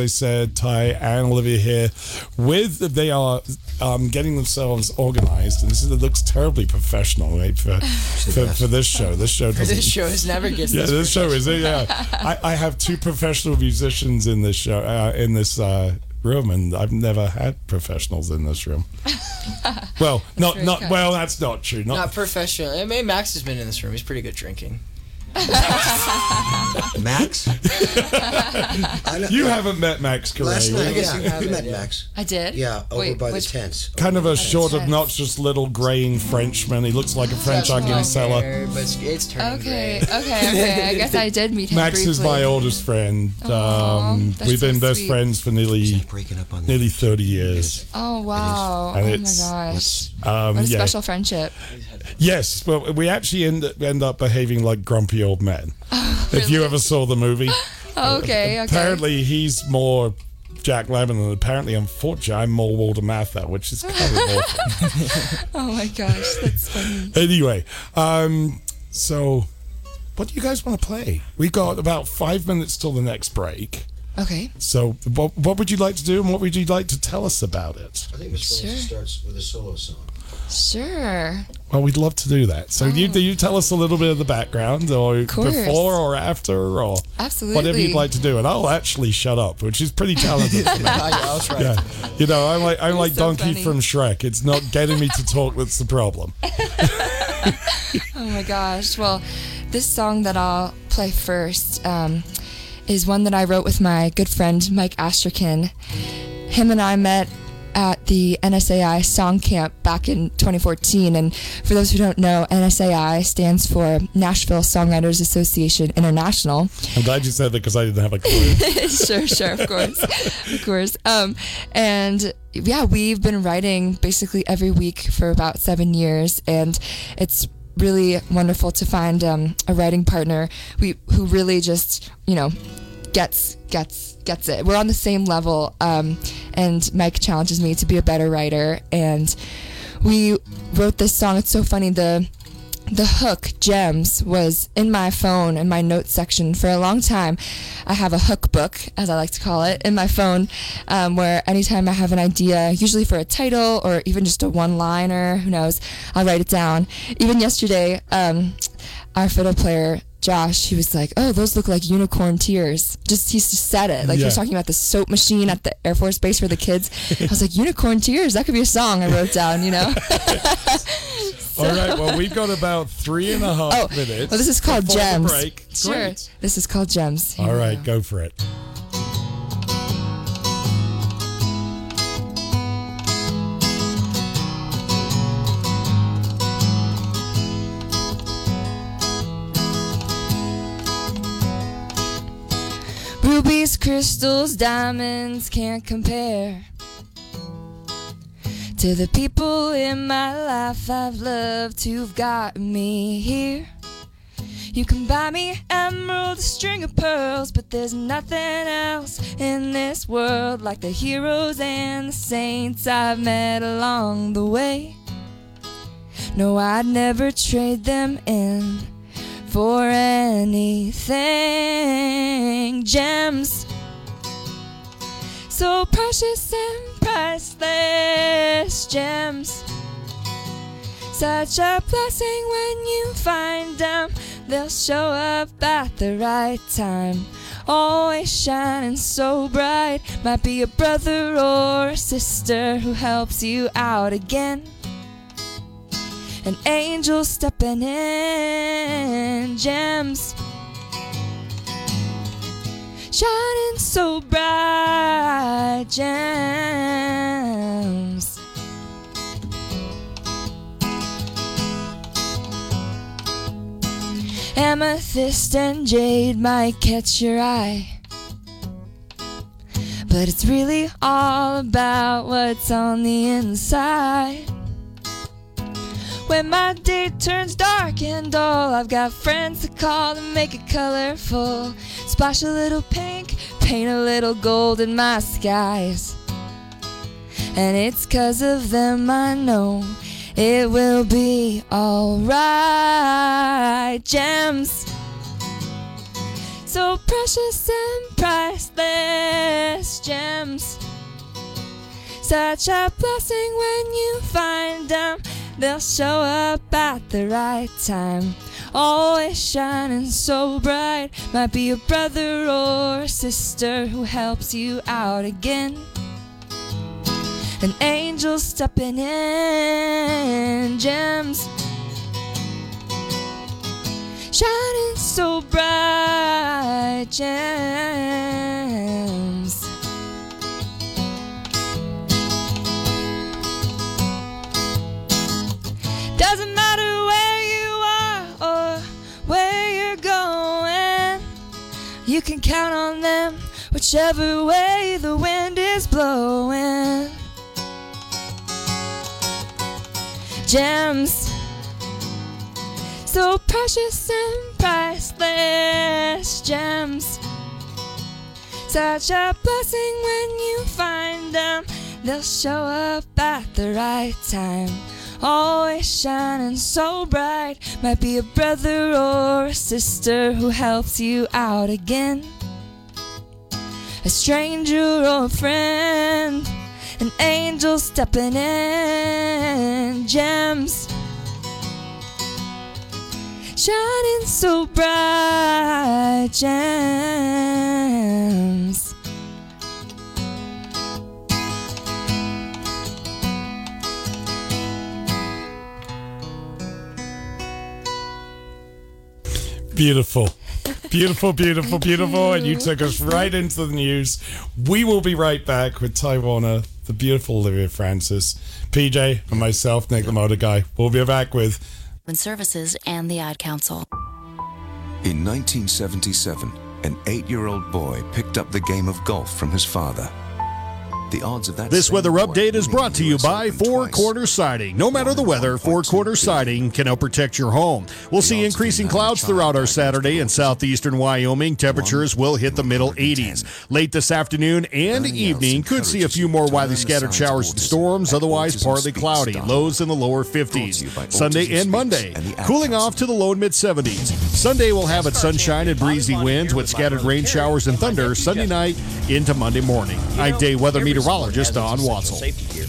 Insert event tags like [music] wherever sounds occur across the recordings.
I said, Ty and Olivia here. With they are um, getting themselves organized, and this is, it looks terribly professional, right? For [laughs] for, for this show, this show [laughs] doesn't. This show is never gets [laughs] yeah, this. show is it, yeah. I, I have two professional musicians in this show uh, in this uh, room, and I've never had professionals in this room. well, not not well. That's not true. Not, Not professional. I mean, Max has been in this room. He's pretty good drinking. [laughs] Max? [laughs] You haven't met Max Last Correa. night, guess yeah, you have we met. Max. I did. Yeah, over Wait, by which- the tents. Kind of a short, Intense. obnoxious little graying Frenchman. He looks like a French Got onion long seller. hair, but it's, it's Okay, okay, [laughs] okay. I guess I did meet him Max briefly. is my oldest friend. Aw, Um, that's we've so been best sweet. friends for nearly up on nearly thirty years. Oh wow! And oh my gosh! Um, What a yeah. special friendship. Yes, but we actually end, end up behaving like grumpy old men. [laughs] If you ever saw the movie, [laughs] Oh, okay, okay. apparently he's more Jack Lemmon, and apparently, unfortunately, I'm more Walter Matthau, which is kind of awful. [laughs] Oh my gosh, that's funny. Anyway, um, so what do you guys want to play? We got about five minutes till the next break. Okay. So, what, what would you like to do, and what would you like to tell us about it? I think Miss Sure. Rose starts with a solo song. Sure. Well, we'd love to do that. So, you, do you tell us a little bit of the background, or before, or after, or Absolutely. whatever you'd like to do, and I'll actually shut up, which is pretty [laughs] talented. for me. Oh, yeah, right. Yeah, you know, I'm like I'm like so Donkey funny. from Shrek. It's not getting me to talk that's the problem. [laughs] Oh my gosh. Well, this song that I'll play first um, is one that I wrote with my good friend Mike Astrakin. Him and I met at the NSAI Song Camp back in 2014. And for those who don't know, NSAI stands for Nashville Songwriters Association International. I'm glad you said that because I didn't have a clue. [laughs] sure, sure, of course, of course. Um, and yeah, we've been writing basically every week for about seven years, and it's really wonderful to find um, a writing partner we who really just you know gets gets gets it. We're on the same level, um, and Mike challenges me to be a better writer, and we wrote this song. It's so funny the the hook gems was in my phone in my notes section for a long time i have a hook book as i like to call it in my phone um, where anytime i have an idea usually for a title or even just a one liner who knows i'll write it down even yesterday um, our fiddle player Josh, he was like, "Oh, those look like unicorn tears." Just he just said it, like he was talking about the soap machine at the Air Force Base for the kids. I was like, "Unicorn tears, that could be a song." I wrote down, you know. [laughs] All right. Well, we've got about three and a half Oh, minutes. well, this is called Gems. break. Sure. This is called Gems. Here All we right, go. go for it. Rubies, crystals, diamonds can't compare to the people in my life I've loved who've got me here. You can buy me emerald, a string of pearls, but there's nothing else in this world like the heroes and the saints I've met along the way. No, I'd never trade them in for anything. Gems, so precious and priceless gems. Such a blessing when you find them. They'll show up at the right time. Always shining so bright. Might be a brother or a sister who helps you out again. An angel stepping in, gems shining so bright, gems. Amethyst and jade might catch your eye. But it's really all about what's on the inside. When my day turns dark and dull, I've got friends to call to make it colorful. Splash a little pink, paint a little gold in my skies. And it's 'cause of them I know it will be alright. Gems, so precious and priceless gems. Such a blessing when you find them. They'll show up at the right time. Always shining so bright. Might be a brother or a sister who helps you out again. An angel stepping in, gems shining so bright, gems. Doesn't matter where you are or where you're going, you can count on them whichever way the wind is blowing. Gems so precious and priceless gems. Such a blessing when you find them. They'll show up at the right time. Always shining so bright. Might be a brother or a sister who helps you out again. A stranger or a friend. An angel stepping in. Gems shining so bright, gems. Beautiful. Beautiful, beautiful, beautiful. And you took us right into the news. We will be right back with Ty Warner, the beautiful Olivia Francis, PJ, and myself, Nick the Motor Guy. We'll be back with Services and the Ad Council. In 1977, an eight year old boy picked up the game of golf from his father. The odds of that This weather update is brought to you by Four twice. Corner Siding. No matter the weather, Four Corner Siding can help protect your home. We'll see increasing him having a clouds throughout our Saturday in southeastern Wyoming. Temperatures will hit the middle 80s. Late this afternoon and evening could see a few more widely scattered showers and storms, otherwise partly cloudy. Lows in the lower Brought to you 50s. Sunday and Monday, Speaks and the Ad cooling off to the low and mid 70s. Sunday will have its sunshine and breezy winds with scattered rain showers and thunder Sunday night into Monday morning. I'm day weather meteorologist Don Watzel. Safety gear.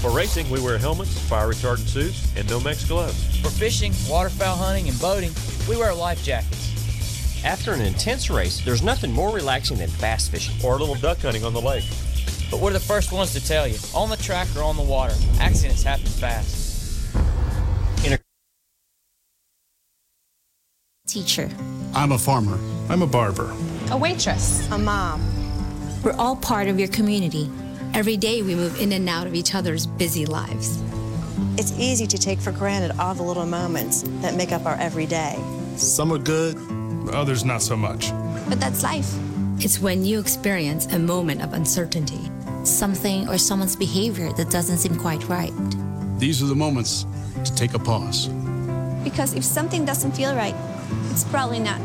For racing, we wear helmets, fire retardant suits, and Nomex gloves. For fishing, waterfowl hunting, and boating, we wear life jackets. After an intense race, there's nothing more relaxing than bass fishing. Or a little duck hunting on the lake. But we're the first ones to tell you on the track or on the water, accidents happen fast. Teacher. I'm a farmer. I'm a barber. a waitress, a mom. We're all part of your community. Every day we move in and out of each other's busy lives. It's easy to take for granted all the little moments that make up our everyday. Some are good, others not so much. But that's life. It's when you experience a moment of uncertainty. Something or someone's behavior that doesn't seem quite right. These are the moments to take a pause. Because if something doesn't feel right, it's probably not.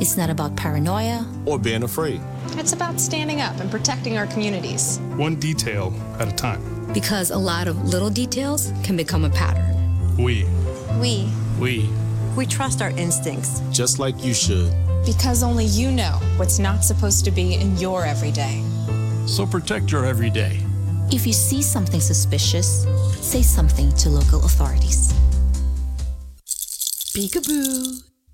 It's not about paranoia. Or being afraid. It's about standing up and protecting our communities. One detail at a time. Because a lot of little details can become a pattern. We, We, we, we trust our instincts. just like you should. Because only you know what's not supposed to be in your everyday. So protect your everyday. If you see something suspicious, say something to local authorities. Peekaboo.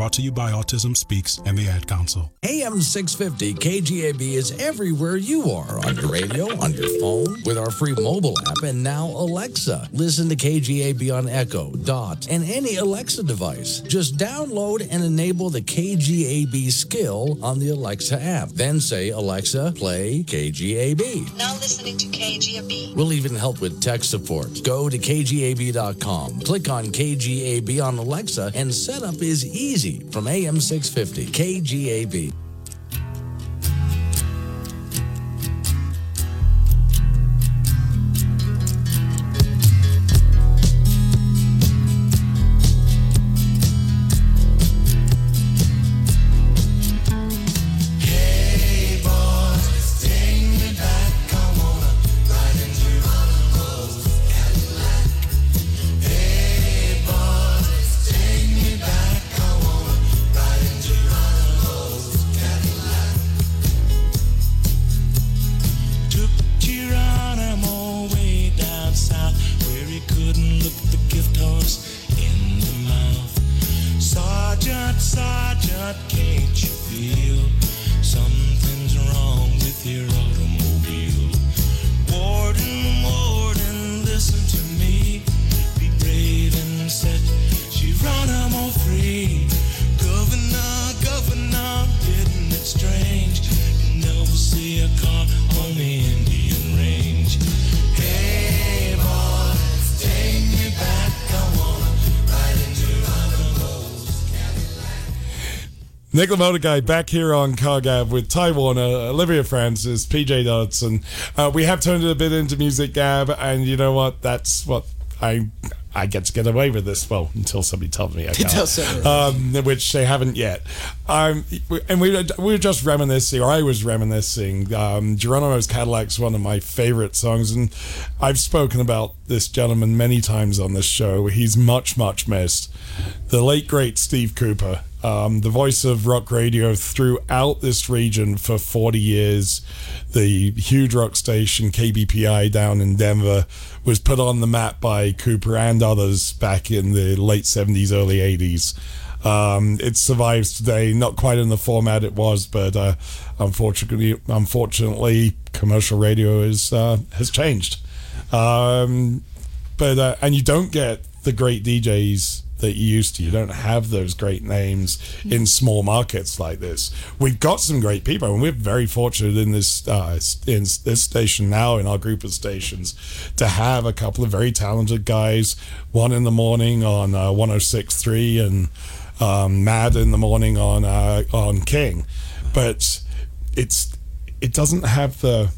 Brought to you by Autism Speaks and the Ad Council. AM 650 KGAB is everywhere you are on your radio, on your phone, with our free mobile app, and now Alexa. Listen to KGAB on Echo, Dot, and any Alexa device. Just download and enable the KGAB skill on the Alexa app. Then say, Alexa, play KGAB. Now listening to KGAB. We'll even help with tech support. Go to kgab.com, click on KGAB on Alexa, and setup is easy from AM 650 KGAB. Nick Motor Guy back here on CarGab with Ty Warner, Olivia Francis, PJ Dodson. Uh, we have turned it a bit into music gab, and you know what? That's what I I get to get away with this. Well, until somebody tells me I can't. Um, which they haven't yet. Um, and we, we were just reminiscing, or I was reminiscing. Um, Geronimo's Cadillac's one of my favorite songs, and I've spoken about this gentleman many times on this show. He's much, much missed. The late, great Steve Cooper, um, the voice of rock radio throughout this region for 40 years. The huge rock station KBPI down in Denver was put on the map by Cooper and others back in the late 70s, early 80s. Um, it survives today, not quite in the format it was, but uh, unfortunately, unfortunately, commercial radio is uh, has changed. Um, but uh, and you don't get the great DJs that you used to. You don't have those great names in small markets like this. We've got some great people, and we're very fortunate in this uh, in this station now in our group of stations to have a couple of very talented guys. One in the morning on uh, 106.3 and um, Mad in the morning on uh, on King, but it's it doesn't have the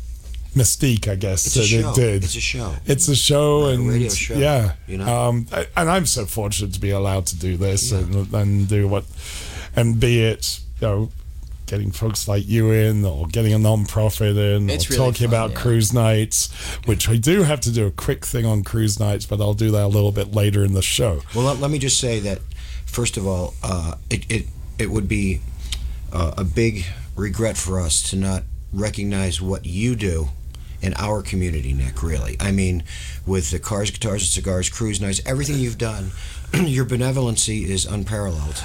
mystique, I guess, It's a that show. it did. It's a show. It's a show, Not a and radio show, yeah, you know? Um, and I'm so fortunate to be allowed to do this and, and do what, and be it, you know, getting folks like you in, or getting a non-profit in, It's or really talking fun, about yeah. cruise nights, which I do have to do a quick thing on cruise nights, but I'll do that a little bit later in the show. Well, let, let me just say that, first of all, uh, it, it, it would be uh, a big regret for us to not recognize what you do in our community, Nick, really. I mean, with the Cars, Guitars, and Cigars, Cruise Nights, everything you've done, [clears throat] your benevolency is unparalleled.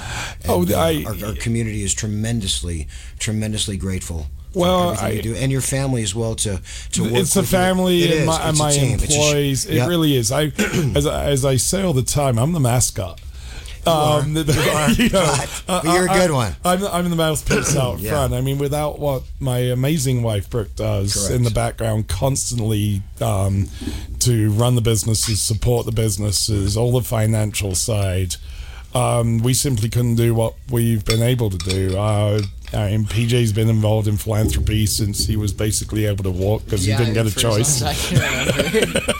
Oh, And, uh, our, our community is tremendously, tremendously grateful. Well, I- you do, and your family as well to to work. it's the family It and my, and my a sh- employees. it Yep. really is. I, [clears throat] as, as I say all the time, I'm the mascot. Um, You [laughs] are. You are. But- but you're a good one. I'm, I'm the mouthpiece [clears throat] out Yeah. front. I mean, without what my amazing wife Brooke does Correct. in the background, constantly um, to run the businesses, support the businesses, all the financial side. Um, we simply couldn't do what we've been able to do. Uh, Uh, I mean, PJ's been involved in philanthropy since he was basically able to walk because Yeah, he didn't get a choice. long as I can remember.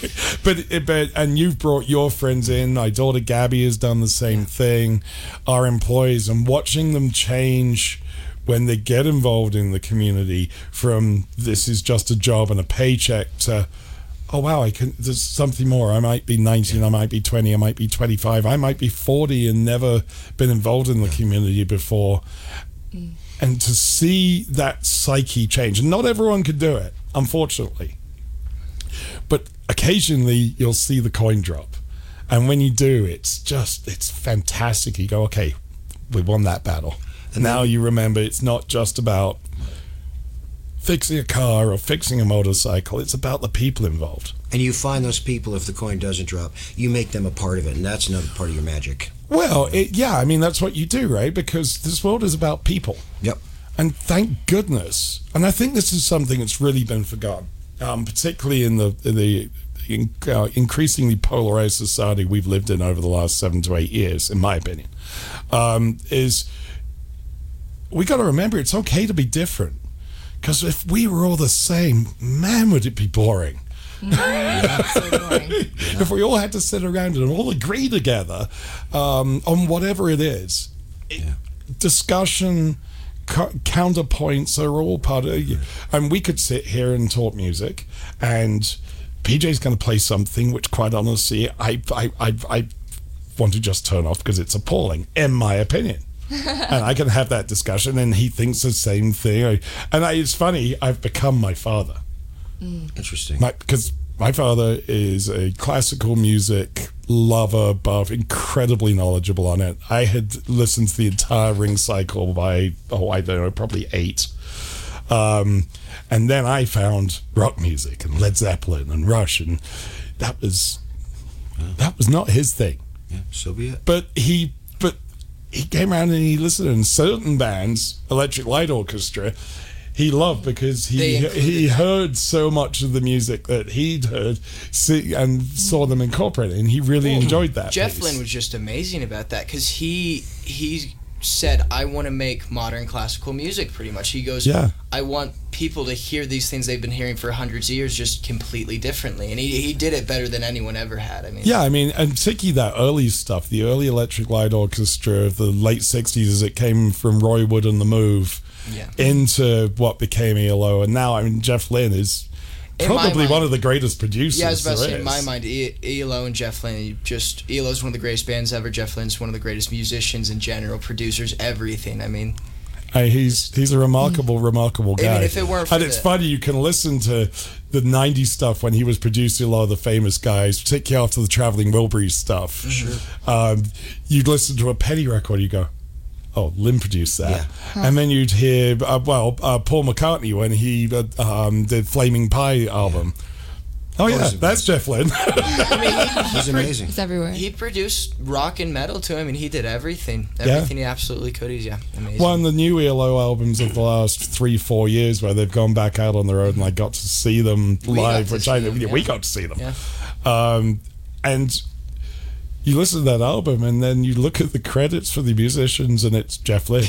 but eh, but and you've brought your friends in. My daughter Gabby has done the same thing. Our employees and watching them change when they get involved in the community from this is just a job and a paycheck to oh wow I can there's something more I might be 19 I might be 20 I might be 25 I might be 40 and never been involved in the community before and to see that psyche change and not everyone could do it unfortunately but occasionally you'll see the coin drop and when you do it's just it's fantastic you go okay we won that battle. And now you remember it's not just about fixing a car or fixing a motorcycle. It's about the people involved. And you find those people if the coin doesn't drop, you make them a part of it, and that's another part of your magic. Well, it, yeah, I mean that's what you do, right? Because this world is about people. Yep. And thank goodness. And I think this is something that's really been forgotten, um, particularly in the in the in, uh, increasingly polarized society we've lived in over the last seven to eight years, in my opinion. Um, is we got to remember it's okay to be different. Because if we were all the same, man, would it be boring. [laughs] if we all had to sit around and all agree together um, on whatever it is, it- discussion, co- counterpoints are all part of. And we could sit here and talk music, and PJ's going to play something which, quite honestly, I, I, I, I want to just turn off because it's appalling, in my opinion. [laughs] and I can have that discussion, and he thinks the same thing. And I, it's funny, I've become my father. Interesting. Because my father is a classical music lover, buff, incredibly knowledgeable on it. I had listened to the entire Ring cycle by oh I don't know probably eight, um, and then I found rock music and Led Zeppelin and Rush, and that was that was not his thing. Yeah, so be it. But he but he came around and he listened to certain bands, Electric Light Orchestra. He loved because he he heard so much of the music that he'd heard see, and saw them incorporated, and he really enjoyed that. Jeff piece. Lynne was just amazing about that because he he said, "I want to make modern classical music." Pretty much, he goes, Yeah. I want people to hear these things they've been hearing for hundreds of years, just completely differently." And he he did it better than anyone ever had. I mean, Yeah, I mean, and particularly that early stuff, the early Electric Light Orchestra of the late '60s, as it came from Roy Wood and the Move Yeah. into what became ELO, and now I mean, Jeff Lynne is probably mind- one of the greatest producers. Yeah, I was about to say, in my mind, ELO and Jeff Lynne, just ELO's one of the greatest bands ever. Jeff Lynne's one of the greatest musicians in general, producers, everything. I mean, he's he's a remarkable, remarkable I mean, guy. if it weren't and it's the- funny, you can listen to the '90s stuff when he was producing a lot of the famous guys, particularly after the Traveling Wilburys stuff. Sure. Um, you'd listen to a Petty record, you go, "Oh, Lynne produced that," and then you'd hear, uh, well, uh, Paul McCartney when he uh, um, did Flaming Pie album. Oh yeah, he's that's Jeff Lynne. [laughs] He's amazing. He's everywhere. He produced rock and metal too. I mean, he did everything. Yeah. Everything he absolutely could. He's yeah, amazing. One of the new ELO albums of the last three, four years where they've gone back out on the road and I got to see them We live, which I them, yeah, we got to see them. Yeah. Um, and you listen to that album and then you look at the credits for the musicians and it's Jeff Lynne.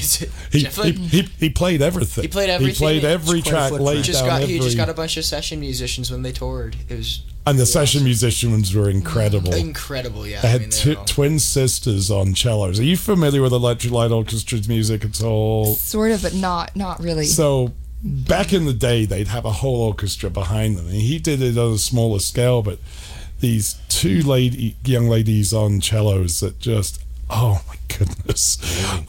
He, Jeff Lynne? He, he, he played everything. He played everything. He played every It's quite a track, laid just down got every, he just got a bunch of session musicians when they toured. It was and the session musicians were incredible. incredible. Yeah, They I had mean, they tw- all- twin sisters on cellos. Are you familiar with Electric Light Orchestra's music at all? Sort of, but not not really. So back in the day, they'd have a whole orchestra behind them, and he did it on a smaller scale. But these two lady, young ladies on cellos that just, oh my goodness!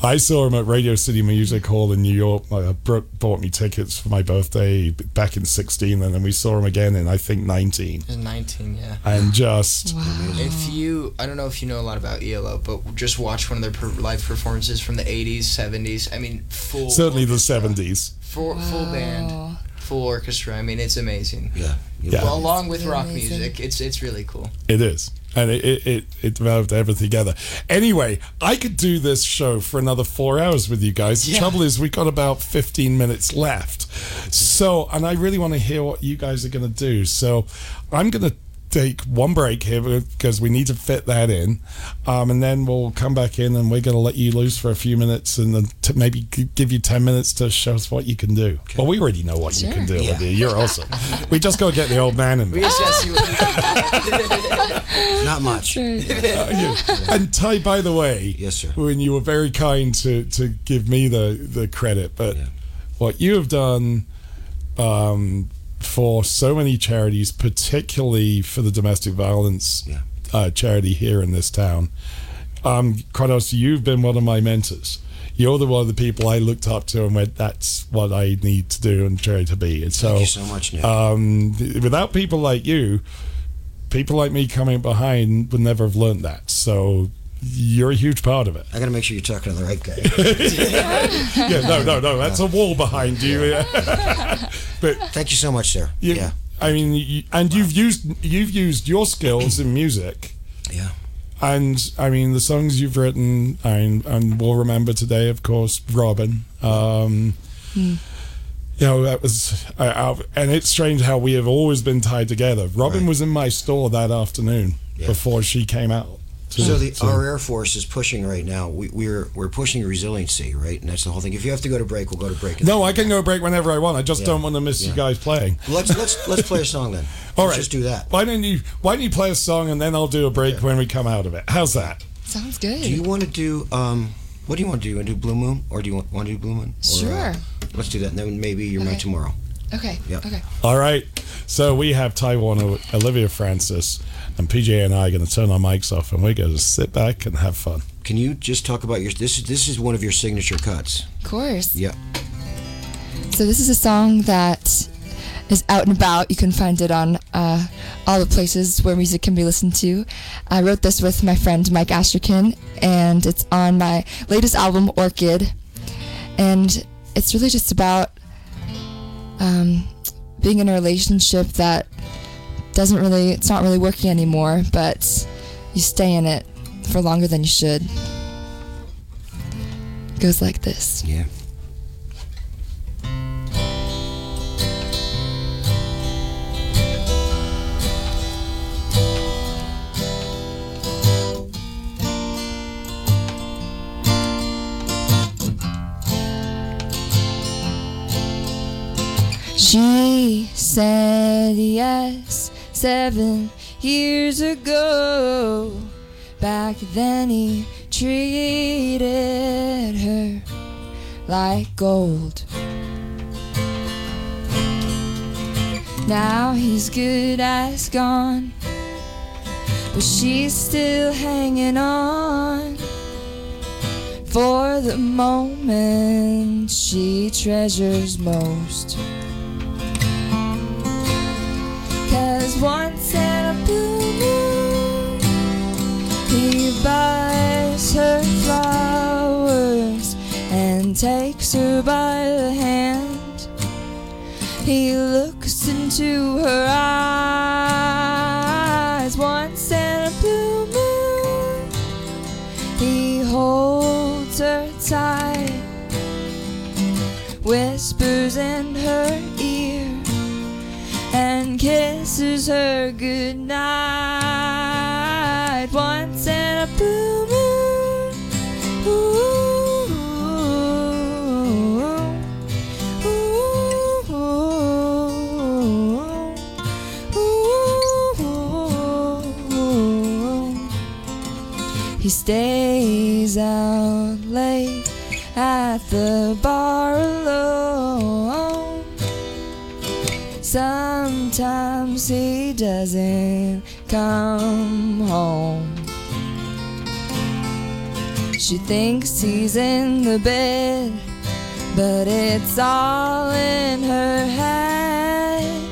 I saw them at Radio City Music Hall in New York. Uh, Brooke bought me tickets for my birthday back in '16, and then we saw them again in I think '19, It was 19, yeah. and just wow. If you, I don't know if you know a lot about ELO, but just watch one of their per- live performances from the 80s, 70s. I mean, full certainly the '70s. full, full band, full orchestra. I mean, it's amazing. Yeah. Yeah. Well, along with rock amazing. music, it's it's really cool. It is. And it, it, it, it developed everything together. Anyway, I could do this show for another four hours with you guys. The Yeah. trouble is, we've got about 15 minutes left. So, and I really want to hear what you guys are going to do. So, I'm going to take one break here because we need to fit that in. Um, and then we'll come back in and we're going to let you loose for a few minutes and then to maybe g- give you 10 minutes to show us what you can do. Well, we already know what you can do, Yeah. Lydia. You're awesome. we just got to get the old man in We just gotta see what Not much. [laughs] and Ty, by the way, Yes, sir. When you were very kind to to give me the the credit, but Yeah. what you have done um, for so many charities, particularly for the domestic violence Yeah. uh, charity here in this town, um, quite honestly, you've been one of my mentors. You're the one of the people I looked up to and went, "That's what I need to do and try to be." And so, Thank you so much, Nick. um, without people like you, people like me coming behind would never have learned that. So you're a huge part of it. I got to make sure you're talking to the right guy. [laughs] yeah, no, no, no. That's a wall behind you. [laughs] but thank you so much, sir. You, yeah. I mean, you, and you've used you've used your skills in music. Yeah. And I mean, the songs you've written, I mean, and we'll remember today, of course, Robin. Um, Hmm. You know, that was, I, I, and it's strange how we have always been tied together. Robin was in my store that afternoon Yeah. before she came out. To- So the, to- our Air Force is pushing right now. We, we're we're pushing resiliency, right? And that's the whole thing. If you have to go to break, we'll go to break. no, I can go to break whenever I want. I just Yeah. don't want to miss you guys playing. Let's let's let's play a song then. [laughs] All Let's right, just do that. Why don't you Why don't you play a song and then I'll do a break when we come out of it? How's that? Sounds good. Do you want to do um? What do you want to do? You want to do Blue Moon, or do you want, want to do Blue Moon? Or, Sure. uh, let's do that, and then maybe you're my Okay. tomorrow. Okay. Yeah. Okay. All right. So we have Ty Warner, Olivia Francis, and PJ and I are going to turn our mics off, and we're going to sit back and have fun. Can you just talk about your this? is This is one of your signature cuts. Of course. Yeah. So this is a song that is out and about. You can find it on uh, all the places where music can be listened to. I wrote this with my friend Mike Asterkin, and it's on my latest album, Orchid. And it's really just about um, being in a relationship that doesn't really, it's not really working anymore, but you stay in it for longer than you should. It goes like this. Yeah. She said yes seven years ago. Back then he treated her like gold. Now he's good as gone, but she's still hanging on for the moment she treasures most. Once in a blue moon, he buys her flowers and takes her by the hand. He looks into her eyes once in a blue moon. He holds her tight, whispers in her and kisses her goodnight once in a blue moon. Ooh, ooh, ooh. He stays out late at the bar Sometimes he doesn't come home. She thinks he's in the bed, but it's all in her head.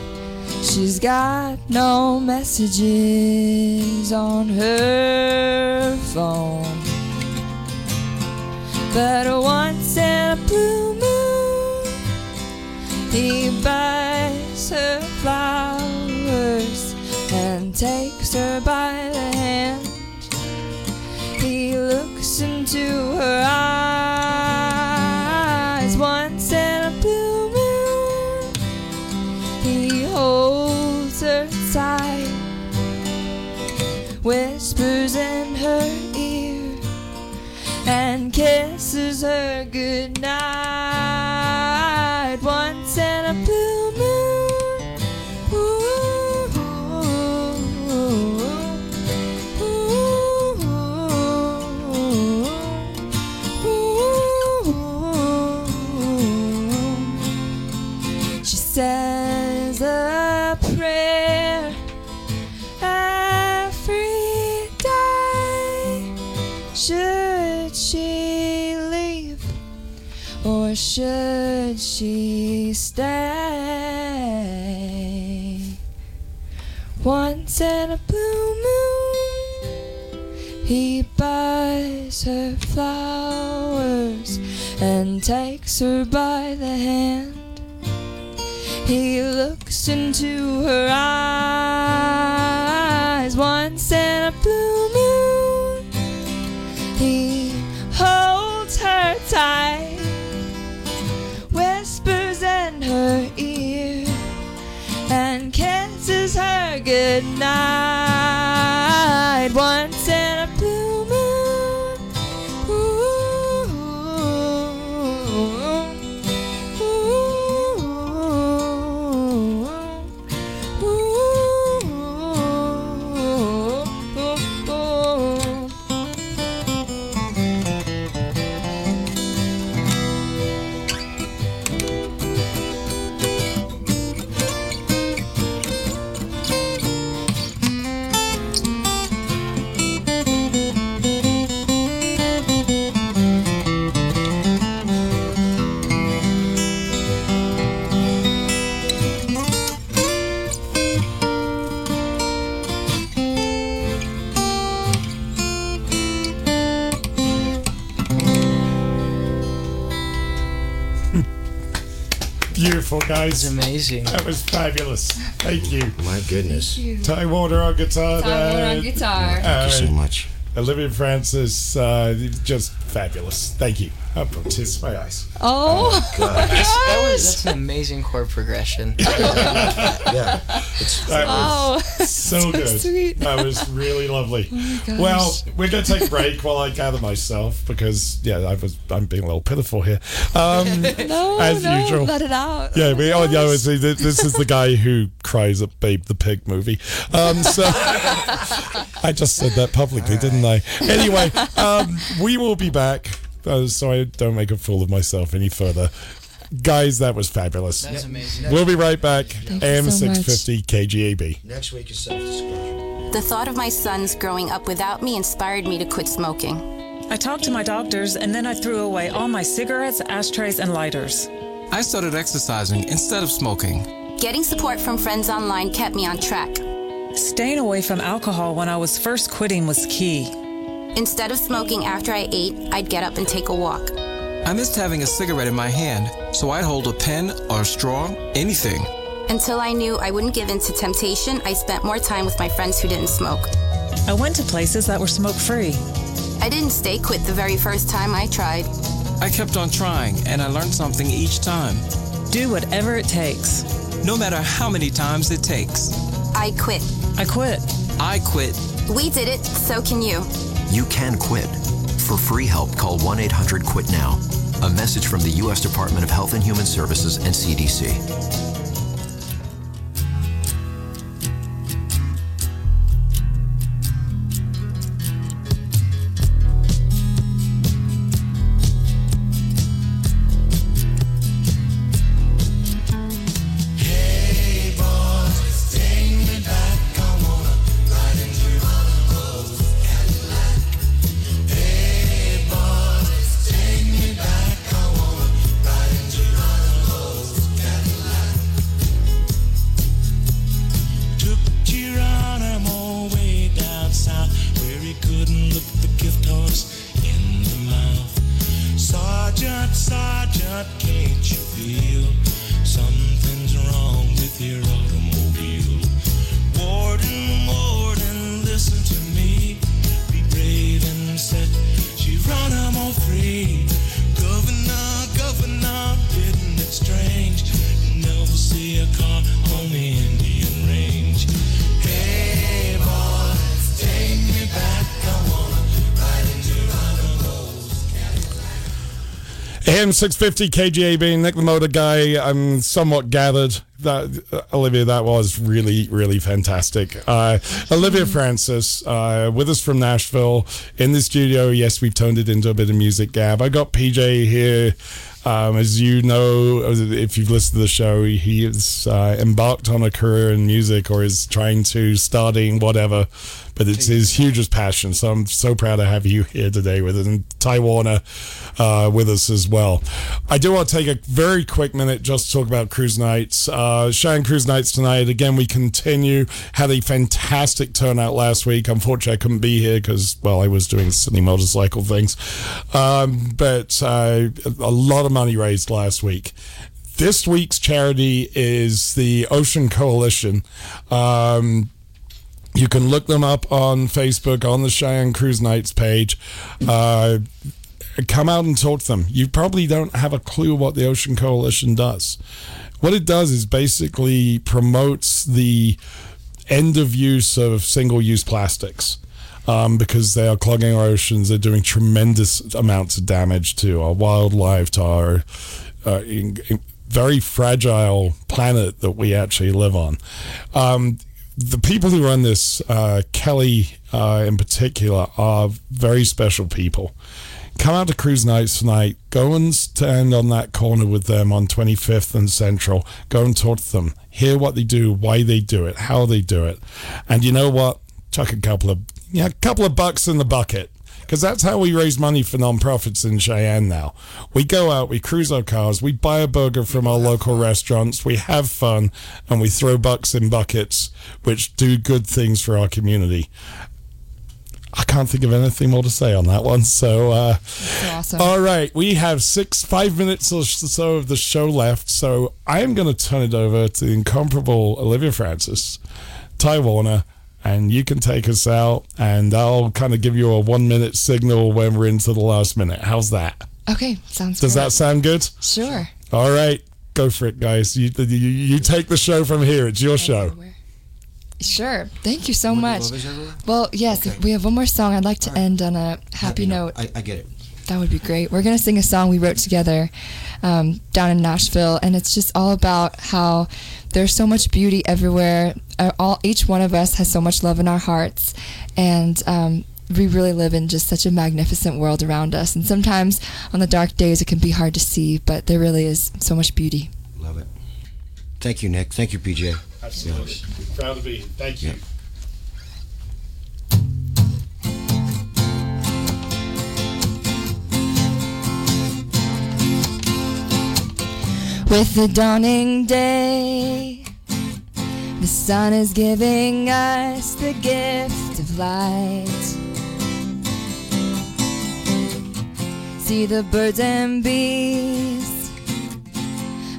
She's got no messages on her phone. But once in a blue moon, he buys her flowers and takes her by the hand. He looks into her eyes once in a blue moon. He holds her tight, whispers in her ear, and kisses her goodnight should she stay? Once in a blue moon, he buys buys her flowers and takes her by the hand. He looks into her eyes her goodnight Beautiful, guys. It's amazing. That was fabulous. Thank you. My goodness. Ty Warner on guitar. Ty Warner on uh, guitar. Thank you so much. Olivia Francis, uh, just fabulous. Thank you. Up tears my eyes. Oh, That was that's an amazing chord progression. [laughs] yeah. That Oh, was so, [laughs] so good. sweet. That was really lovely. Oh my gosh. well, we're going to take a break while I gather myself because, yeah, I was I'm being a little pitiful here. Um, [laughs] no, as no, usual. let it out. Yeah, we oh yeah, see, this is the guy who cries at Babe the Pig movie. Um, so I just said that publicly, didn't I? Anyway, um, we will be back. Uh, so I don't make a fool of myself any further. Guys, that was fabulous. That's amazing. We'll be right back. Thank AM so much. 650 KGAB. Next week is self disclosure. The thought of my sons growing up without me inspired me to quit smoking. I talked to my doctors and then I threw away all my cigarettes, ashtrays, and lighters. I started exercising instead of smoking. Getting support from friends online kept me on track. Staying away from alcohol when I was first quitting was key. Instead of smoking after I ate, I'd get up and take a walk. I missed having a cigarette in my hand, so I'd hold a pen or a straw, anything. Until I knew I wouldn't give in to temptation, I spent more time with my friends who didn't smoke. I went to places that were smoke free. I didn't stay quit the very first time I tried. I kept on trying, and I learned something each time. Do whatever it takes. No matter how many times it takes. I quit. I quit. I quit. We did it, so can you. You can quit. For free help, call 1 800 QUIT NOW. A message from the U.S. Department of Health and Human Services and CDC. 650 KGAB, Nick the Motor Guy. I'm somewhat gathered that uh, Olivia, that was really, really fantastic. Uh, Olivia Francis, uh, with us from Nashville in the studio. Yes, we've turned it into a bit of music gab. I got PJ here. Um, as you know, if you've listened to the show, he is uh, embarked on a career in music or is trying to, starting, whatever. But it's his hugest passion. So I'm so proud to have you here today with us, and Ty Warner uh, with us as well. I do want to take a very quick minute just to talk about cruise nights. Uh, Cruise Nights tonight. Again, we continue. Had a fantastic turnout last week. Unfortunately, I couldn't be here because, well, I was doing silly motorcycle things. Um, but uh, a lot of money raised last week. This week's charity is the Ocean Coalition. Um, you can look them up on Facebook on the Cheyenne Cruise Nights page. Uh, come out and talk to them. You probably don't have a clue what the Ocean Coalition does. What it does is basically promotes the end of use of single use plastics. Um, because they are clogging our oceans, they're doing tremendous amounts of damage to our wildlife, to our uh, in, in very fragile planet that we actually live on. Um, the people who run this, uh, Kelly uh, in particular, are very special people. Come out to Cruise Nights tonight. Go and stand on that corner with them on 25th and Central. Go and talk to them. Hear what they do, why they do it, how they do it. And you know what? Chuck a couple of yeah, a couple of bucks in the bucket because that's how we raise money for nonprofits in Cheyenne now. We go out, we cruise our cars, we buy a burger from our local restaurants, we have fun, and we throw bucks in buckets, which do good things for our community. I can't think of anything more to say on that one. So, uh, awesome. all right, we have six, five minutes or so of the show left. So, I am going to turn it over to the incomparable Olivia Francis, Ty Warner, and you can take us out. And I'll kind of give you a one minute signal when we're into the last minute. How's that? Okay, sounds Does great. that sound good? Sure. All right, go for it, guys. You, you, you take the show from here. It's your show. Sure. Thank you so much. Well, yes, we have one more song. I'd like to end on a happy, note. I, I get it. That would be great. We're going to sing a song we wrote together um, down in Nashville, and it's just all about how there's so much beauty everywhere. Uh, all each one of us has so much love in our hearts, and um, we really live in just such a magnificent world around us. And sometimes on the dark days, it can be hard to see, but there really is so much beauty. Love it. Thank you, Nick. Thank you, PJ. Absolutely. Proud to be. Thank you. With the dawning day, the sun is giving us the gift of light. See the birds and bees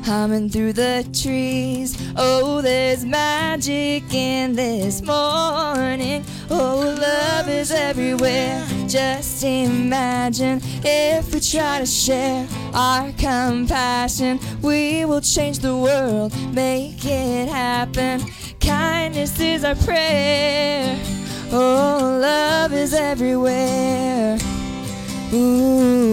humming through the trees. Oh, there's magic in this morning. Oh, love is everywhere. Just imagine if we try to share our compassion, we will change the world, make it happen. Kindness is our prayer. Oh, love is everywhere. Ooh.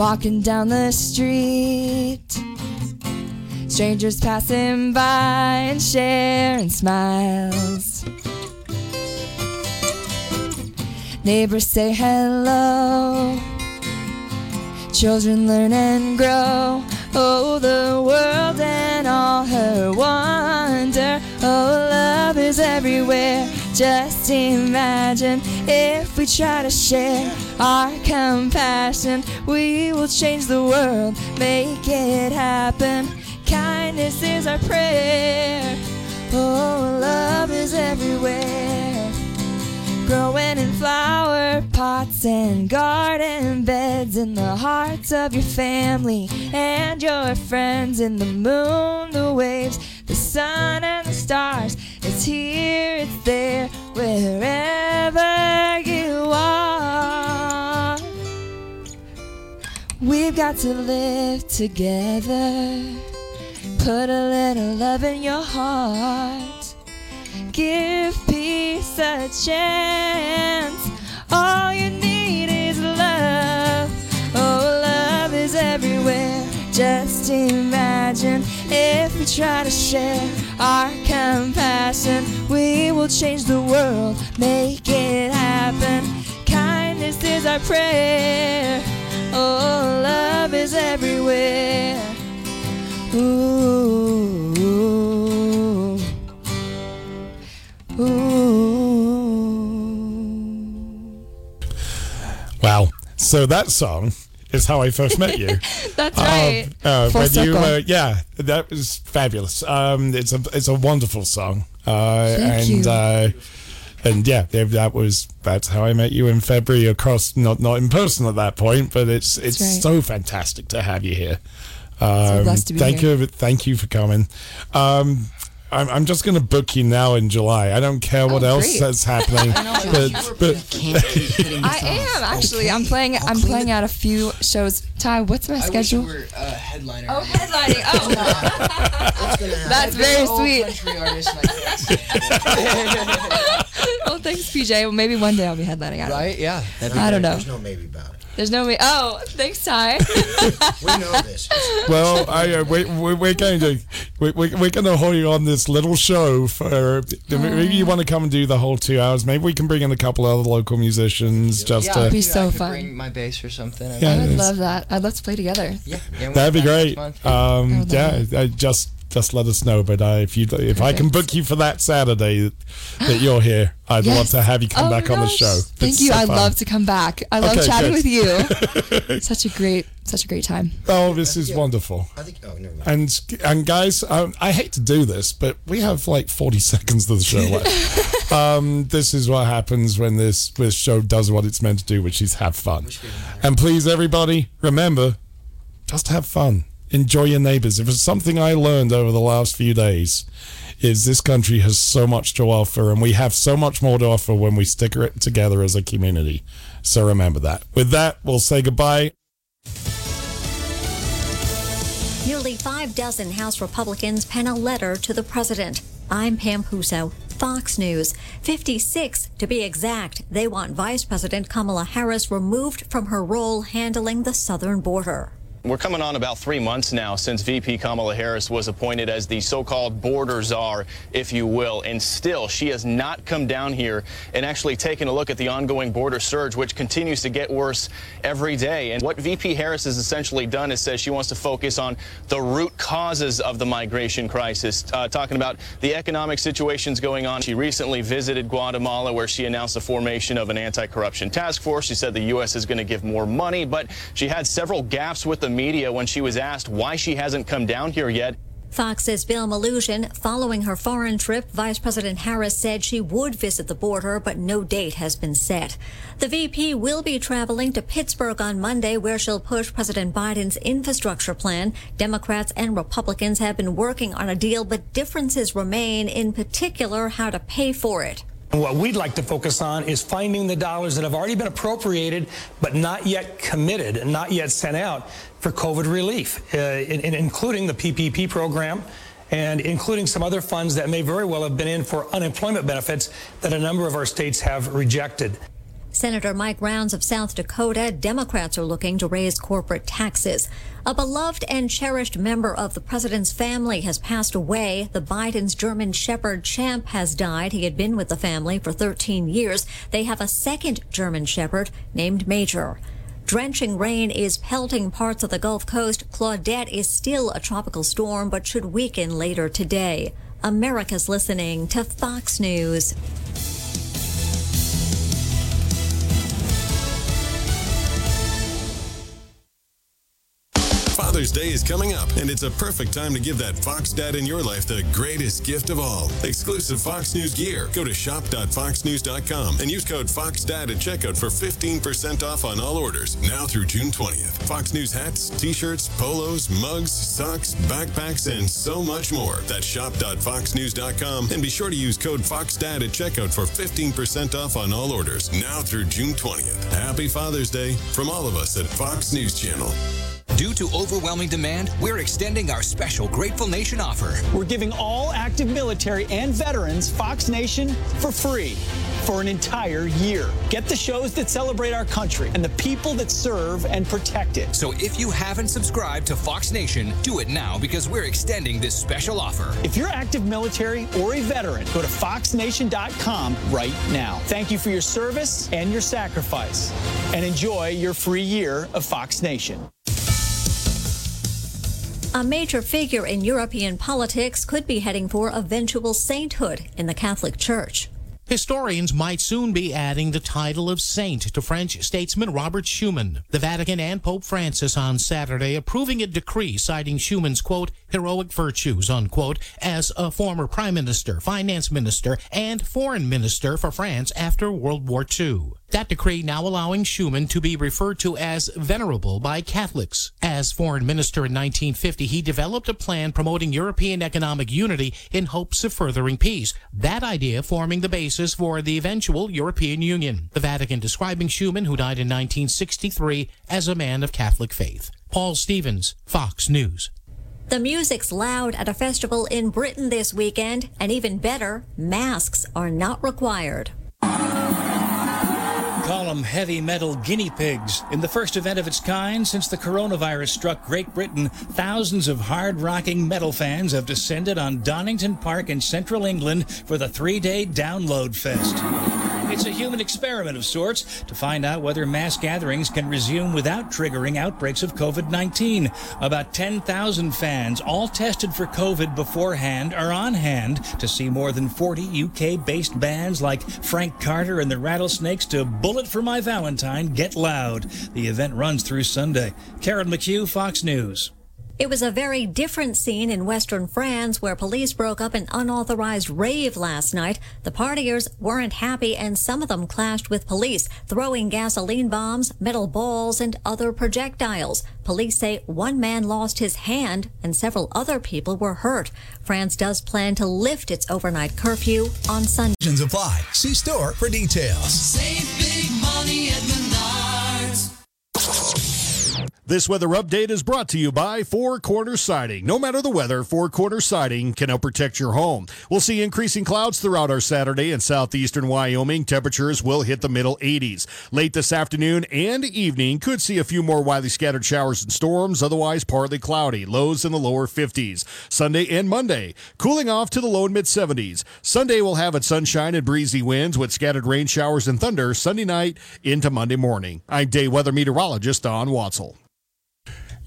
Walking down the street, strangers passing by and sharing smiles. Neighbors say hello. Children learn and grow. Oh, the world and all her wonder. Oh, love is everywhere. Just imagine if we try to share our compassion, we will change the world, make it happen. Kindness is our prayer. Oh, love is everywhere growing in flower pots and garden beds in the hearts of your family and your friends in the moon the waves the sun and the stars it's here it's there wherever you are we've got to live together put a little love in your heart give peace a chance. All you need is love. Oh, love is everywhere. Just imagine if we try to share our compassion, we will change the world, make it happen. Kindness is our prayer. Oh, love is everywhere. Ooh. Ooh. Wow. So that song is how I first met you. [laughs] That's Um, right. uh, when you, uh, yeah, that was fabulous. Um, it's a it's a wonderful song, uh, Thank and you. uh, and yeah, that was that's how I met you in February. Across not not in person at that point, but it's it's right. so fantastic to have you here. Um, be thank here. you, thank you for coming. Um, I'm, I'm just going to book you now in July. I don't care what Oh, else great. that's happening, [laughs] but, but I am actually. I'm playing. I'm playing out a few shows. Ty, what's my I wish schedule? you were uh, headliner. Oh, headlining. Oh, [laughs] that's very sweet. Country artist and I [laughs] oh, thanks, PJ. Well, maybe one day I'll be headlining. I don't Right? Yeah. I don't know. There's no maybe about it. There's no way. Oh, thanks, Ty. [laughs] We know this. well, I, uh, we, we, we're going to we, we, we're going to hold you on this little show for maybe you want to come and do the whole two hours. Maybe we can bring in a couple other local musicians just yeah, to. maybe be so I could fun. Bring my bass or something. Yeah, I would love that. I'd love to play together. Yeah. yeah That'd be great. month. Um, yeah, love uh, just just let us know. But uh, if you if I can book you for that Saturday that you're here, I'd love to have you come Oh my back on the show. Thank It's you. so I'd fun. love to come back. I love Okay, chatting good. with you. [laughs] such a great, such a great time. Oh, this is wonderful. I think. Oh, never mind. And and guys, um, I hate to do this, but we have like 40 [laughs] seconds of the show left. [laughs] um, this is what happens when this this show does what it's meant to do, which is have fun. And please, everybody, remember, just have fun. Enjoy your neighbors. If it's something I learned over the last few days, is this country has so much to offer, and we have so much more to offer when we stick it together as a community. So remember that. With that, we'll say goodbye. Nearly five dozen House Republicans pen a letter to the president. I'm Pam Puso, Fox News. 56 to be exact. They want Vice President Kamala Harris removed from her role handling the southern border. We're coming on about three months now since VP Kamala Harris was appointed as the so-called border czar, if you will, and still she has not come down here and actually taken a look at the ongoing border surge, which continues to get worse every day. And what VP Harris has essentially done is says she wants to focus on the root causes of the migration crisis, uh, talking about the economic situations going on. She recently visited Guatemala, where she announced the formation of an anti-corruption task force. She said the U.S. is going to give more money, but she had several gaps with the media when she was asked why she hasn't come down here yet. Fox's Bill Melugin. Following her foreign trip, Vice President Harris said she would visit the border, but no date has been set. The VP will be traveling to Pittsburgh on Monday, where she'll push President Biden's infrastructure plan. Democrats and Republicans have been working on a deal, but differences remain, in particular, how to pay for it. What we'd like to focus on is finding the dollars that have already been appropriated but not yet committed and not yet sent out for COVID relief, uh, in, in- including the PPP program and including some other funds that may very well have been in for unemployment benefits that a number of our states have rejected. Senator Mike Rounds of South Dakota, Democrats are looking to raise corporate taxes. A beloved and cherished member of the president's family has passed away. The Biden's German Shepherd Champ has died. He had been with the family for 13 years. They have a second German Shepherd named Major. Drenching rain is pelting parts of the Gulf Coast. Claudette is still a tropical storm, but should weaken later today. America's listening to Fox News. Father's Day is coming up, and it's a perfect time to give that Fox dad in your life the greatest gift of all exclusive Fox News gear. Go to shop.foxnews.com and use code FOXDAD at checkout for 15% off on all orders now through June 20th. Fox News hats, t shirts, polos, mugs, socks, backpacks, and so much more. That's shop.foxnews.com and be sure to use code FOXDAD at checkout for 15% off on all orders now through June 20th. Happy Father's Day from all of us at Fox News Channel. Due to overwhelming demand, we're extending our special Grateful Nation offer. We're giving all active military and veterans Fox Nation for free for an entire year. Get the shows that celebrate our country and the people that serve and protect it. So if you haven't subscribed to Fox Nation, do it now because we're extending this special offer. If you're active military or a veteran, go to foxnation.com right now. Thank you for your service and your sacrifice, and enjoy your free year of Fox Nation. A major figure in European politics could be heading for eventual sainthood in the Catholic Church. Historians might soon be adding the title of saint to French statesman Robert Schuman. The Vatican and Pope Francis on Saturday approving a decree citing Schuman's, quote, heroic virtues, unquote, as a former prime minister, finance minister, and foreign minister for France after World War II. That decree now allowing Schuman to be referred to as venerable by Catholics. As foreign minister in 1950, he developed a plan promoting European economic unity in hopes of furthering peace. That idea forming the basis for the eventual European Union. The Vatican describing Schuman, who died in 1963, as a man of Catholic faith. Paul Stevens, Fox News. The music's loud at a festival in Britain this weekend, and even better, masks are not required. Call them heavy metal guinea pigs. In the first event of its kind since the coronavirus struck Great Britain, thousands of hard rocking metal fans have descended on Donington Park in central England for the three day Download Fest. It's a human experiment of sorts to find out whether mass gatherings can resume without triggering outbreaks of COVID 19. About 10,000 fans, all tested for COVID beforehand, are on hand to see more than 40 UK based bands like Frank Carter and the Rattlesnakes to Bullet for My Valentine Get Loud. The event runs through Sunday. Karen McHugh, Fox News. It was a very different scene in western France where police broke up an unauthorized rave last night. The partiers weren't happy and some of them clashed with police, throwing gasoline bombs, metal balls, and other projectiles. Police say one man lost his hand and several other people were hurt. France does plan to lift its overnight curfew on Sunday. Conditions apply. See store for details. Save This weather update is brought to you by Four Corner Siding. No matter the weather, Four Corner Siding can help protect your home. We'll see increasing clouds throughout our Saturday in southeastern Wyoming. Temperatures will hit the middle 80s. Late this afternoon and evening, could see a few more widely scattered showers and storms, otherwise partly cloudy. Lows in the lower 50s. Sunday and Monday, cooling off to the low and mid 70s. Sunday will have its sunshine and breezy winds with scattered rain showers and thunder Sunday night into Monday morning. I'm day weather meteorologist Don Watzel.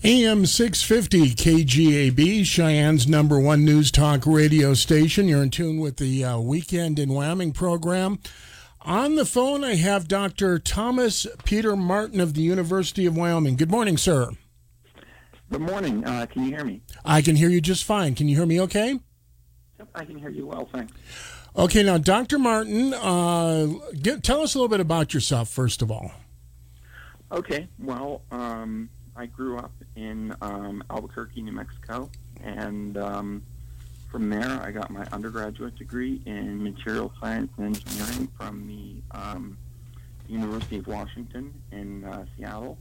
AM 650 KGAB, Cheyenne's number one news talk radio station. You're in tune with the uh, Weekend in Wyoming program. On the phone, I have Dr. Thomas Peter Martin of the University of Wyoming. Good morning, sir. Good morning. Uh, can you hear me? I can hear you just fine. Can you hear me okay? Yep, I can hear you well, thanks. Okay, now, Dr. Martin, uh, get, tell us a little bit about yourself, first of all. Okay, well, um, I grew up in um, Albuquerque, New Mexico, and um, from there I got my undergraduate degree in material science and engineering from the um, University of Washington in uh, Seattle.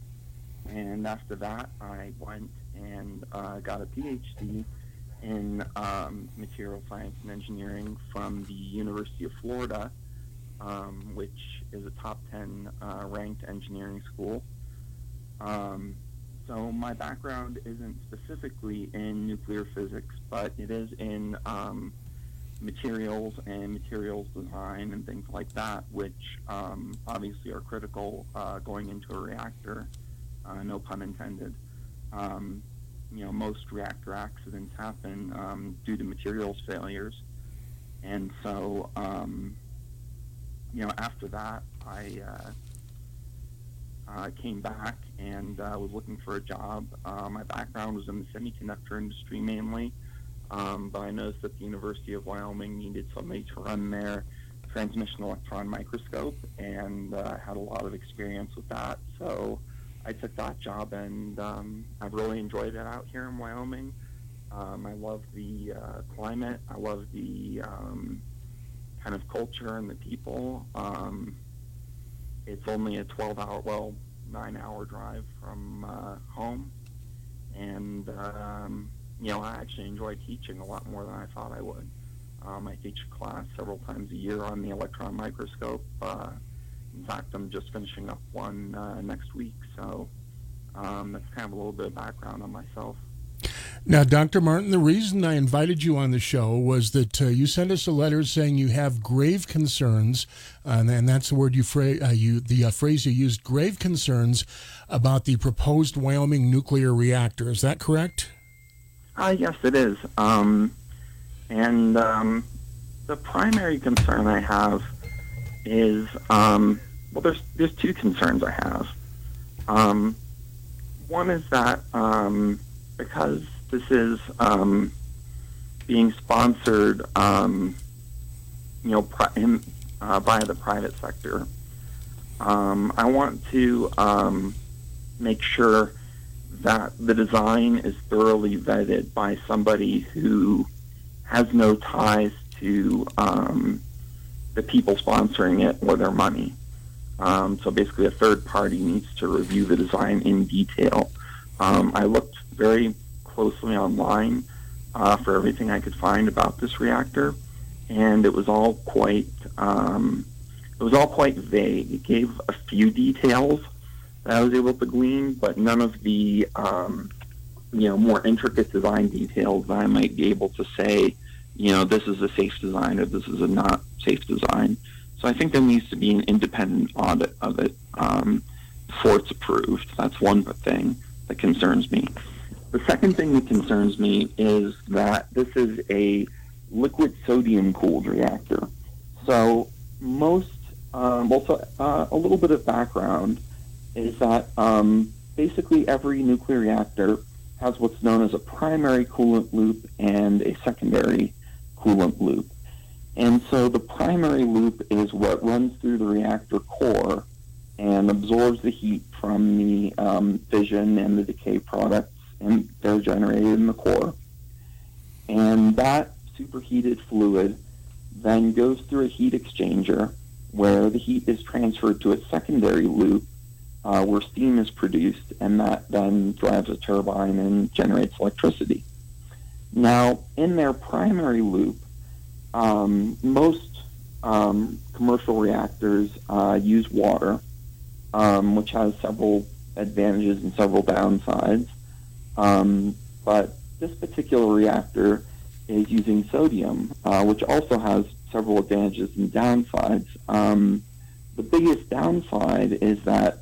And after that, I went and uh, got a PhD in um, material science and engineering from the University of Florida, um, which is a top 10 uh, ranked engineering school. Um, so my background isn't specifically in nuclear physics, but it is in um, materials and materials design and things like that, which um, obviously are critical uh, going into a reactor. Uh, no pun intended. Um, you know, most reactor accidents happen um, due to materials failures, and so um, you know after that I. Uh, uh, came back and uh, was looking for a job. Uh, my background was in the semiconductor industry mainly, um, but I noticed that the University of Wyoming needed somebody to run their transmission electron microscope, and uh, had a lot of experience with that. So I took that job, and um, I've really enjoyed it out here in Wyoming. Um, I love the uh, climate. I love the um, kind of culture and the people. Um, it's only a 12 hour, well, nine hour drive from uh, home. And, um, you know, I actually enjoy teaching a lot more than I thought I would. Um, I teach a class several times a year on the electron microscope. Uh, in fact, I'm just finishing up one uh, next week. So um, that's kind of a little bit of background on myself. Now, Dr. Martin, the reason I invited you on the show was that uh, you sent us a letter saying you have grave concerns, and that's the word you, fra- uh, you the uh, phrase you used, grave concerns about the proposed Wyoming nuclear reactor. Is that correct? Uh, yes, it is. Um, and um, the primary concern I have is um, well, there's there's two concerns I have. Um, one is that um, because this is um, being sponsored, um, you know, pri- uh, by the private sector, um, I want to um, make sure that the design is thoroughly vetted by somebody who has no ties to um, the people sponsoring it or their money. Um, so basically, a third party needs to review the design in detail. I looked very closely online uh, for everything I could find about this reactor, and it was all quite um, it was all quite vague. It gave a few details that I was able to glean, but none of the um, you know more intricate design details that I might be able to say, you know, this is a safe design or this is a not safe design. So I think there needs to be an independent audit of it um, before it's approved. That's one thing that concerns me. The second thing that concerns me is that this is a liquid sodium cooled reactor. So most, um, well, so, uh, a little bit of background is that um, basically every nuclear reactor has what's known as a primary coolant loop and a secondary coolant loop. And so the primary loop is what runs through the reactor core and absorbs the heat from the um, fission and the decay products, and they're generated in the core. And that superheated fluid then goes through a heat exchanger where the heat is transferred to a secondary loop uh, where steam is produced, and that then drives a turbine and generates electricity. Now, in their primary loop, um, most um, commercial reactors uh, use water, um, which has several advantages and several downsides. Um, but this particular reactor is using sodium, uh, which also has several advantages and downsides. Um, the biggest downside is that,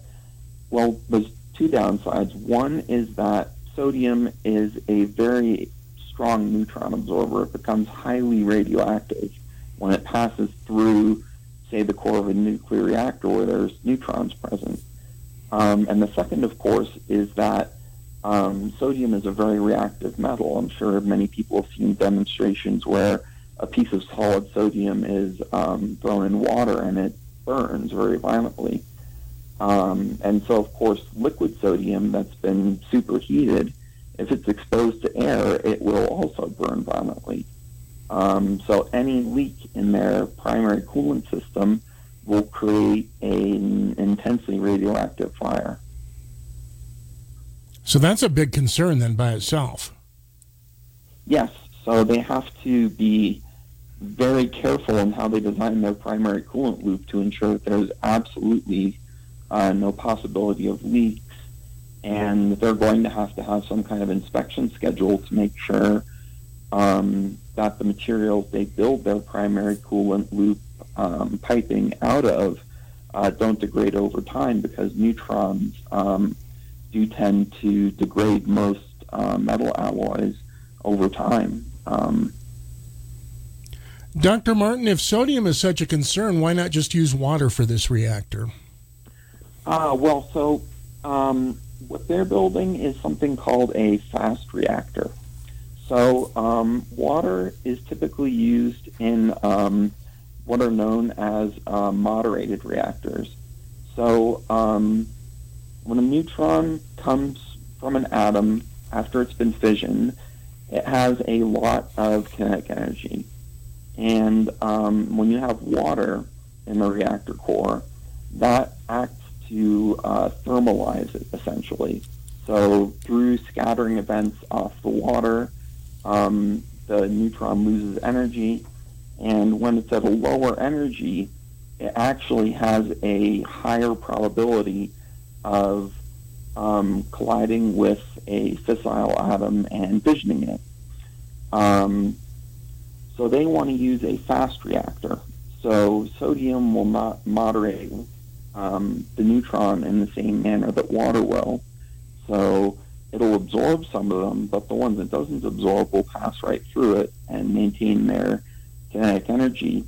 well, there's two downsides. One is that sodium is a very strong neutron absorber. It becomes highly radioactive when it passes through, say, the core of a nuclear reactor where there's neutrons present. Um, and the second, of course, is that um, sodium is a very reactive metal. I'm sure many people have seen demonstrations where a piece of solid sodium is um, thrown in water and it burns very violently. Um, and so, of course, liquid sodium that's been superheated, if it's exposed to air, it will also burn violently. Um, so any leak in their primary coolant system will create an intensely radioactive fire. So that's a big concern then by itself. Yes, so they have to be very careful in how they design their primary coolant loop to ensure that there's absolutely uh, no possibility of leaks. And they're going to have to have some kind of inspection schedule to make sure um, that the materials they build their primary coolant loop um, piping out of uh, don't degrade over time because neutrons um, do tend to degrade most uh, metal alloys over time. Um, Dr. Martin, if sodium is such a concern, why not just use water for this reactor? Uh, well, so um, what they're building is something called a fast reactor. So um, water is typically used in um, what are known as uh, moderated reactors. So um, when a neutron comes from an atom after it's been fissioned, it has a lot of kinetic energy. And um, when you have water in the reactor core, that acts to uh, thermalize it essentially. So through scattering events off the water, um, the neutron loses energy, and when it's at a lower energy, it actually has a higher probability of um, colliding with a fissile atom and fissioning it. Um, so they want to use a fast reactor. So sodium will not moderate um, the neutron in the same manner that water will. So it'll absorb some of them, but the ones it doesn't absorb will pass right through it and maintain their kinetic energy.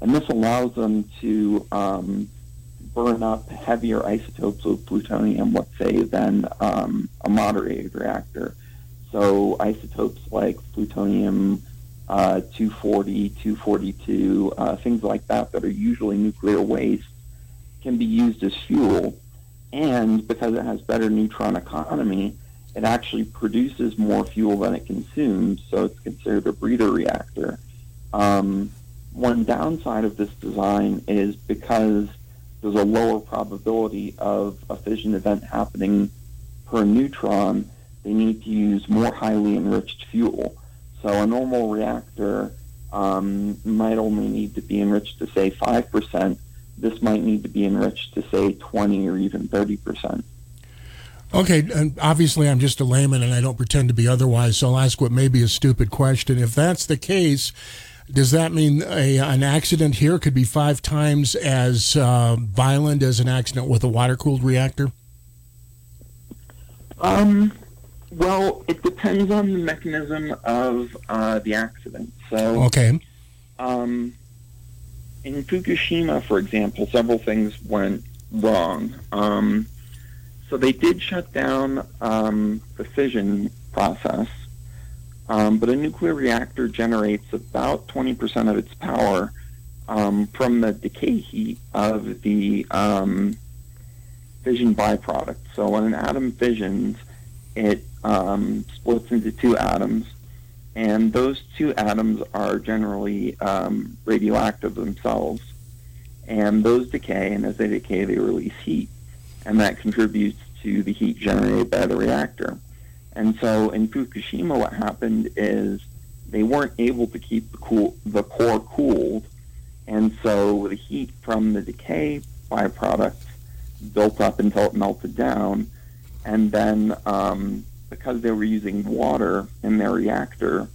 And this allows them to um, burn up heavier isotopes of plutonium, let's say, than um, a moderated reactor. So isotopes like plutonium uh, 240, 242, uh, things like that that are usually nuclear waste can be used as fuel. And because it has better neutron economy, it actually produces more fuel than it consumes, so it's considered a breeder reactor. Um, one downside of this design is because there's a lower probability of a fission event happening per neutron, they need to use more highly enriched fuel. So a normal reactor um, might only need to be enriched to say 5%. This might need to be enriched to say 20 or even 30%. Okay, and obviously I'm just a layman and I don't pretend to be otherwise, so I'll ask what may be a stupid question. If that's the case, does that mean a, an accident here could be five times as uh, violent as an accident with a water cooled reactor? Um, well, it depends on the mechanism of uh, the accident. So, Okay. um, in Fukushima, for example, several things went wrong. Um, so they did shut down um, the fission process, um, but a nuclear reactor generates about 20% of its power um, from the decay heat of the um, fission byproduct. So when an atom fissions, it um, splits into two atoms, and those two atoms are generally um, radioactive themselves. And those decay, and as they decay, they release heat, and that contributes to the heat generated by the reactor. And so in Fukushima, what happened is they weren't able to keep the, cool, the core cooled, and so the heat from the decay byproduct built up until it melted down, and then um, because they were using water in their reactor,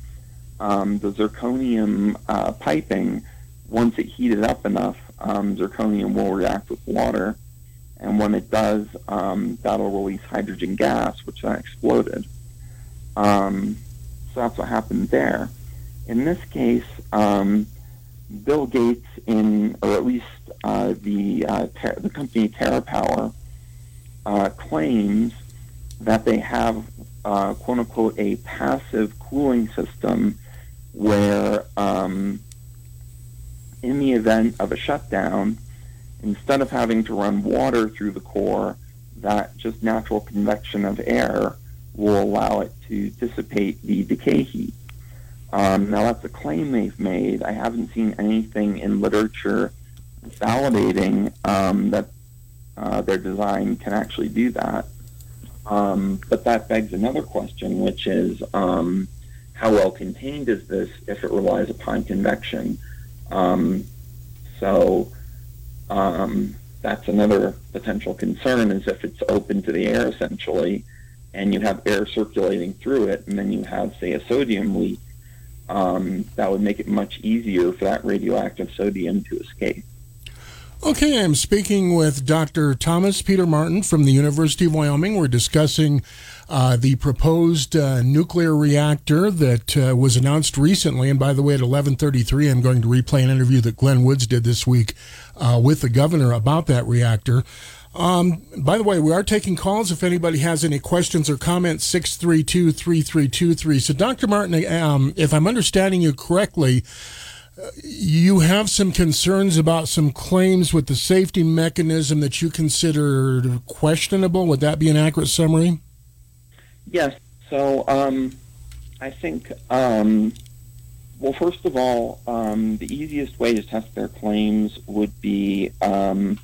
um, the zirconium uh, piping, once it heated up enough, um, zirconium will react with water, and when it does, um, that'll release hydrogen gas, which then exploded. Um, so that's what happened there. In this case, um, Bill Gates, in or at least uh, the uh, ter- the company TerraPower, uh, claims that they have uh, quote unquote a passive cooling system where um, in the event of a shutdown, instead of having to run water through the core, that just natural convection of air will allow it to dissipate the decay heat. Um, now that's a claim they've made. I haven't seen anything in literature validating um, that uh, their design can actually do that. Um, but that begs another question, which is um, how well contained is this if it relies upon convection? Um, so um, that's another potential concern is if it's open to the air essentially and you have air circulating through it and then you have, say, a sodium leak, um, that would make it much easier for that radioactive sodium to escape. Okay, I'm speaking with Dr. Thomas Peter Martin from the University of Wyoming. We're discussing uh, the proposed uh, nuclear reactor that uh, was announced recently. And by the way, at 11:33, I'm going to replay an interview that Glenn Woods did this week uh, with the governor about that reactor. Um, by the way, we are taking calls if anybody has any questions or comments, 632 3323. So, Dr. Martin, um, if I'm understanding you correctly, uh, you have some concerns about some claims with the safety mechanism that you consider questionable. Would that be an accurate summary? Yes. So um, I think, um, well, first of all, um, the easiest way to test their claims would be, um,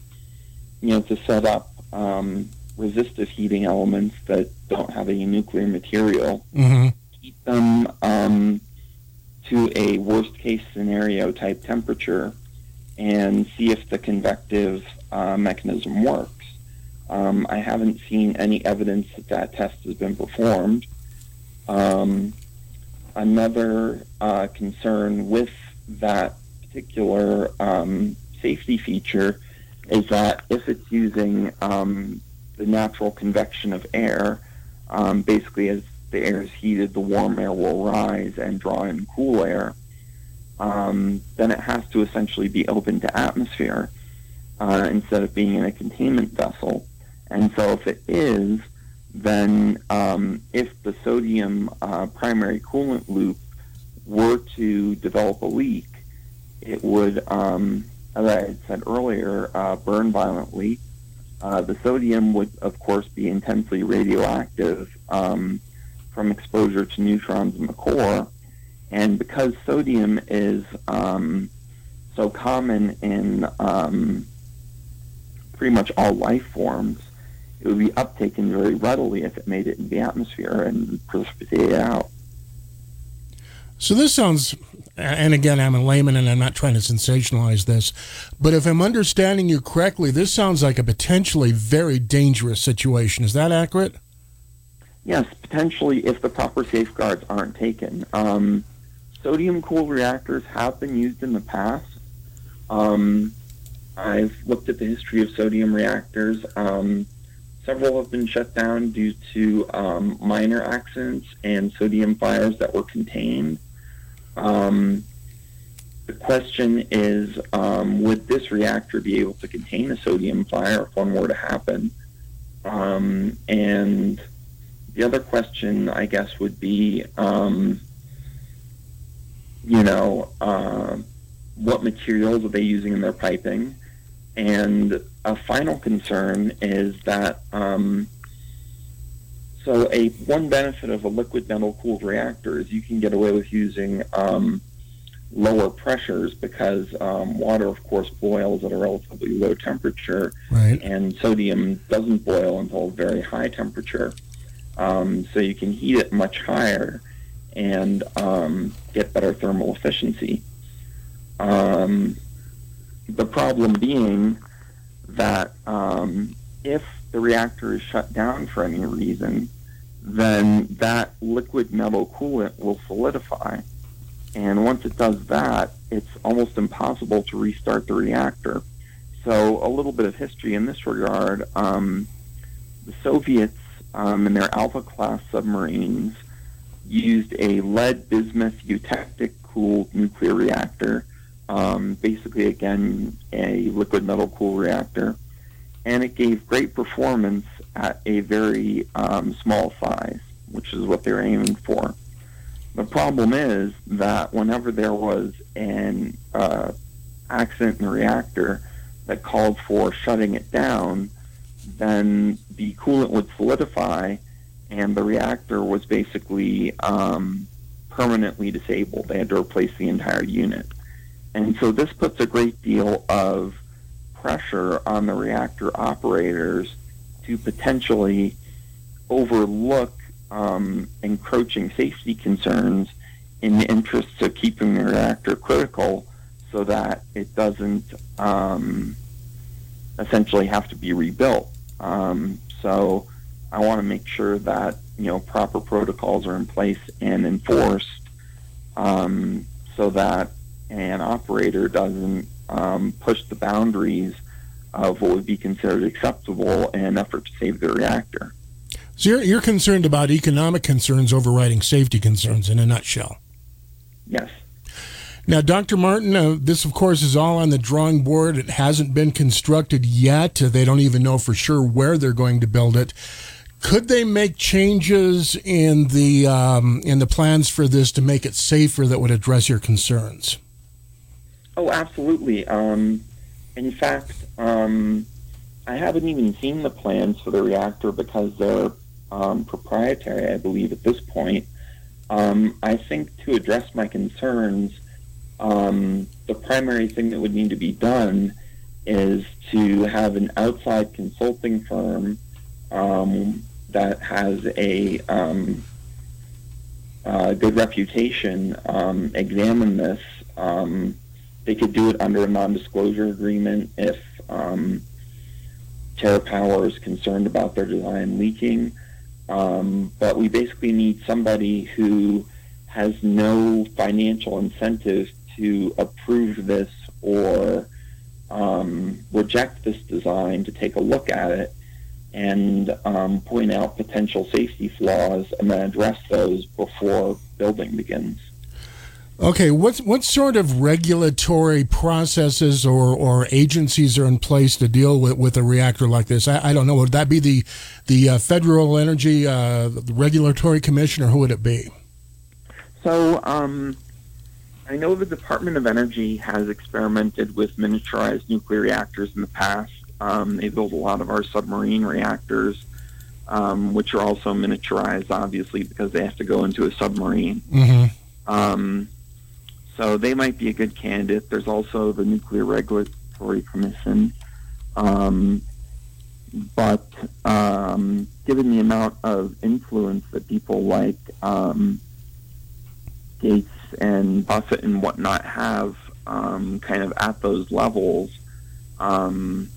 you know, to set up um, resistive heating elements that don't have any nuclear material. Mm-hmm. Heat them um, to a worst case scenario type temperature and see if the convective uh, mechanism works. Um, I haven't seen any evidence that that test has been performed. Um, another uh, concern with that particular um, safety feature is that if it's using um, the natural convection of air, um, basically as the air is heated, the warm air will rise and draw in cool air. Um, then it has to essentially be open to atmosphere uh, instead of being in a containment vessel. And so if it is, then um, if the sodium uh, primary coolant loop were to develop a leak, it would, um, as I had said earlier, uh, burn violently. Uh, the sodium would, of course, be intensely radioactive um, from exposure to neutrons in the core. And because sodium is um, so common in um, pretty much all life forms, it would be uptaken very readily if it made it in the atmosphere and precipitated out. So this sounds, and again, I'm a layman and I'm not trying to sensationalize this, but if I'm understanding you correctly, this sounds like a potentially very dangerous situation. Is that accurate? Yes, potentially if the proper safeguards aren't taken. Um, sodium cooled reactors have been used in the past. Um, I've looked at the history of sodium reactors. Um, several have been shut down due to um, minor accidents and sodium fires that were contained. Um, the question is, um, would this reactor be able to contain a sodium fire if one were to happen? Um, and the other question, I guess, would be, um, you know, uh, what materials are they using in their piping? And a final concern is that um, so a one benefit of a liquid metal cooled reactor is you can get away with using um, lower pressures because um, water, of course, boils at a relatively low temperature, Right. and sodium doesn't boil until a very high temperature. Um, so you can heat it much higher and um, get better thermal efficiency. Um, the problem being that um, if the reactor is shut down for any reason, then that liquid metal coolant will solidify. And once it does that, it's almost impossible to restart the reactor. So, a little bit of history in this regard. Um, the Soviets, um, in their Alpha class submarines, used a lead bismuth eutectic cooled nuclear reactor um, basically again a liquid metal cool reactor, and it gave great performance at a very um, small size, which is what they're aiming for. The problem is that whenever there was an uh, accident in the reactor that called for shutting it down, then the coolant would solidify, and the reactor was basically um, permanently disabled. They had to replace the entire unit. And so this puts a great deal of pressure on the reactor operators to potentially overlook um, encroaching safety concerns in the interests of keeping the reactor critical so that it doesn't um, essentially have to be rebuilt. Um, so I want to make sure that you know proper protocols are in place and enforced um, so that an operator doesn't um, push the boundaries of what would be considered acceptable in an effort to save the reactor. So you're, you're concerned about economic concerns overriding safety concerns in a nutshell. Yes. Now, Dr. Martin, uh, this, of course, is all on the drawing board. It hasn't been constructed yet. Uh, they don't even know for sure where they're going to build it. Could they make changes in the um, in the plans for this to make it safer that would address your concerns? Oh, absolutely. Um, in fact, um, I haven't even seen the plans for the reactor because they're um, proprietary, I believe, at this point. Um, I think to address my concerns, um, the primary thing that would need to be done is to have an outside consulting firm um, that has a uh, good reputation examine this. Um, they could do it under a non-disclosure agreement if um, TerraPower is concerned about their design leaking. Um, but we basically need somebody who has no financial incentive to approve this or um, reject this design to take a look at it and um, point out potential safety flaws and then address those before building begins. Okay, what what sort of regulatory processes or, or agencies are in place to deal with, with a reactor like this? I, I don't know. Would that be the the uh, Federal Energy uh, Regulatory Commission, or who would it be? So, um, I know the Department of Energy has experimented with miniaturized nuclear reactors in the past. Um, they build a lot of our submarine reactors, um, which are also miniaturized, obviously, because they have to go into a submarine. Mm-hmm. Um, so they might be a good candidate. There's also the Nuclear Regulatory Commission. Um, but um, given the amount of influence that people like um, Gates and Buffett and whatnot have um, kind of at those levels, um,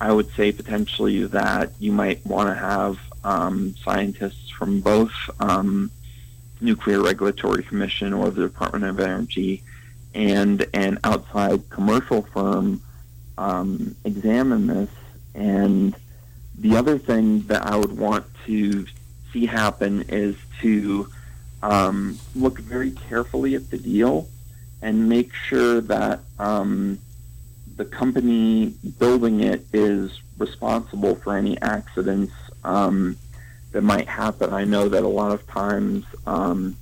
I would say potentially that you might want to have um, scientists from both Nuclear Regulatory Commission or the Department of Energy and an outside commercial firm um, examine this. And the other thing that I would want to see happen is to um, look very carefully at the deal and make sure that um, the company building it is responsible for any accidents um, that might happen. I know that a lot of times um,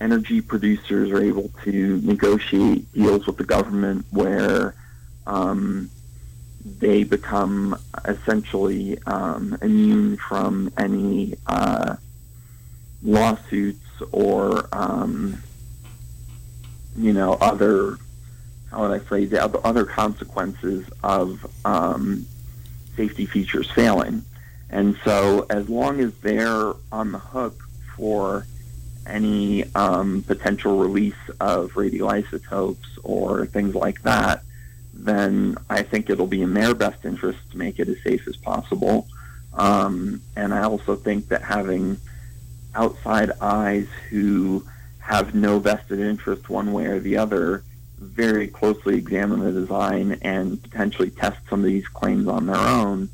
energy producers are able to negotiate deals with the government where um, they become essentially um, immune from any uh, lawsuits or um, you know other how would I it other, other consequences of um, safety features failing. And so, as long as they're on the hook for any um, potential release of radioisotopes or things like that, then I think it'll be in their best interest to make it as safe as possible. Um, and I also think that having outside eyes who have no vested interest one way or the other very closely examine the design and potentially test some of these claims on their own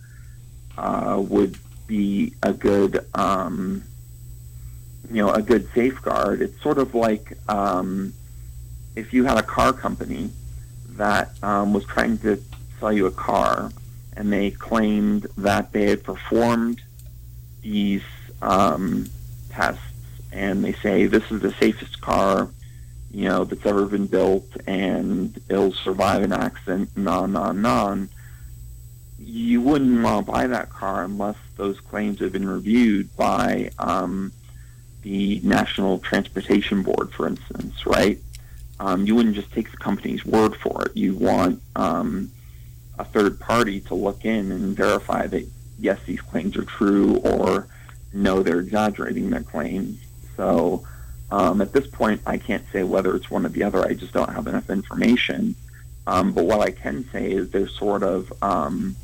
uh, would be a good, um, you know, a good safeguard. It's sort of like um, if you had a car company that um, was trying to sell you a car, and they claimed that they had performed these um, tests, and they say this is the safest car, you know, that's ever been built, and it'll survive an accident, and on, and on, on you wouldn't want to buy that car unless those claims have been reviewed by um, the National Transportation Board, for instance, right? Um, you wouldn't just take the company's word for it. You want um, a third party to look in and verify that yes, these claims are true, or no, they're exaggerating their claims. So um, at this point, I can't say whether it's one or the other. I just don't have enough information. Um, but what I can say is there's sort of um,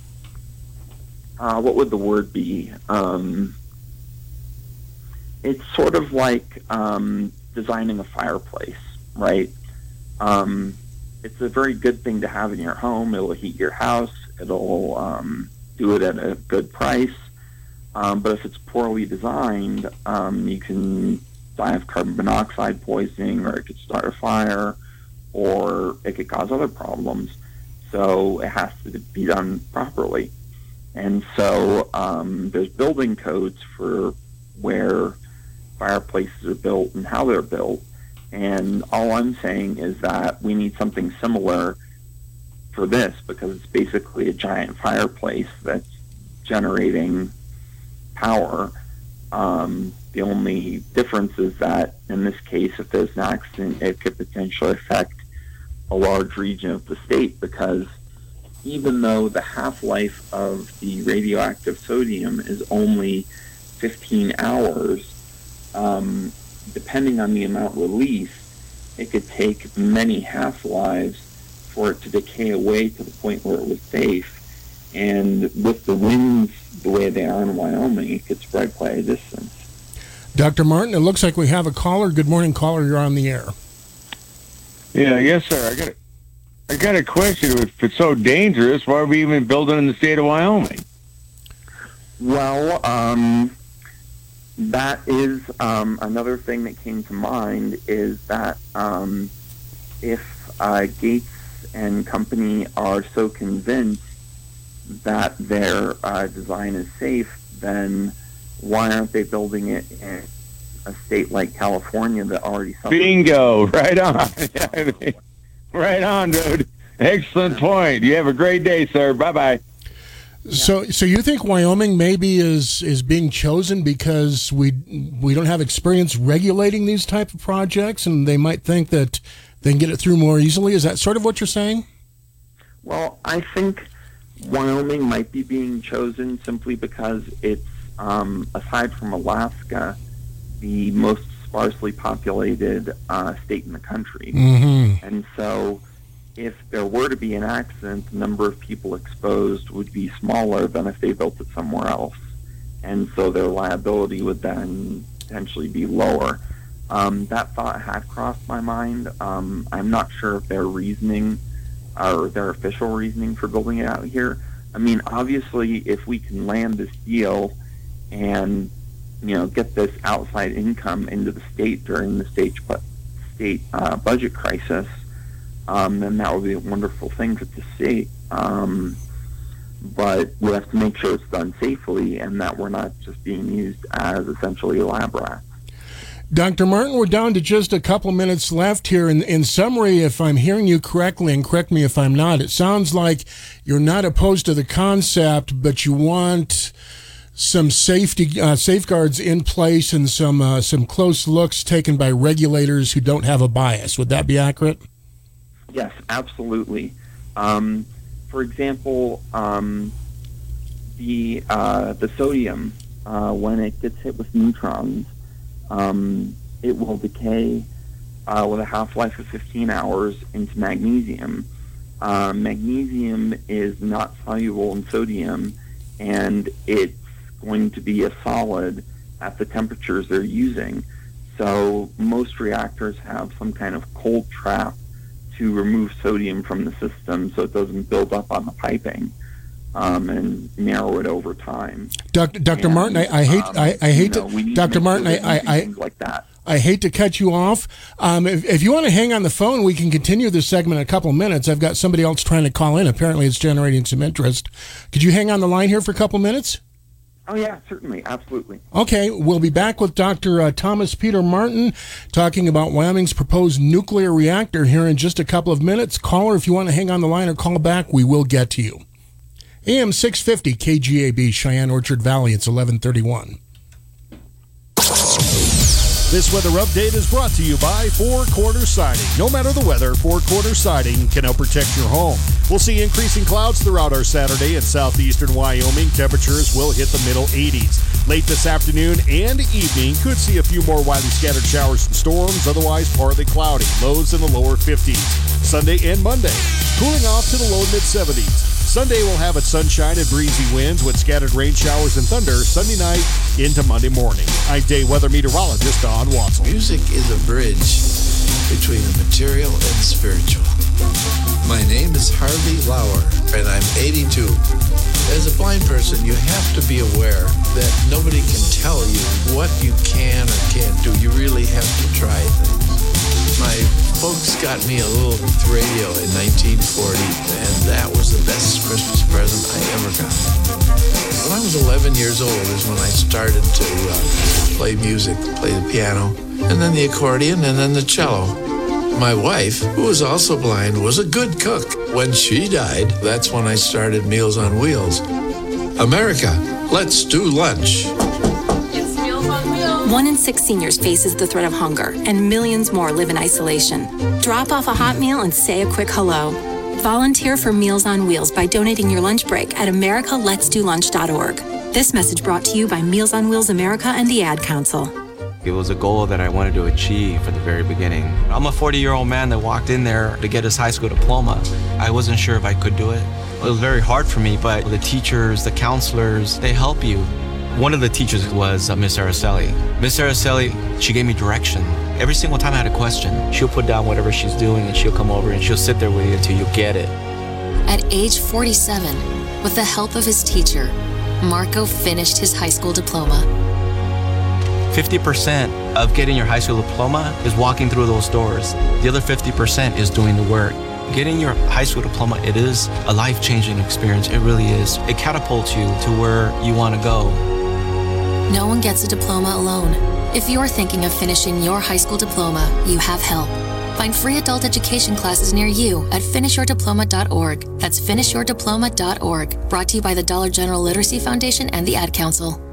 uh, what would the word be? Um, it's sort of like um, designing a fireplace, right? Um, it's a very good thing to have in your home. It'll heat your house. It'll um, do it at a good price. Um, but if it's poorly designed, um, you can die of carbon monoxide poisoning, or it could start a fire, or it could cause other problems. So it has to be done properly. And so um, there's building codes for where fireplaces are built and how they're built. And all I'm saying is that we need something similar for this because it's basically a giant fireplace that's generating power. Um, the only difference is that in this case, if there's an accident, it could potentially affect a large region of the state because even though the half-life of the radioactive sodium is only 15 hours, um, depending on the amount released, it could take many half-lives for it to decay away to the point where it was safe. And with the winds the way they are in Wyoming, it could spread quite a distance. Dr. Martin, it looks like we have a caller. Good morning, caller. You're on the air. Yeah, yes, sir. I got a, I got a question. If it's so dangerous, why are we even building in the state of Wyoming? Well, um, that is um, another thing that came to mind is that um, if uh, Gates and company are so convinced that their uh, design is safe, then why aren't they building it in a state like California that already? Bingo! [laughs] Right on. [laughs] [laughs] right on, dude. Excellent point. You have a great day, sir. Bye bye. So, so you think Wyoming maybe is is being chosen because we we don't have experience regulating these type of projects, and they might think that they can get it through more easily? Is that sort of what you're saying? Well, I think Wyoming might be being chosen simply because it's, um, aside from Alaska, the most sparsely populated uh, state in the country. Mhm. And so, if there were to be an accident, the number of people exposed would be smaller than if they built it somewhere else. And so their liability would then potentially be lower. Um, that thought had crossed my mind. Um, I'm not sure if their reasoning or their official reasoning for building it out here. I mean, obviously, if we can land this deal and you know get this outside income into the state during the state bu- state uh, budget crisis, um, then that would be a wonderful thing for the state. Um, but we have to make sure it's done safely and that we're not just being used as essentially lab rat. Dr. Martin, we're down to just a couple minutes left here. In, in summary, if I'm hearing you correctly, and correct me if I'm not, it sounds like you're not opposed to the concept, but you want some safety uh, safeguards in place and some uh, some close looks taken by regulators who don't have a bias. Would that be accurate? Yes, absolutely. Um, for example, um, the uh, the sodium uh, when it gets hit with neutrons, um, it will decay uh, with a half life of 15 hours into magnesium. Uh, magnesium is not soluble in sodium, and it's going to be a solid at the temperatures they're using. So most reactors have some kind of cold trap to remove sodium from the system so it doesn't build up on the piping um, and narrow it over time. Dr. Dr. And, Martin, I, I hate um, I, I hate you know, to, Dr. Martin, I, I, I like that. I hate to cut you off. Um, if, if you want to hang on the phone, we can continue this segment in a couple minutes. I've got somebody else trying to call in. Apparently, it's generating some interest. Could you hang on the line here for a couple minutes? Oh yeah, certainly, absolutely. Okay, we'll be back with Dr. Uh, Thomas Peter Martin talking about Wyoming's proposed nuclear reactor here in just a couple of minutes. Caller, if you want to hang on the line or call back, we will get to you. AM 650 KGAB, Cheyenne Orchard Valley. It's 1131. This weather update is brought to you by Four Corner Siding. No matter the weather, Four Corner Siding can help protect your home. We'll see increasing clouds throughout our Saturday in southeastern Wyoming. Temperatures will hit the middle 80s. Late this afternoon and evening, could see a few more widely scattered showers and storms, otherwise partly cloudy. Lows in the lower 50s. Sunday and Monday, cooling off to the low mid 70s. Sunday will have its sunshine and breezy winds with scattered rain showers and thunder Sunday night into Monday morning. I'm day weather meteorologist Don Watson. Music is a bridge between the material and spiritual. My name is Harvey Lauer, and I'm 82. As a blind person, you have to be aware that nobody can tell you what you can or can't do. You really have to try things. My folks got me a little radio in 1940, and that was the best Christmas present I ever got. When I was 11 years old is when I started to uh, play music, play the piano, and then the accordion, and then the cello. My wife, who was also blind, was a good cook. When she died, that's when I started Meals on Wheels. America, let's do lunch. One in six seniors faces the threat of hunger, and millions more live in isolation. Drop off a hot meal and say a quick hello. Volunteer for Meals on Wheels by donating your lunch break at americaletsdolunch.org. This message brought to you by Meals on Wheels America and the Ad Council. It was a goal that I wanted to achieve from the very beginning. I'm a 40 year old man that walked in there to get his high school diploma. I wasn't sure if I could do it. It was very hard for me, but the teachers, the counselors, they help you. One of the teachers was uh, Miss Araceli. Miss Araceli, she gave me direction. Every single time I had a question, she'll put down whatever she's doing and she'll come over and she'll sit there with you until you get it. At age 47, with the help of his teacher, Marco finished his high school diploma. 50% of getting your high school diploma is walking through those doors. The other 50% is doing the work. Getting your high school diploma, it is a life-changing experience. It really is. It catapults you to where you want to go. No one gets a diploma alone. If you're thinking of finishing your high school diploma, you have help. Find free adult education classes near you at finishyourdiploma.org. That's finishyourdiploma.org. Brought to you by the Dollar General Literacy Foundation and the Ad Council.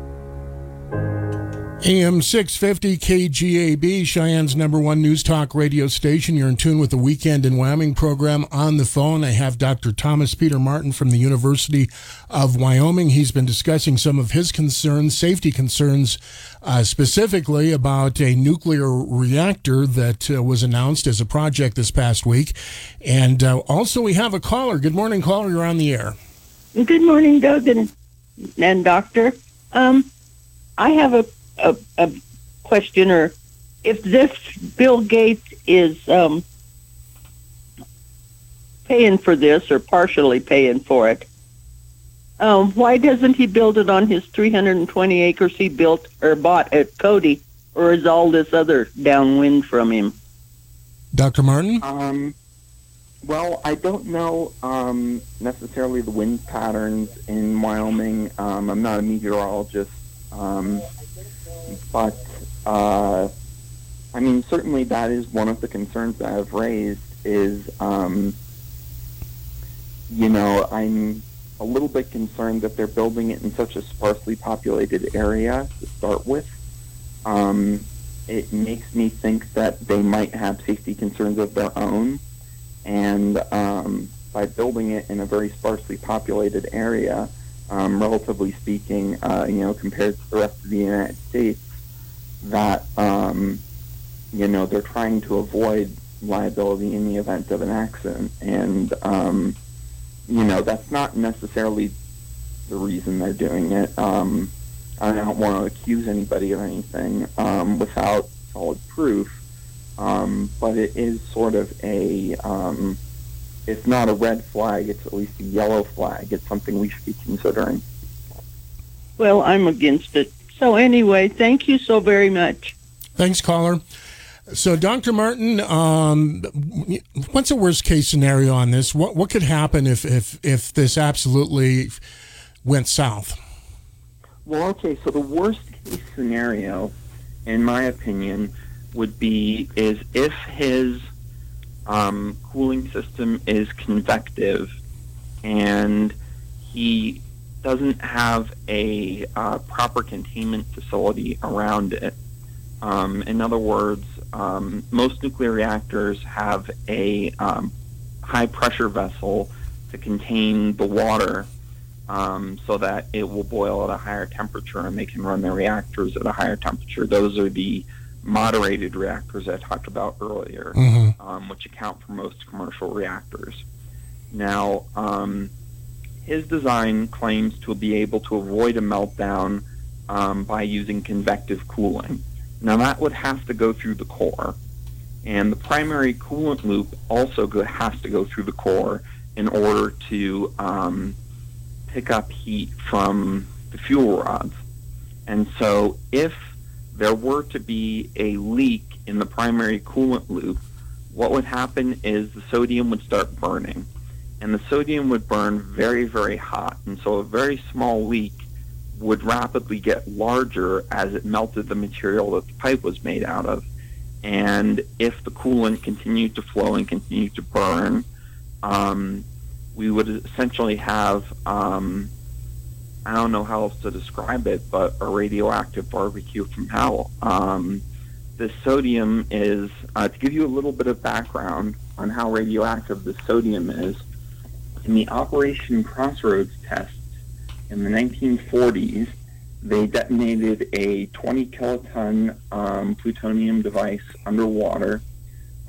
AM 650 KGAB, Cheyenne's number one news talk radio station. You're in tune with the Weekend in Wyoming program. On the phone, I have Dr. Thomas Peter Martin from the University of Wyoming. He's been discussing some of his concerns, safety concerns, uh, specifically about a nuclear reactor that uh, was announced as a project this past week. And uh, also, we have a caller. Good morning, caller. You're on the air. Good morning, Doug and, and Doctor. Um, I have a, a, a question, or if this Bill Gates is um, paying for this or partially paying for it, um, why doesn't he build it on his 320 acres he built or bought at Cody, or is all this other downwind from him? Dr. Martin? Um, well, I don't know um, necessarily the wind patterns in Wyoming. Um, I'm not a meteorologist, um, but uh, I mean, certainly that is one of the concerns that I've raised. Is um, you know, I'm a little bit concerned that they're building it in such a sparsely populated area to start with. Um, it makes me think that they might have safety concerns of their own, and um, by building it in a very sparsely populated area, um, relatively speaking, uh, you know, compared to the rest of the United States, that um, you know they're trying to avoid liability in the event of an accident, and um, you know that's not necessarily the reason they're doing it. Um, I don't want to accuse anybody of anything um, without solid proof, um, but it is sort of a, um, if not a red flag, it's at least a yellow flag. It's something we should be considering. Well, I'm against it. So anyway, thank you so very much. Thanks, caller. So, Dr. Martin, um, what's the worst case scenario on this? What what could happen if if if this absolutely went south? Well, okay, so the worst case scenario, in my opinion, would be is if his um, cooling system is convective and he doesn't have a uh, proper containment facility around it. Um, in other words, um, most nuclear reactors have a um, high pressure vessel to contain the water um, so that it will boil at a higher temperature and they can run their reactors at a higher temperature. Those are the moderated reactors I talked about earlier, Mhm. um, which account for most commercial reactors. Now, um, his design claims to be able to avoid a meltdown um, by using convective cooling. Now, that would have to go through the core. And the primary coolant loop also go, has to go through the core in order to um, pick up heat from the fuel rods. And so if there were to be a leak in the primary coolant loop, what would happen is the sodium would start burning. And the sodium would burn very, very hot. And so a very small leak would rapidly get larger as it melted the material that the pipe was made out of. And if the coolant continued to flow and continued to burn, um, we would essentially have um, I don't know how else to describe it, but a radioactive barbecue from hell. Um, the sodium is, uh, to give you a little bit of background on how radioactive the sodium is, in the Operation Crossroads test in the 1940s, they detonated a 20 kiloton um, plutonium device underwater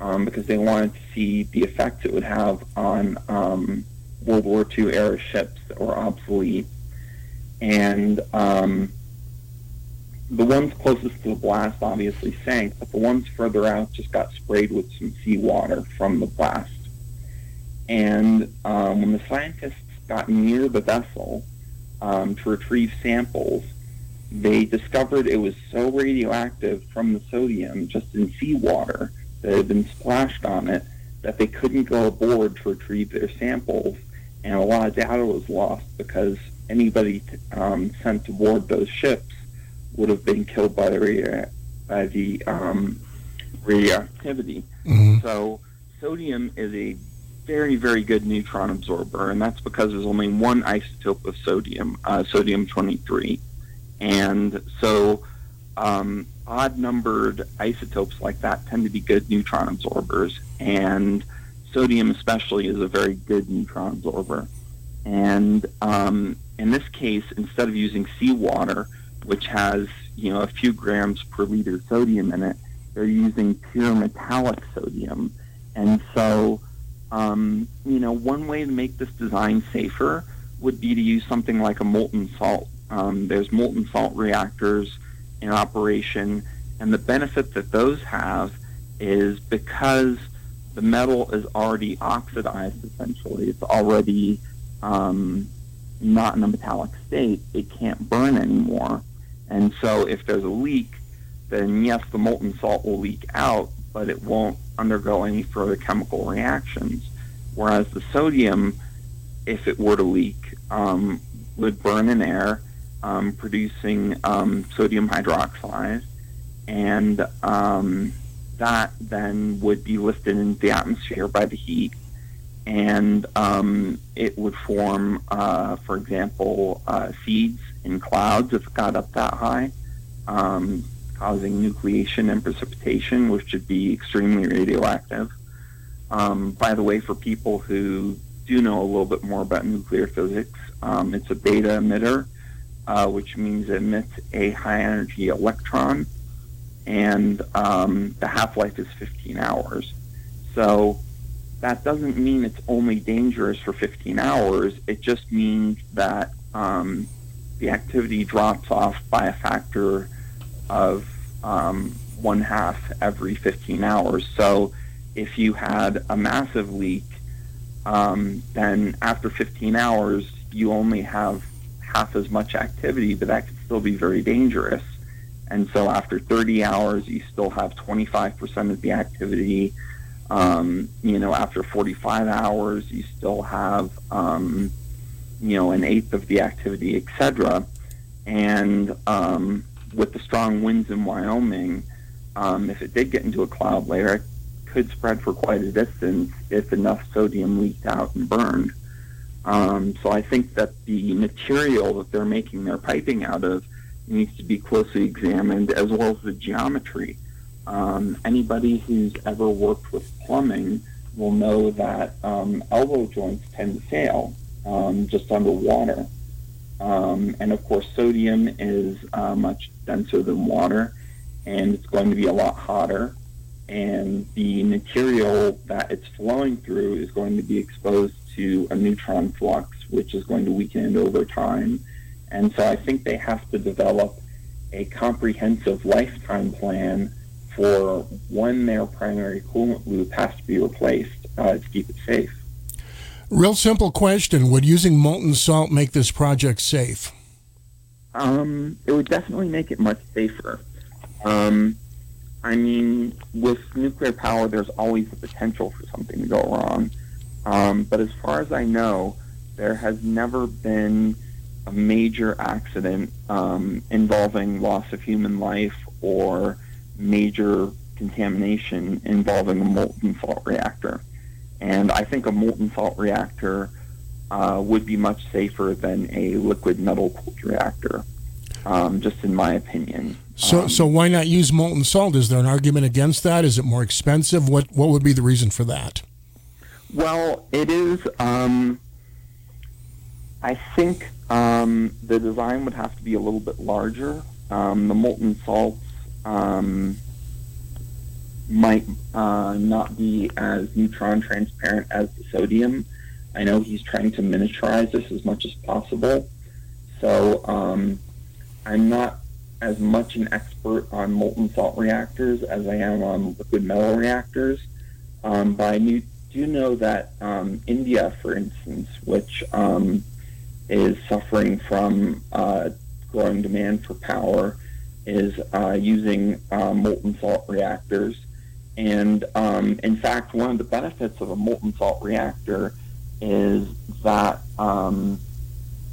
um, because they wanted to see the effects it would have on um, World War II era ships that were obsolete. And um, the ones closest to the blast obviously sank, but the ones further out just got sprayed with some seawater from the blast. And um, when the scientists got near the vessel, um, to retrieve samples, they discovered it was so radioactive from the sodium just in seawater that had been splashed on it that they couldn't go aboard to retrieve their samples, and a lot of data was lost because anybody um, sent aboard those ships would have been killed by the radio- by the um, radioactivity. So sodium is a very, very good neutron absorber, and that's because there's only one isotope of sodium, uh, sodium 23. And so um, odd numbered isotopes like that tend to be good neutron absorbers, and sodium, especially, is a very good neutron absorber. And um, in this case, instead of using seawater, which has you know a few grams per liter sodium in it, they're using pure metallic sodium. And so, um, you know, one way to make this design safer would be to use something like a molten salt. Um, there's molten salt reactors in operation, and the benefit that those have is because the metal is already oxidized, essentially, it's already um, not in a metallic state, it can't burn anymore. And so if there's a leak, then yes, the molten salt will leak out, but it won't undergo any further chemical reactions. Whereas the sodium, if it were to leak, um, would burn in air, um, producing um, sodium hydroxide, and um, that then would be lifted into the atmosphere by the heat, and um, it would form, uh, for example, uh, seeds in clouds if it got up that high, um, causing nucleation and precipitation, which would be extremely radioactive. Um, by the way, for people who do know a little bit more about nuclear physics, um, it's a beta emitter, uh, which means it emits a high energy electron, and um, the half life is 15 hours. So that doesn't mean it's only dangerous for 15 hours. It just means that um, the activity drops off by a factor of um, one half every 15 hours. So if you had a massive leak, um, then after 15 hours, you only have half as much activity, but that could still be very dangerous. And so after 30 hours, you still have 25% of the activity. Um, you know, after 45 hours, you still have, um, you know, an eighth of the activity, etc. And um, with the strong winds in Wyoming, um, if it did get into a cloud layer, it could spread for quite a distance if enough sodium leaked out and burned. Um, so I think that the material that they're making their piping out of needs to be closely examined, as well as the geometry. Um, anybody who's ever worked with plumbing will know that um, elbow joints tend to fail um, just underwater. Um, and of course, sodium is uh, much denser than water, and it's going to be a lot hotter. And the material that it's flowing through is going to be exposed to a neutron flux, which is going to weaken it over time. And so I think they have to develop a comprehensive lifetime plan for when their primary coolant loop has to be replaced uh, to keep it safe. Real simple question Would using molten salt make this project safe? Um, it would definitely make it much safer. Um, I mean, with nuclear power, there's always the potential for something to go wrong. Um, but as far as I know, there has never been a major accident um, involving loss of human life or major contamination involving a molten salt reactor. And I think a molten salt reactor uh, would be much safer than a liquid metal cooled reactor, um, just in my opinion. So, so why not use molten salt? Is there an argument against that? Is it more expensive? What What would be the reason for that? Well, it is. Um, I think um, the design would have to be a little bit larger. Um, the molten salts um, might uh, not be as neutron transparent as the sodium. I know he's trying to miniaturize this as much as possible. So um, I'm not as much an expert on molten salt reactors as I am on liquid metal reactors. Um, but I knew, do know that um, India, for instance, which um, is suffering from uh, growing demand for power is uh, using uh, molten salt reactors. And um, in fact, one of the benefits of a molten salt reactor is that um,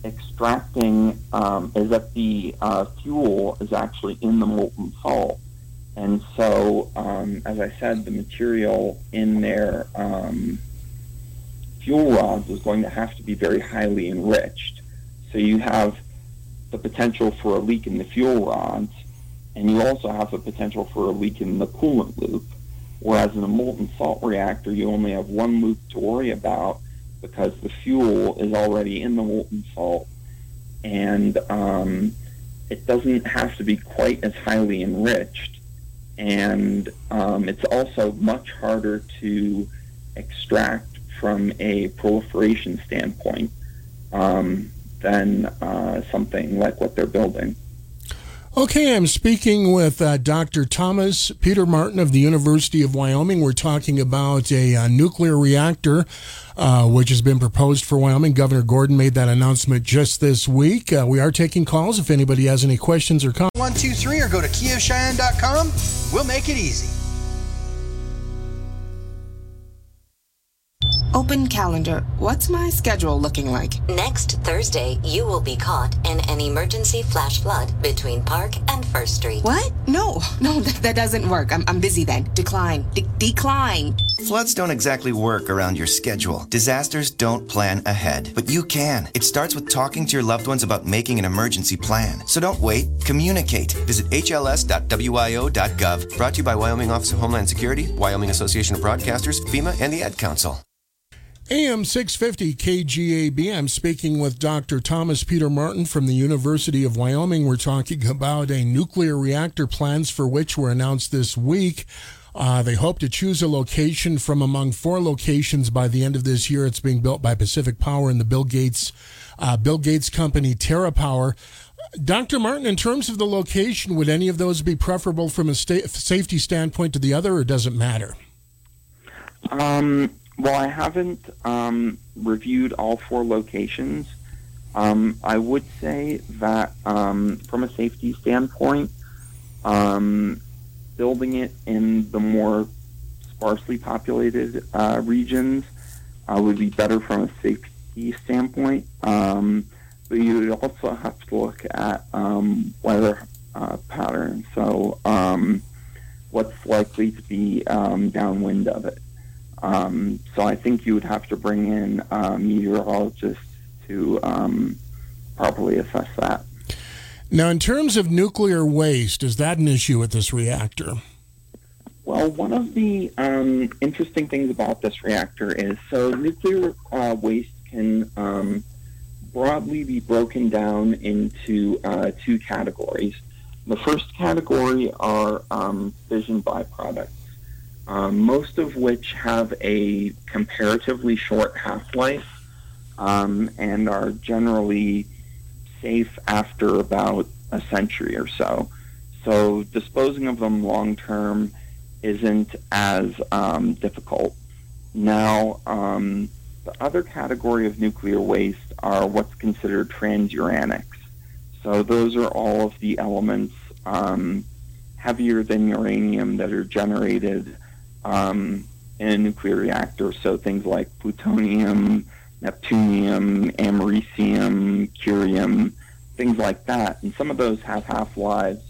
extracting um, is that the uh, fuel is actually in the molten salt. And so, um, as I said, the material in their um, fuel rods is going to have to be very highly enriched. So you have the potential for a leak in the fuel rods, and you also have the potential for a leak in the coolant loop. Whereas in a molten salt reactor, you only have one loop to worry about because the fuel is already in the molten salt, and um, it doesn't have to be quite as highly enriched. And um, it's also much harder to extract from a proliferation standpoint um, than uh, something like what they're building. Okay, I'm speaking with uh, Dr. Thomas Peter Martin of the University of Wyoming. We're talking about a, uh nuclear reactor uh, which has been proposed for Wyoming. Governor Gordon made that announcement just this week. Uh, we are taking calls if anybody has any questions or comments. One, two, three, or go to KiaCheyenne.com. We'll make it easy. Open calendar. What's my schedule looking like? Next Thursday, you will be caught in an emergency flash flood between Park and First Street. What? No, no, that, that doesn't work. I'm, I'm busy then. Decline. De- decline. Floods don't exactly work around your schedule. Disasters don't plan ahead, but you can. It starts with talking to your loved ones about making an emergency plan. So don't wait, communicate. Visit hls.wyo.gov. Brought to you by Wyoming Office of Homeland Security, Wyoming Association of Broadcasters, FEMA, and the Ad Council. AM 650 KGAB. I'm speaking with Dr. Thomas Peter Martin from the University of Wyoming. We're talking about a nuclear reactor plans for which were announced this week. Uh, they hope to choose a location from among four locations by the end of this year. It's being built by Pacific Power and the Bill Gates uh, Bill Gates company TerraPower. Dr. Martin, in terms of the location, would any of those be preferable from a sta- safety standpoint to the other, or does it matter? Um, well, I haven't um, reviewed all four locations. Um, I would say that um, from a safety standpoint, um, building it in the more sparsely populated uh, regions uh, would be better from a safety standpoint. Um, but you would also have to look at um, weather uh, patterns. So, what's likely to be downwind of it. Um, so I think you would have to bring in uh, meteorologists to um, properly assess that. Now, in terms of nuclear waste, is that an issue with this reactor? Well, one of the um, interesting things about this reactor is so nuclear uh, waste can um, broadly be broken down into uh, two categories. The first category are um, fission byproducts, um, most of which have a comparatively short half life um, and are generally safe after about a century or so. So disposing of them long term isn't as um, difficult. Now, um, the other category of nuclear waste are what's considered transuranics. So those are all of the elements um, heavier than uranium that are generated um, in a nuclear reactor. So things like plutonium, neptunium, americium, curium, things like that. And some of those have half-lives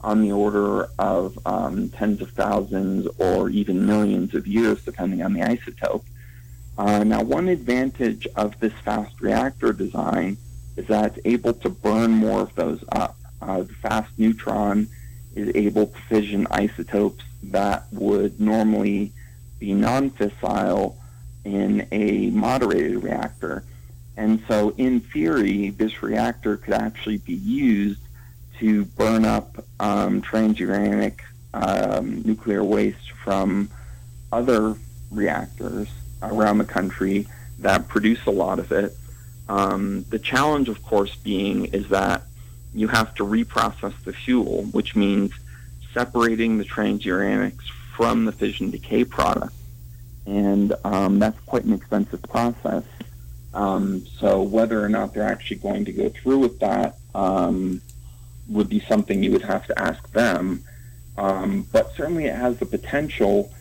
on the order of um, tens of thousands or even millions of years, depending on the isotope. Uh, now, one advantage of this fast reactor design is that it's able to burn more of those up. Uh, the fast neutron is able to fission isotopes that would normally be non-fissile in a moderated reactor. And so, in theory, this reactor could actually be used to burn up um, transuranic um, nuclear waste from other reactors around the country that produce a lot of it. Um, the challenge, of course, being is that you have to reprocess the fuel, which means separating the transuranics from the fission decay product. And um, that's quite an expensive process. Um, so whether or not they're actually going to go through with that um, would be something you would have to ask them. Um, but certainly it has the potential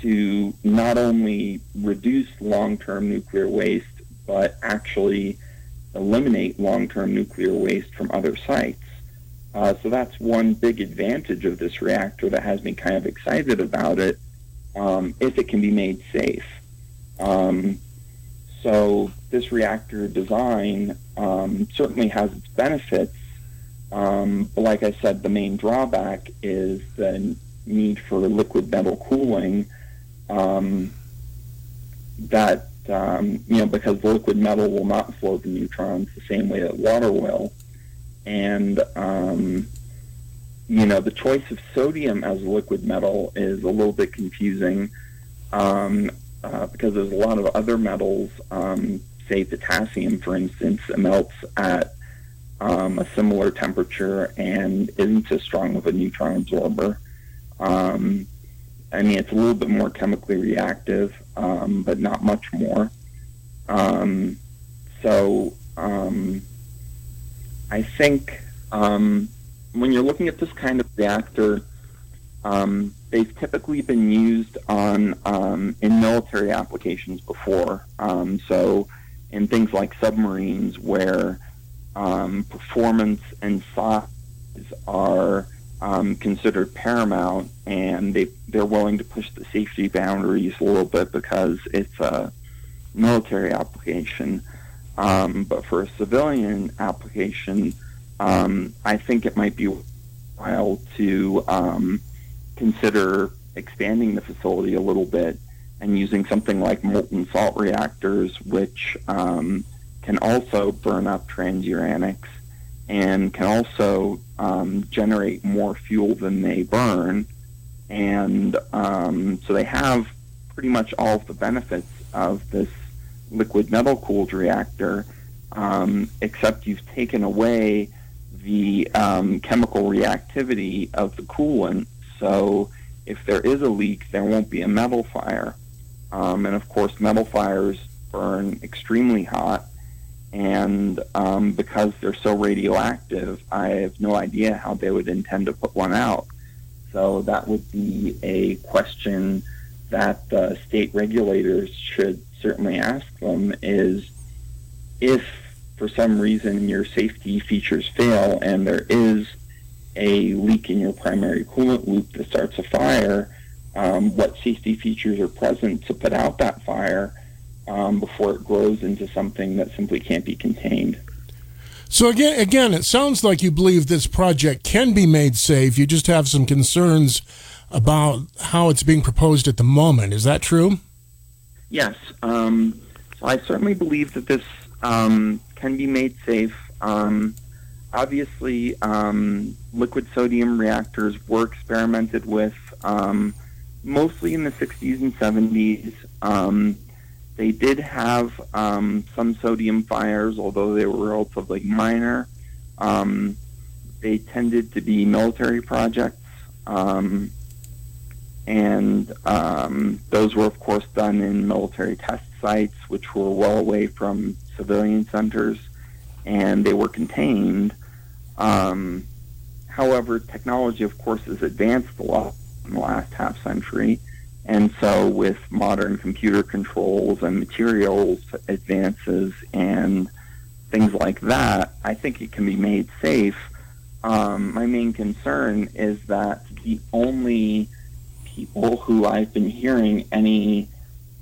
to not only reduce long-term nuclear waste, but actually eliminate long-term nuclear waste from other sites. Uh, so that's one big advantage of this reactor that has me kind of excited about it, um, if it can be made safe. Um, so this reactor design um, certainly has its benefits, um, but like I said, the main drawback is the need for liquid metal cooling. Um, that um, you know, because liquid metal will not flow the neutrons the same way that water will, and um, you know, the choice of sodium as a liquid metal is a little bit confusing um, uh, because there's a lot of other metals, um, say potassium, for instance, melts at um, a similar temperature and isn't as strong of a neutron absorber. Um, I mean, it's a little bit more chemically reactive, um, but not much more. Um, so I think um, when you're looking at this kind of reactor, um, they've typically been used on um, in military applications before. Um, so in things like submarines, where um, performance and size are um, considered paramount, and they they're willing to push the safety boundaries a little bit because it's a military application. Um, but for a civilian application, um, I think it might be while to um, consider expanding the facility a little bit and using something like molten salt reactors, which um, can also burn up transuranics and can also um, generate more fuel than they burn. And um, so they have pretty much all of the benefits of this liquid metal cooled reactor, um, except you've taken away the um, chemical reactivity of the coolant. So if there is a leak, there won't be a metal fire. Um, and of course, metal fires burn extremely hot. And um, because they're so radioactive, I have no idea how they would intend to put one out. So that would be a question that the state regulators should certainly ask them is if for some reason your safety features fail and there is a leak in your primary coolant loop that starts a fire, um, what safety features are present to put out that fire um, before it grows into something that simply can't be contained. So again, again, it sounds like you believe this project can be made safe. You just have some concerns about how it's being proposed at the moment. Is that true? Yes. Um, so I certainly believe that this um, can be made safe. Um, obviously, um, liquid sodium reactors were experimented with um, mostly in the 60s and 70s. Um, they did have some sodium fires, although they were relatively minor. They tended to be military projects, um, and um, those were, of course, done in military test sites, which were well away from civilian centers, and they were contained. Um, however, technology, of course, has advanced a lot in the last half century. And so, with modern computer controls and materials advances and things like that, I think it can be made safe. Um, my main concern is that the only people who I've been hearing any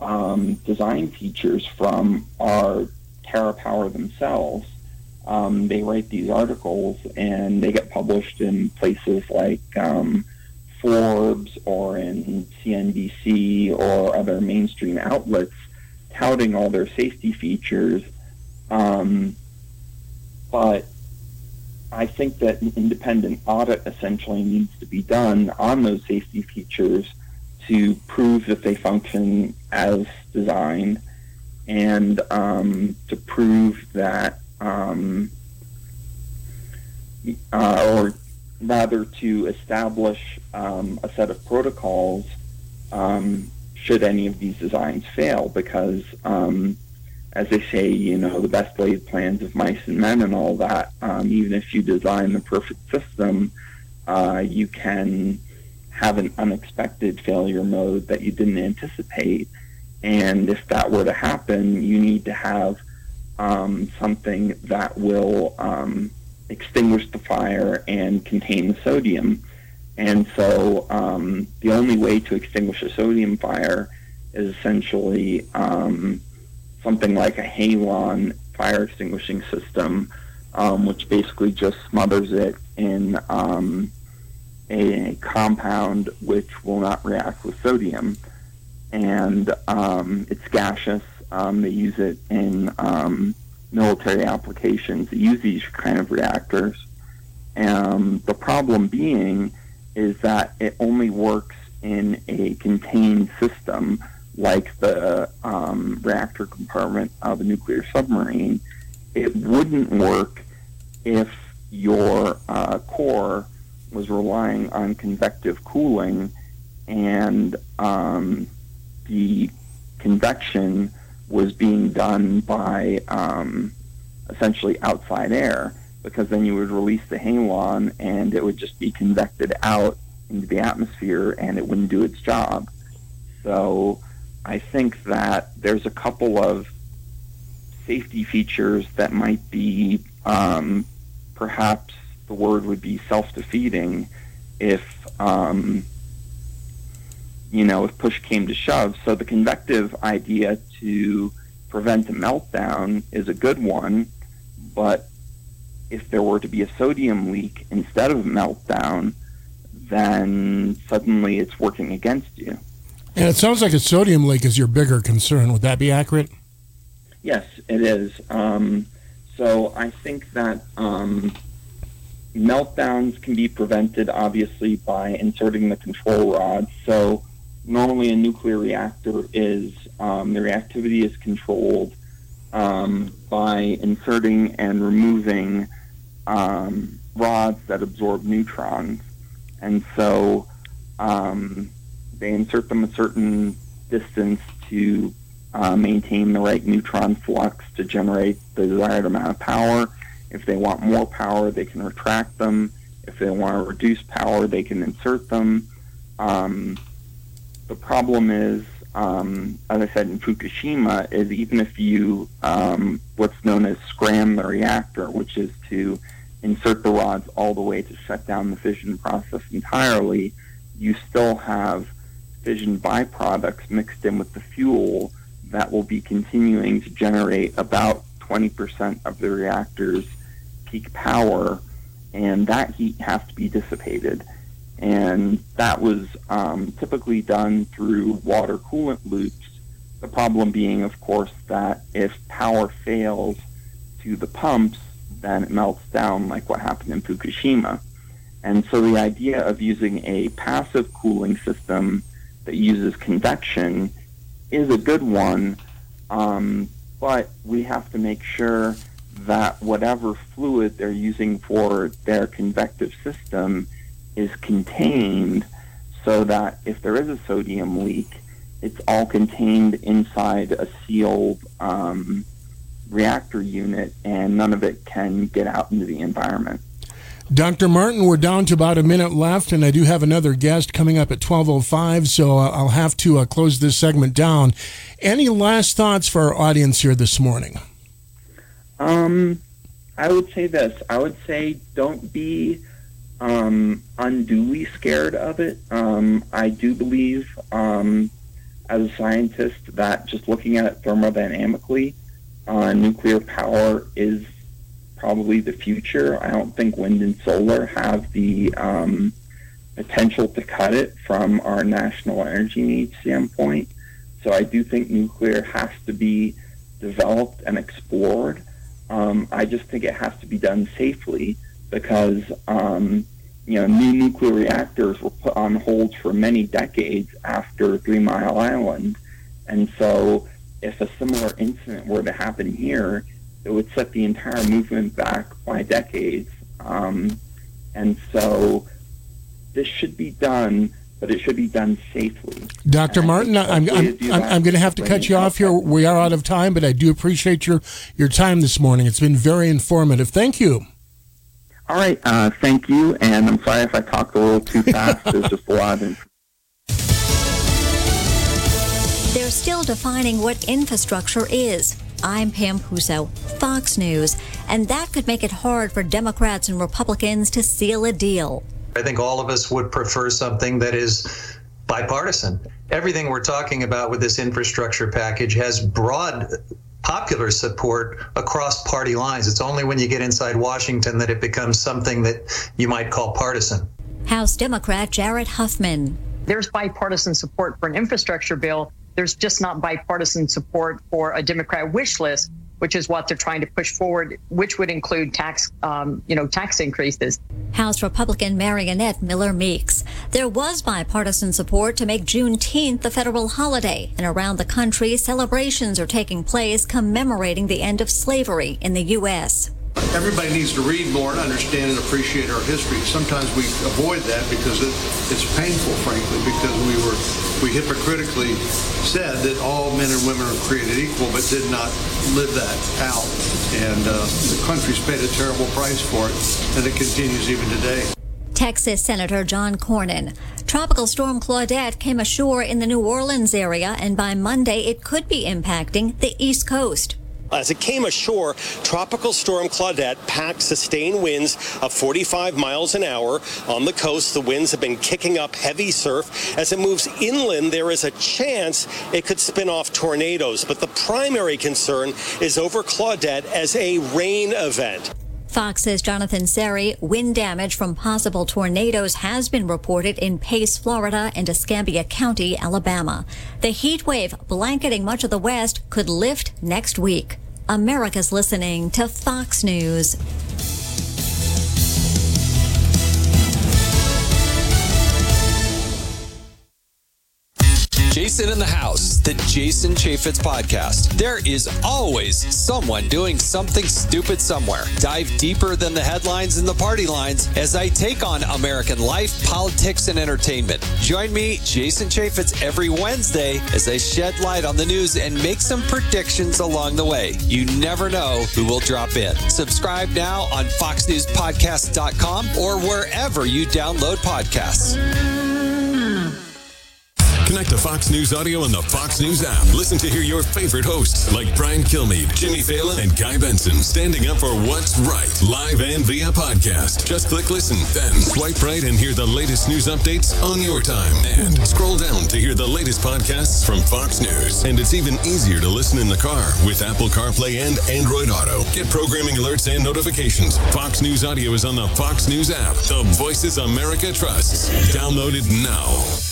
um, design features from are TerraPower themselves. Um, they write these articles and they get published in places like um, Forbes or in CNBC or other mainstream outlets touting all their safety features. Um, but I think that an independent audit essentially needs to be done on those safety features to prove that they function as designed and um, to prove that, um, uh, or rather to establish um, a set of protocols um, should any of these designs fail, because um, as they say, you know, the best laid plans of mice and men and all that. Um, even if you design the perfect system, uh, you can have an unexpected failure mode that you didn't anticipate. And if that were to happen, you need to have um, something that will um, extinguish the fire and contain the sodium. And so um, the only way to extinguish a sodium fire is essentially um, something like a halon fire extinguishing system, um, which basically just smothers it in um, a compound which will not react with sodium. And um, it's gaseous. Um, they use it in um, military applications. They use these kind of reactors. Um, the problem being is that it only works in a contained system like the um, reactor compartment of a nuclear submarine. It wouldn't work if your uh, core was relying on convective cooling and um, the convection was being done by um, essentially outside air because then you would release the halon and it would just be convected out into the atmosphere and it wouldn't do its job. So I think that there's a couple of safety features that might be um, perhaps the word would be self-defeating if um, you know if push came to shove. So the convective idea to prevent a meltdown is a good one, but if there were to be a sodium leak instead of a meltdown, then suddenly it's working against you. And it sounds like a sodium leak is your bigger concern. Would that be accurate? Yes, it is. Um, so I think that um, meltdowns can be prevented, obviously, by inserting the control rod. So normally a nuclear reactor is um, the reactivity is controlled um, by inserting and removing um, rods that absorb neutrons, and so um, they insert them a certain distance to uh, maintain the right neutron flux to generate the desired amount of power. If they want more power, they can retract them. If they want to reduce power, they can insert them. Um, the problem is, um, as I said in Fukushima, is even if you um, what's known as scram the reactor, which is to insert the rods all the way to shut down the fission process entirely, you still have fission byproducts mixed in with the fuel that will be continuing to generate about 20% of the reactor's peak power, and that heat has to be dissipated. And that was um, typically done through water coolant loops. The problem being, of course, that if power fails to the pumps, then it melts down like what happened in Fukushima. And so the idea of using a passive cooling system that uses convection is a good one, um, but we have to make sure that whatever fluid they're using for their convective system is contained so that if there is a sodium leak, it's all contained inside a sealed um, reactor unit and none of it can get out into the environment. Dr. Martin, we're down to about a minute left, and I do have another guest coming up at 12.05, so I'll have to uh, close this segment down. Any last thoughts for our audience here this morning? Um, I would say this. I would say don't be um, unduly scared of it. Um, I do believe, um, as a scientist, that just looking at it thermodynamically, uh, nuclear power is probably the future. I don't think wind and solar have the um, potential to cut it from our national energy needs standpoint. So I do think nuclear has to be developed and explored. Um, I just think it has to be done safely because um, you know new nuclear reactors were put on hold for many decades after Three Mile Island, and so if a similar incident were to happen here, it would set the entire movement back by decades. Um, and so this should be done but it should be done safely. Dr. Martin, I'm, I'm, I'm, I'm going to have to cut you off here. We are out of time, but I do appreciate your, your time this morning. It's been very informative. Thank you. All right, uh, thank you, and I'm sorry if I talked a little too fast. There's just a lot of information. They're still defining what infrastructure is. I'm Pam Puso, Fox News, and that could make it hard for Democrats and Republicans to seal a deal. I think all of us would prefer something that is bipartisan. Everything we're talking about with this infrastructure package has broad popular support across party lines. It's only when you get inside Washington that it becomes something that you might call partisan. House Democrat Jared Huffman. There's bipartisan support for an infrastructure bill. There's just not bipartisan support for a Democrat wish list, which is what they're trying to push forward, which would include tax, um, you know, tax increases. House Republican Mariannette Miller Meeks. There was bipartisan support to make Juneteenth a federal holiday, and around the country, celebrations are taking place commemorating the end of slavery in the U.S. Everybody needs to read more and understand and appreciate our history. Sometimes we avoid that because it, it's painful, frankly, because we were we hypocritically said that all men and women are created equal, but did not live that out. And uh, the country's paid a terrible price for it, and it continues even today. Texas Senator John Cornyn. Tropical storm Claudette came ashore in the New Orleans area, and by Monday it could be impacting the East Coast. As it came ashore, Tropical Storm Claudette packed sustained winds of 45 miles an hour. On the coast, the winds have been kicking up heavy surf. As it moves inland, there is a chance it could spin off tornadoes. But the primary concern is over Claudette as a rain event. Fox's Jonathan Serrie, wind damage from possible tornadoes has been reported in Pace, Florida and Escambia County, Alabama. The heat wave blanketing much of the West could lift next week. America's listening to Fox News. Jason in the House, the Jason Chaffetz podcast. There is always someone doing something stupid somewhere. Dive deeper than the headlines and the party lines as I take on American life, politics, and entertainment. Join me, Jason Chaffetz, every Wednesday as I shed light on the news and make some predictions along the way. You never know who will drop in. Subscribe now on FoxNewsPodcast.com or wherever you download podcasts. Mm. Connect to Fox News Audio and the Fox News app. Listen to hear your favorite hosts like Brian Kilmeade, Jimmy Failla, and Guy Benson standing up for what's right, live and via podcast. Just click listen, then swipe right and hear the latest news updates on your time. And scroll down to hear the latest podcasts from Fox News. And it's even easier to listen in the car with Apple CarPlay and Android Auto. Get programming alerts and notifications. Fox News Audio is on the Fox News app. The voices America trusts. Download it now.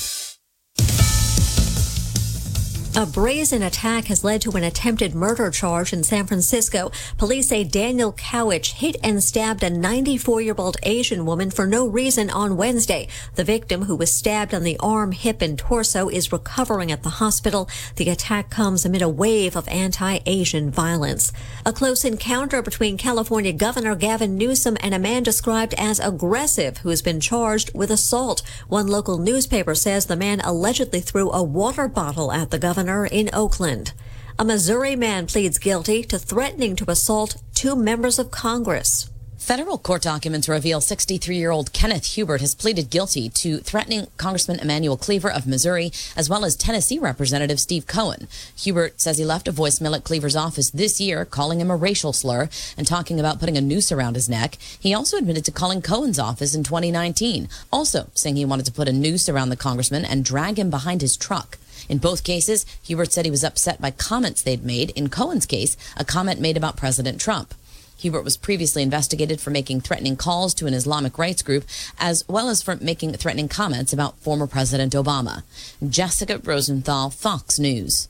A brazen attack has led to an attempted murder charge in San Francisco. Police say Daniel Cauich hit and stabbed a 94 year old Asian woman for no reason on Wednesday. The victim, who was stabbed on the arm, hip, and torso, is recovering at the hospital. The attack comes amid a wave of anti Asian violence. A close encounter between California Governor Gavin Newsom and a man described as aggressive who has been charged with assault. One local newspaper says the man allegedly threw a water bottle at the governor in Oakland. A Missouri man pleads guilty to threatening to assault two members of Congress. Federal court documents reveal 63 year old Kenneth Hubert has pleaded guilty to threatening Congressman Emanuel Cleaver of Missouri, as well as Tennessee Representative Steve Cohen. Hubert says he left a voicemail at Cleaver's office this year calling him a racial slur and talking about putting a noose around his neck. He also admitted to calling Cohen's office in 2019, also saying he wanted to put a noose around the congressman and drag him behind his truck. In both cases, Hubert said he was upset by comments they'd made. In Cohen's case, a comment made about President Trump. Hubert was previously investigated for making threatening calls to an Islamic rights group, as well as for making threatening comments about former President Obama. Jessica Rosenthal, Fox News.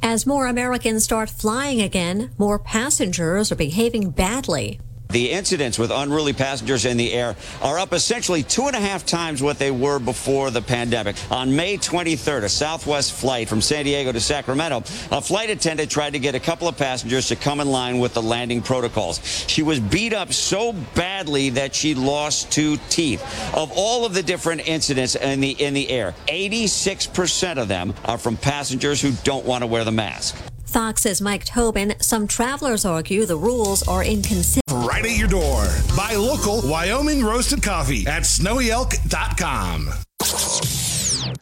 As more Americans start flying again, more passengers are behaving badly. The incidents with unruly passengers in the air are up essentially two and a half times what they were before the pandemic. On May 23rd, a Southwest flight from San Diego to Sacramento, a flight attendant tried to get a couple of passengers to come in line with the landing protocols. She was beat up so badly that she lost two teeth. Of all of the different incidents in the in the air, 86% of them are from passengers who don't want to wear the mask. Fox's Mike Tobin. Some travelers argue the rules are inconsistent. Right at your door. Buy local Wyoming roasted coffee at snowyelk.com.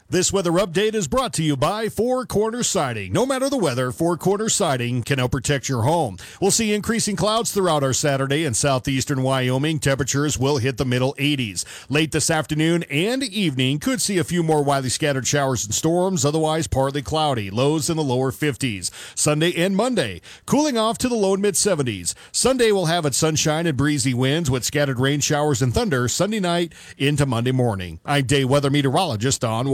This weather update is brought to you by Four Corner Siding. No matter the weather, Four Corner Siding can help protect your home. We'll see increasing clouds throughout our Saturday in southeastern Wyoming. Temperatures will hit the middle 80s. Late this afternoon and evening, could see a few more widely scattered showers and storms, otherwise partly cloudy. Lows in the lower 50s. Sunday and Monday, cooling off to the low mid 70s. Sunday will have its sunshine and breezy winds with scattered rain showers and thunder Sunday night into Monday morning. I'm day weather meteorologist Don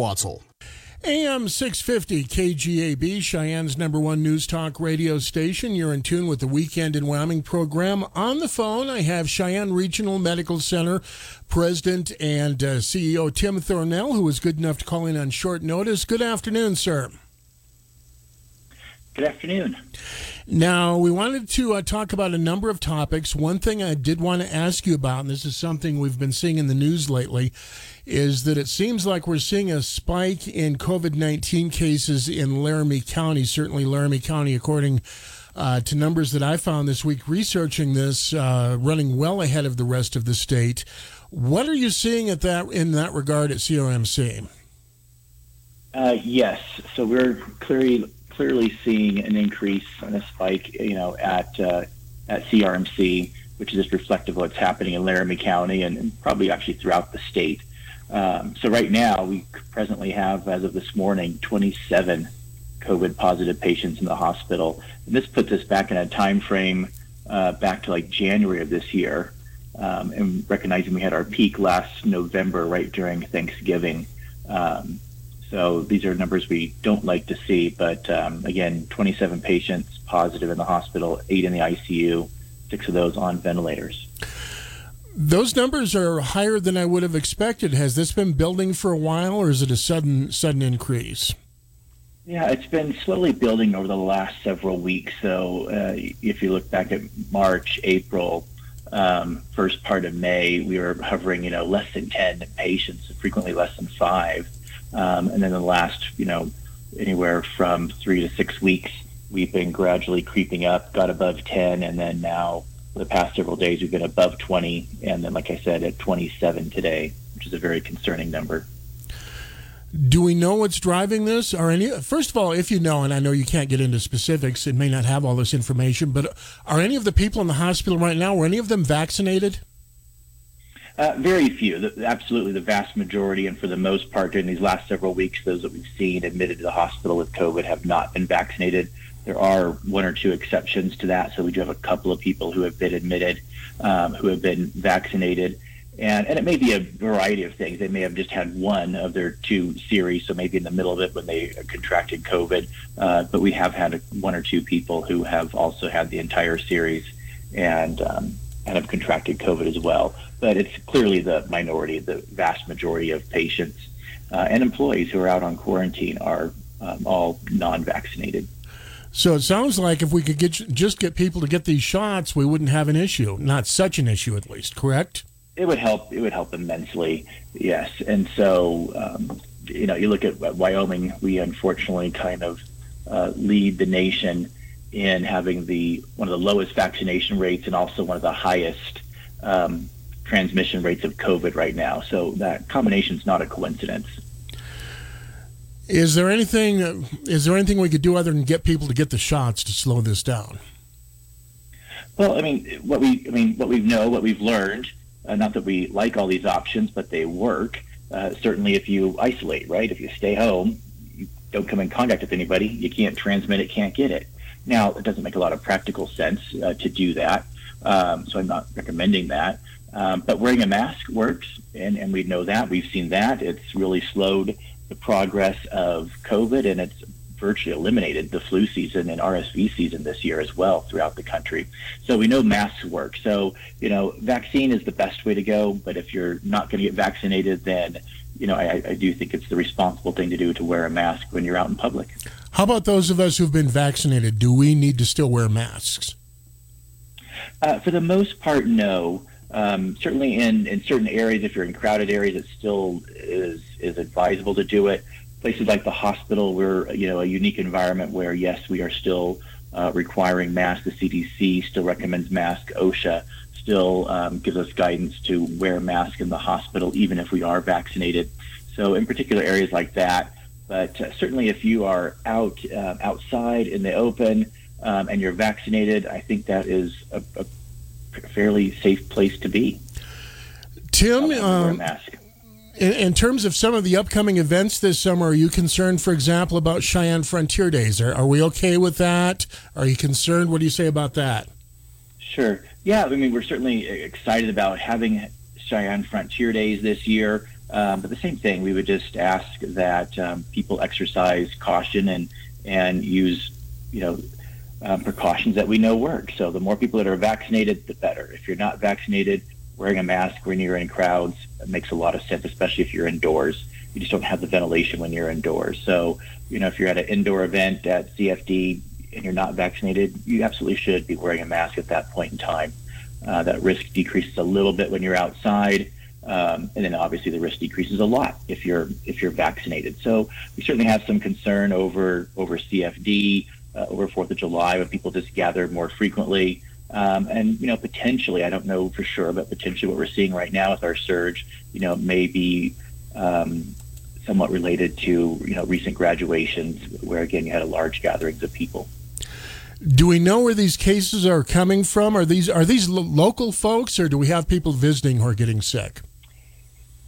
AM 650 KGAB, Cheyenne's number one news talk radio station. You're in tune with the Weekend in Wyoming program. On the phone, I have Cheyenne Regional Medical Center President and uh, CEO Tim Thornell, who was good enough to call in on short notice. Good afternoon, sir. Good afternoon. Now, we wanted to uh, talk about a number of topics. One thing I did want to ask you about, and this is something we've been seeing in the news lately, is that it seems like we're seeing a spike in COVID 19 cases in Laramie County, certainly Laramie County, according uh, to numbers that I found this week researching this, uh, running well ahead of the rest of the state. What are you seeing at that in that regard at CRMC? Uh, yes, so we're clearly clearly seeing an increase and a spike, you know, at uh, at CRMC, which is just reflective of what's happening in Laramie County and, and probably actually throughout the state. Um, so right now, we presently have, as of this morning, 27 COVID positive patients in the hospital, and this puts us back in a time frame uh, back to like January of this year. Um, and recognizing we had our peak last November, right during Thanksgiving. Um, so these are numbers we don't like to see. But um, again, 27 patients positive in the hospital, eight in the ICU, six of those on ventilators. Those numbers are higher than I would have expected. Has this been building for a while, or is it a sudden sudden increase? Yeah, it's been slowly building over the last several weeks. So uh, if you look back at March, April, um, first part of May, we were hovering, you know, less than 10 patients, frequently less than five. Um, and then the last, you know, anywhere from three to six weeks, we've been gradually creeping up, got above 10, and then now the past several days, we've been above 20, and then, like I said, at 27 today, which is a very concerning number. Do we know what's driving this? Or any? First of all, if you know, and I know you can't get into specifics, it may not have all this information, but are any of the people in the hospital right now? Were any of them vaccinated? Uh, very few. The, absolutely, the vast majority, and for the most part, during these last several weeks, those that we've seen admitted to the hospital with COVID have not been vaccinated. There are one or two exceptions to that. So we do have a couple of people who have been admitted um, who have been vaccinated. And, and it may be a variety of things. They may have just had one of their two series, so maybe in the middle of it when they contracted COVID. Uh, but we have had a, one or two people who have also had the entire series and um, and have contracted COVID as well. But it's clearly the minority. The vast majority of patients uh, and employees who are out on quarantine are um, all non-vaccinated. So it sounds like if we could get just get people to get these shots, we wouldn't have an issue. Not such an issue, at least. Correct? It would help. It would help immensely. Yes. And so, um, you know, you look at Wyoming. We unfortunately kind of uh, lead the nation in having the one of the lowest vaccination rates and also one of the highest um, transmission rates of COVID right now. So that combination is not a coincidence. Is there anything? Is there anything we could do other than get people to get the shots to slow this down? Well, I mean, what we, I mean, what we know, what we've learned. Uh, not that we like all these options, but they work. Uh, certainly, if you isolate, right? If you stay home, you don't come in contact with anybody. You can't transmit it, can't get it. Now, it doesn't make a lot of practical sense uh, to do that, um, so I'm not recommending that. Um, but wearing a mask works, and, and we know that. We've seen that. It's really slowed the progress of COVID, and it's virtually eliminated the flu season and RSV season this year as well throughout the country. So we know masks work. So, you know, vaccine is the best way to go. But if you're not going to get vaccinated, then, you know, I, I do think it's the responsible thing to do to wear a mask when you're out in public. How about those of us who've been vaccinated? Do we need to still wear masks? Uh, for the most part, no. Um, certainly in, in certain areas, if you're in crowded areas, it still is, is advisable to do it. Places like the hospital, we're you know a unique environment where yes, we are still uh, requiring masks. The CDC still recommends masks. OSHA still um, gives us guidance to wear a mask in the hospital, even if we are vaccinated. So in particular areas like that. But uh, certainly, if you are out uh, outside in the open um, and you're vaccinated, I think that is a, a fairly safe place to be. Tim, um, in, in, terms of some of the upcoming events this summer, are you concerned, for example, about Cheyenne Frontier Days? Are, are we okay with that? Are you concerned? What do you say about that? Sure. Yeah, I mean, we're certainly excited about having Cheyenne Frontier Days this year. Um, but the same thing, we would just ask that um, people exercise caution and and use, you know, um, precautions that we know work. So the more people that are vaccinated, the better. If you're not vaccinated, wearing a mask when you're in crowds makes a lot of sense, especially if you're indoors. You just don't have the ventilation when you're indoors. So, you know, if you're at an indoor event at CFD and you're not vaccinated, you absolutely should be wearing a mask at that point in time. Uh, that risk decreases a little bit when you're outside. Um, and then obviously the risk decreases a lot if you're if you're vaccinated. So we certainly have some concern over over CFD, uh, over Fourth of July when people just gather more frequently. Um, and you know, potentially, I don't know for sure, but potentially, what we're seeing right now with our surge, you know, may be um, somewhat related to you know recent graduations, where again you had a large gatherings of people. Do we know where these cases are coming from? Are these are these lo- local folks, or do we have people visiting who are getting sick?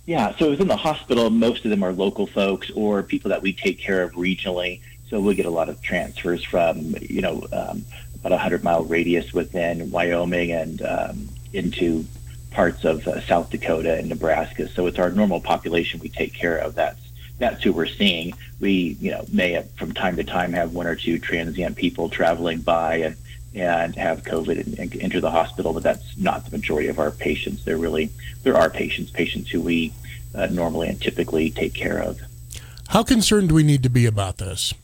Yeah, so within the hospital, most of them are local folks or people that we take care of regionally. So we get a lot of transfers from, you know, um, about a 100 mile radius within Wyoming and um, into parts of uh, South Dakota and Nebraska. So it's our normal population we take care of. That's that's who we're seeing. We, you know, may have, from time to time have one or two transient people traveling by and and have COVID and, and enter the hospital, but that's not the majority of our patients. They're really there are patients, patients who we uh, normally and typically take care of. How concerned do we need to be about this?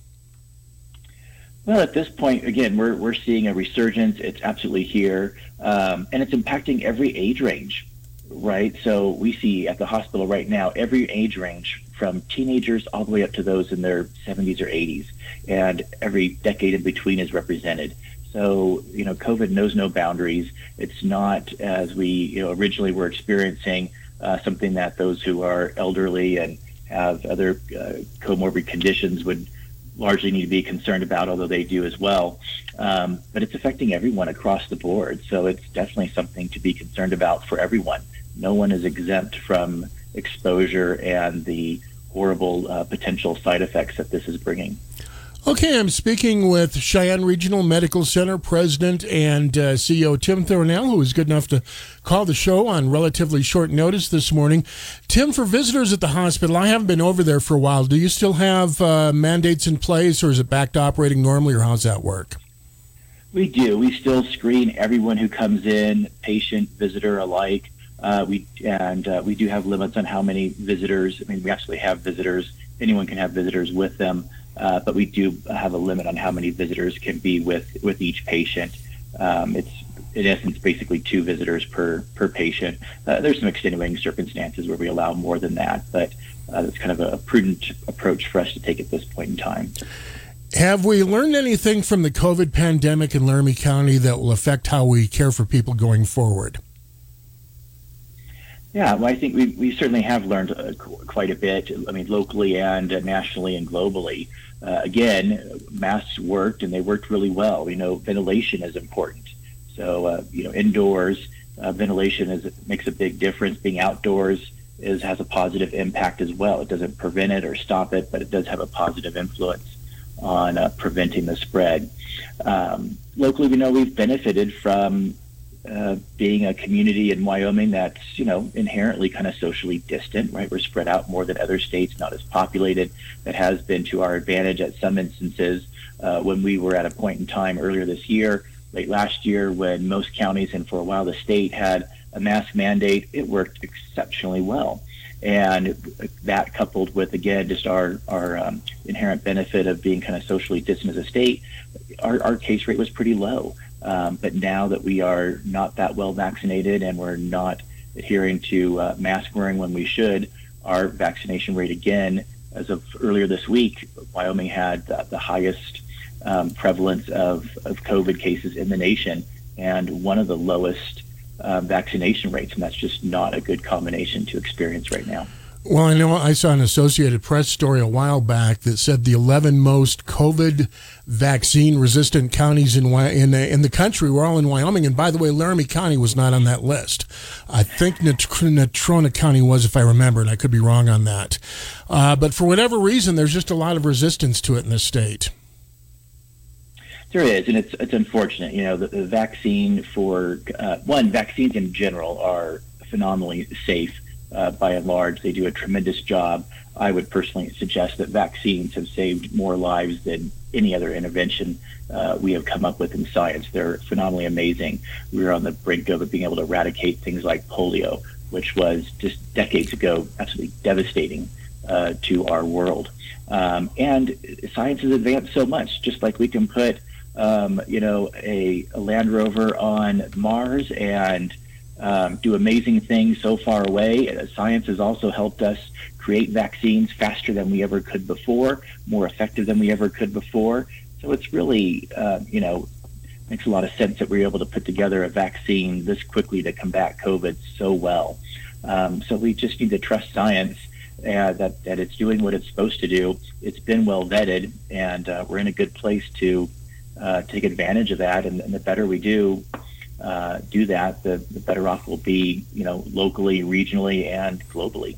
Well, at this point, again, we're, we're seeing a resurgence. It's absolutely here, um, and it's impacting every age range, right? So we see at the hospital right now every age range from teenagers all the way up to those in their 70s or 80s, and every decade in between is represented. So, you know, COVID knows no boundaries. It's not as we, you know, originally were experiencing uh, something that those who are elderly and have other uh, comorbid conditions would largely need to be concerned about, although they do as well. Um, but it's affecting everyone across the board. So it's definitely something to be concerned about for everyone. No one is exempt from exposure and the horrible uh, potential side effects that this is bringing. Okay, I'm speaking with Cheyenne Regional Medical Center President and uh, CEO Tim Thornell, who was good enough to call the show on relatively short notice this morning. Tim, for visitors at the hospital, I haven't been over there for a while. Do you still have uh, mandates in place, or is it back to operating normally, or how's that work? We do. We still screen everyone who comes in, patient, visitor alike. Uh, we and uh, we do have limits on how many visitors. I mean, we actually have visitors. Anyone can have visitors with them uh, but we do have a limit on how many visitors can be with with each patient. Um, it's in essence basically two visitors per per patient. Uh, there's some extenuating circumstances where we allow more than that, but uh, it's kind of a prudent approach for us to take at this point in time. Have we learned anything from the COVID pandemic in Laramie County that will affect how we care for people going forward? Yeah, well, I think we, we certainly have learned uh, quite a bit. I mean, locally and uh, nationally and globally. Uh, again, masks worked and they worked really well. You know, ventilation is important. So, uh, you know, indoors, uh, ventilation is, makes a big difference. Being outdoors is has a positive impact as well. It doesn't prevent it or stop it, but it does have a positive influence on uh, preventing the spread. Um, locally, we know we've benefited from uh, being a community in Wyoming that's you know inherently kind of socially distant, right? We're spread out more than other states, not as populated. That has been to our advantage at some instances. Uh, when we were at a point in time earlier this year, late last year, when most counties and for a while the state had a mask mandate, it worked exceptionally well. And that coupled with again just our our um, inherent benefit of being kind of socially distant as a state, our, our case rate was pretty low. Um, but now that we are not that well vaccinated and we're not adhering to uh, mask wearing when we should, our vaccination rate again, as of earlier this week, Wyoming had the, the highest um, prevalence of, of COVID cases in the nation and one of the lowest uh, vaccination rates. And that's just not a good combination to experience right now. Well, I know I saw an Associated Press story a while back that said the 11 most COVID vaccine resistant counties in in in the country were all in Wyoming. And by the way, Laramie County was not on that list. I think Natrona County was, if I remember, and I could be wrong on that. Uh, but for whatever reason, there's just a lot of resistance to it in this state. There is, and it's it's unfortunate. You know, the, the vaccine for uh, one, vaccines in general are phenomenally safe uh, by and large. They do a tremendous job. I would personally suggest that vaccines have saved more lives than any other intervention uh, we have come up with in science. They're phenomenally amazing. We are on the brink of being able to eradicate things like polio, which was just decades ago absolutely devastating uh, to our world. Um, and science has advanced so much, just like we can put, um, you know, a, a Land Rover on Mars and um, do amazing things so far away. Uh, science has also helped us create vaccines faster than we ever could before, more effective than we ever could before. So it's really, uh, you know, makes a lot of sense that we are able to put together a vaccine this quickly to combat COVID so well. Um, so we just need to trust science. Uh, that, that it's doing what it's supposed to do. It's been well vetted, and uh, we're in a good place to uh, take advantage of that. And, and the better we do, uh, do that, the, the better off we'll be, you know, locally, regionally, and globally.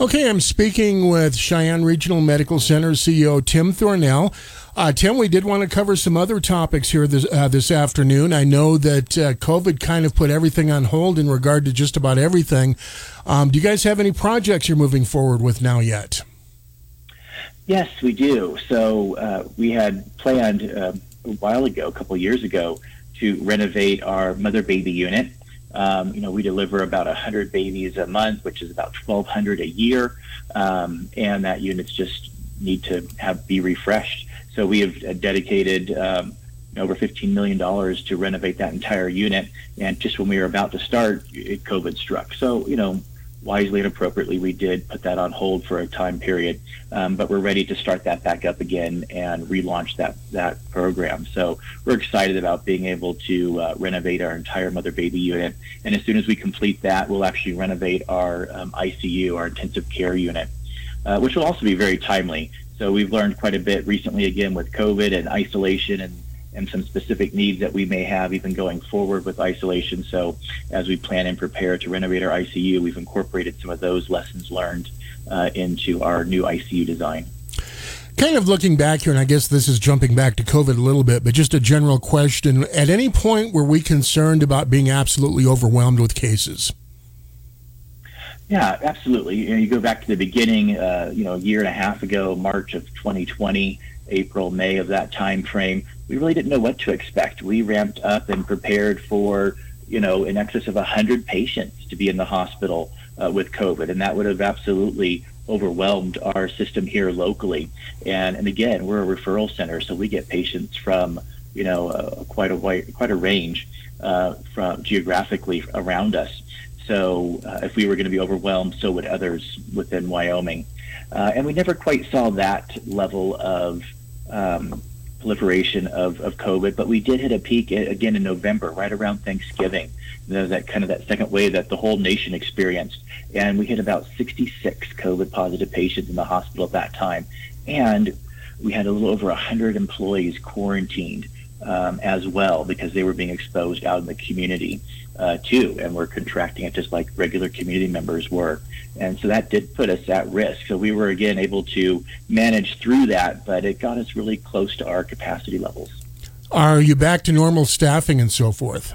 Okay, I'm speaking with Cheyenne Regional Medical Center CEO Tim Thornell. Uh, Tim, we did want to cover some other topics here this uh, this afternoon. I know that uh, COVID kind of put everything on hold in regard to just about everything. Um, do you guys have any projects you're moving forward with now yet? Yes, we do. So uh, we had planned uh, a while ago, a couple years ago, to renovate our mother baby unit. Um, you know, we deliver about 100 babies a month, which is about 1,200 a year, um, and that units just need to have be refreshed. So we have dedicated um, over $15 million to renovate that entire unit. And just when we were about to start, it, COVID struck. So, you know, wisely and appropriately, we did put that on hold for a time period, um, but we're ready to start that back up again and relaunch that that program. So we're excited about being able to uh, renovate our entire mother baby unit, and as soon as we complete that, we'll actually renovate our um, ICU, our intensive care unit, uh, which will also be very timely. So we've learned quite a bit recently, again with COVID and isolation and and some specific needs that we may have even going forward with isolation. So as we plan and prepare to renovate our ICU, we've incorporated some of those lessons learned uh, into our new ICU design. Kind of looking back here, and I guess this is jumping back to COVID a little bit, but just a general question. At any point, were we concerned about being absolutely overwhelmed with cases? Yeah, absolutely. You, know, you go back to the beginning, uh, you know, a year and a half ago, March of 2020, April, May of that time frame we really didn't know what to expect. We ramped up and prepared for, you know, in excess of 100 patients to be in the hospital uh, with COVID, and that would have absolutely overwhelmed our system here locally. And and again, we're a referral center, so we get patients from you know uh, quite a wide, quite a range uh, from geographically around us. So uh, if we were going to be overwhelmed, so would others within Wyoming. Uh, and we never quite saw that level of um, proliferation of, of COVID, but we did hit a peak again in November, right around Thanksgiving. You that kind of that second wave that the whole nation experienced, and we hit about 66 COVID positive patients in the hospital at that time, and we had a little over 100 employees quarantined um, as well because they were being exposed out in the community uh, too, and were contracting it just like regular community members were. And so that did put us at risk. So we were again able to manage through that, but it got us really close to our capacity levels. Are you back to normal staffing and so forth?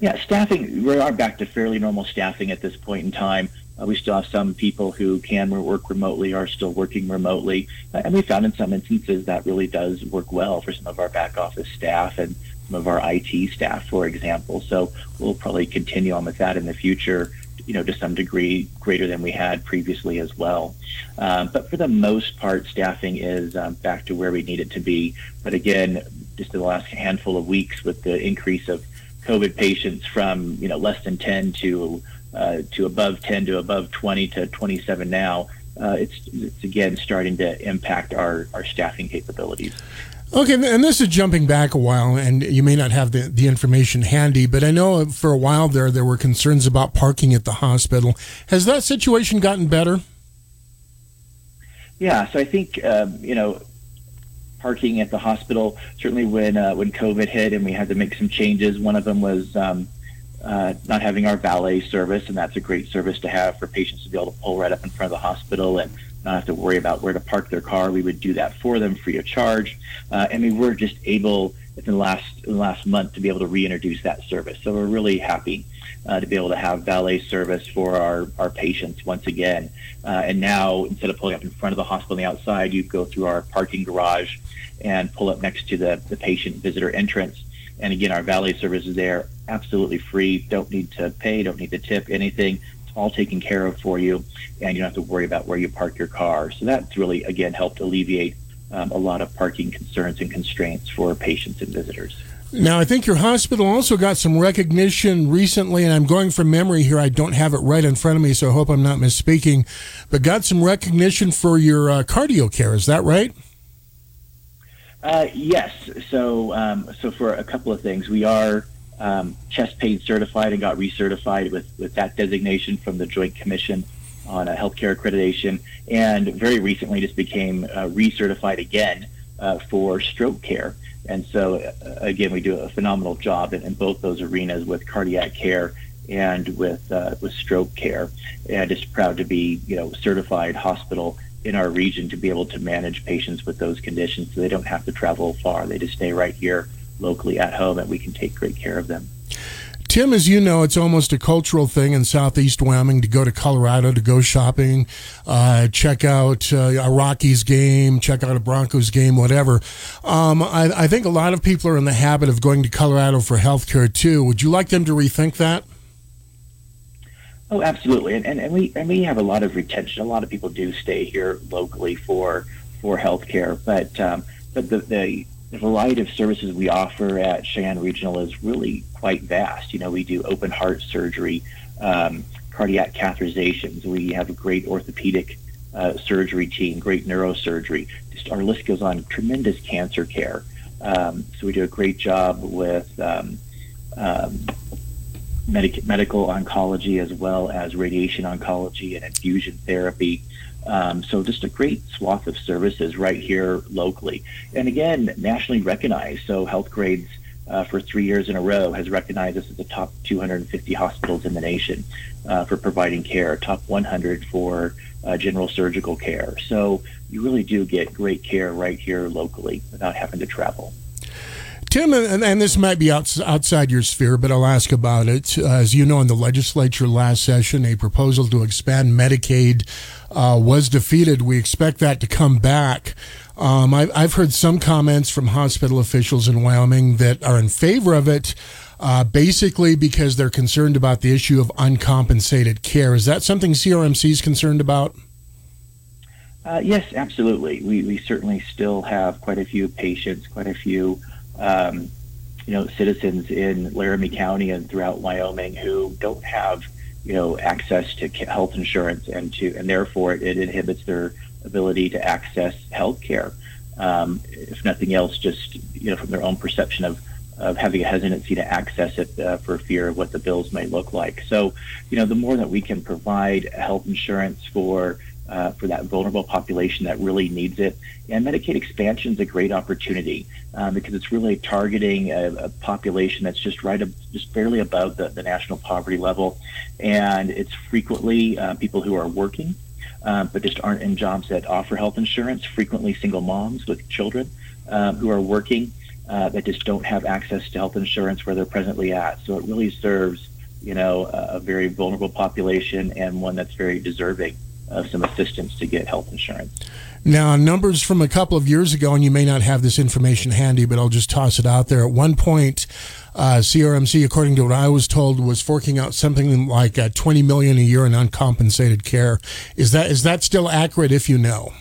Yeah, staffing, we are back to fairly normal staffing at this point in time. Uh, we still have some people who can work remotely, are still working remotely. Uh, and we found in some instances that really does work well for some of our back office staff and some of our IT staff, for example. So we'll probably continue on with that in the future, you know, to some degree greater than we had previously as well. Um, but for the most part, staffing is um, back to where we need it to be. But again, just in the last handful of weeks with the increase of COVID patients from, you know, less than 10 to uh, to above 10 to above 20 to 27 now, uh, it's, it's again starting to impact our, our staffing capabilities. Okay, and this is jumping back a while, and you may not have the, the information handy, but I know for a while there, there were concerns about parking at the hospital. Has that situation gotten better? Yeah, so I think, um, you know, parking at the hospital, certainly when, uh, when COVID hit and we had to make some changes, one of them was um, uh, not having our valet service, and that's a great service to have for patients to be able to pull right up in front of the hospital and not have to worry about where to park their car. We would do that for them free of charge, uh, and we were just able in the last in the last month to be able to reintroduce that service. So we're really happy uh, to be able to have valet service for our our patients once again. Uh, and now instead of pulling up in front of the hospital on the outside, you go through our parking garage and pull up next to the the patient visitor entrance. And again, our valet service is there, absolutely free. Don't need to pay, don't need to tip anything all taken care of for you, and you don't have to worry about where you park your car. So that's really, again, helped alleviate um, a lot of parking concerns and constraints for patients and visitors. Now, I think your hospital also got some recognition recently, and I'm going from memory here. I don't have it right in front of me, so I hope I'm not misspeaking, but got some recognition for your uh, cardio care. Is that right? Uh, yes. So, um, so for a couple of things, we are um, chest pain certified and got recertified with, with that designation from the Joint Commission on uh, Healthcare Accreditation, and very recently just became uh, recertified again uh, for stroke care. And so, uh, again, we do a phenomenal job in, in, both those arenas with cardiac care and with uh, with stroke care. And just proud to be, you know, certified hospital in our region to be able to manage patients with those conditions, so they don't have to travel far. They just stay right here locally at home and we can take great care of them. Tim, as you know, it's almost a cultural thing in Southeast Wyoming to go to Colorado to go shopping, uh, check out uh, a Rockies game, check out a Broncos game, whatever. Um, I, I, think a lot of people are in the habit of going to Colorado for healthcare too. Would you like them to rethink that? Oh, absolutely, and, and, and we and we have a lot of retention. A lot of people do stay here locally for for healthcare, but um, but the, the the variety of services we offer at Cheyenne Regional is really quite vast. You know, we do open heart surgery, um, cardiac catheterizations. We have a great orthopedic uh, surgery team, great neurosurgery. Just our list goes on. Tremendous cancer care. Um, so we do a great job with um, um, medic- medical oncology as well as radiation oncology and infusion therapy. Um, so just a great swath of services right here locally. And again, nationally recognized. So Healthgrades uh, for three years in a row has recognized us as the top 250 hospitals in the nation uh, for providing care, top 100 for uh, general surgical care. So you really do get great care right here locally without having to travel. Tim, and, and, this might be outside your sphere, but I'll ask about it. As you know, in the legislature last session, a proposal to expand Medicaid uh, was defeated. We expect that to come back. Um, I've, I've, heard some comments from hospital officials in Wyoming that are in favor of it, uh, basically because they're concerned about the issue of uncompensated care. Is that something CRMC is concerned about? Uh, yes, absolutely. We, we certainly still have quite a few patients, quite a few um, you know, citizens in Laramie County and throughout Wyoming who don't have, you know, access to health insurance and to, and therefore it inhibits their ability to access health care. Um, if nothing else, just, you know, from their own perception of, of having a hesitancy to access it uh, for fear of what the bills may look like. So, you know, the more that we can provide health insurance for uh, for that vulnerable population that really needs it. And Medicaid expansion is a great opportunity um, because it's really targeting a, a, population that's just right, just barely above the, the national poverty level, and it's frequently uh, people who are working. Um, but just aren't in jobs that offer health insurance. Frequently, single moms with children um, who are working, uh, that just don't have access to health insurance where they're presently at. So it really serves, you know, a, a very vulnerable population and one that's very deserving of some assistance to get health insurance. Now, numbers from a couple of years ago, and you may not have this information handy, but I'll just toss it out there. At one point, uh, CRMC, according to what I was told, was forking out something like uh, 20 million a year in uncompensated care. Is that is that still accurate? If you know.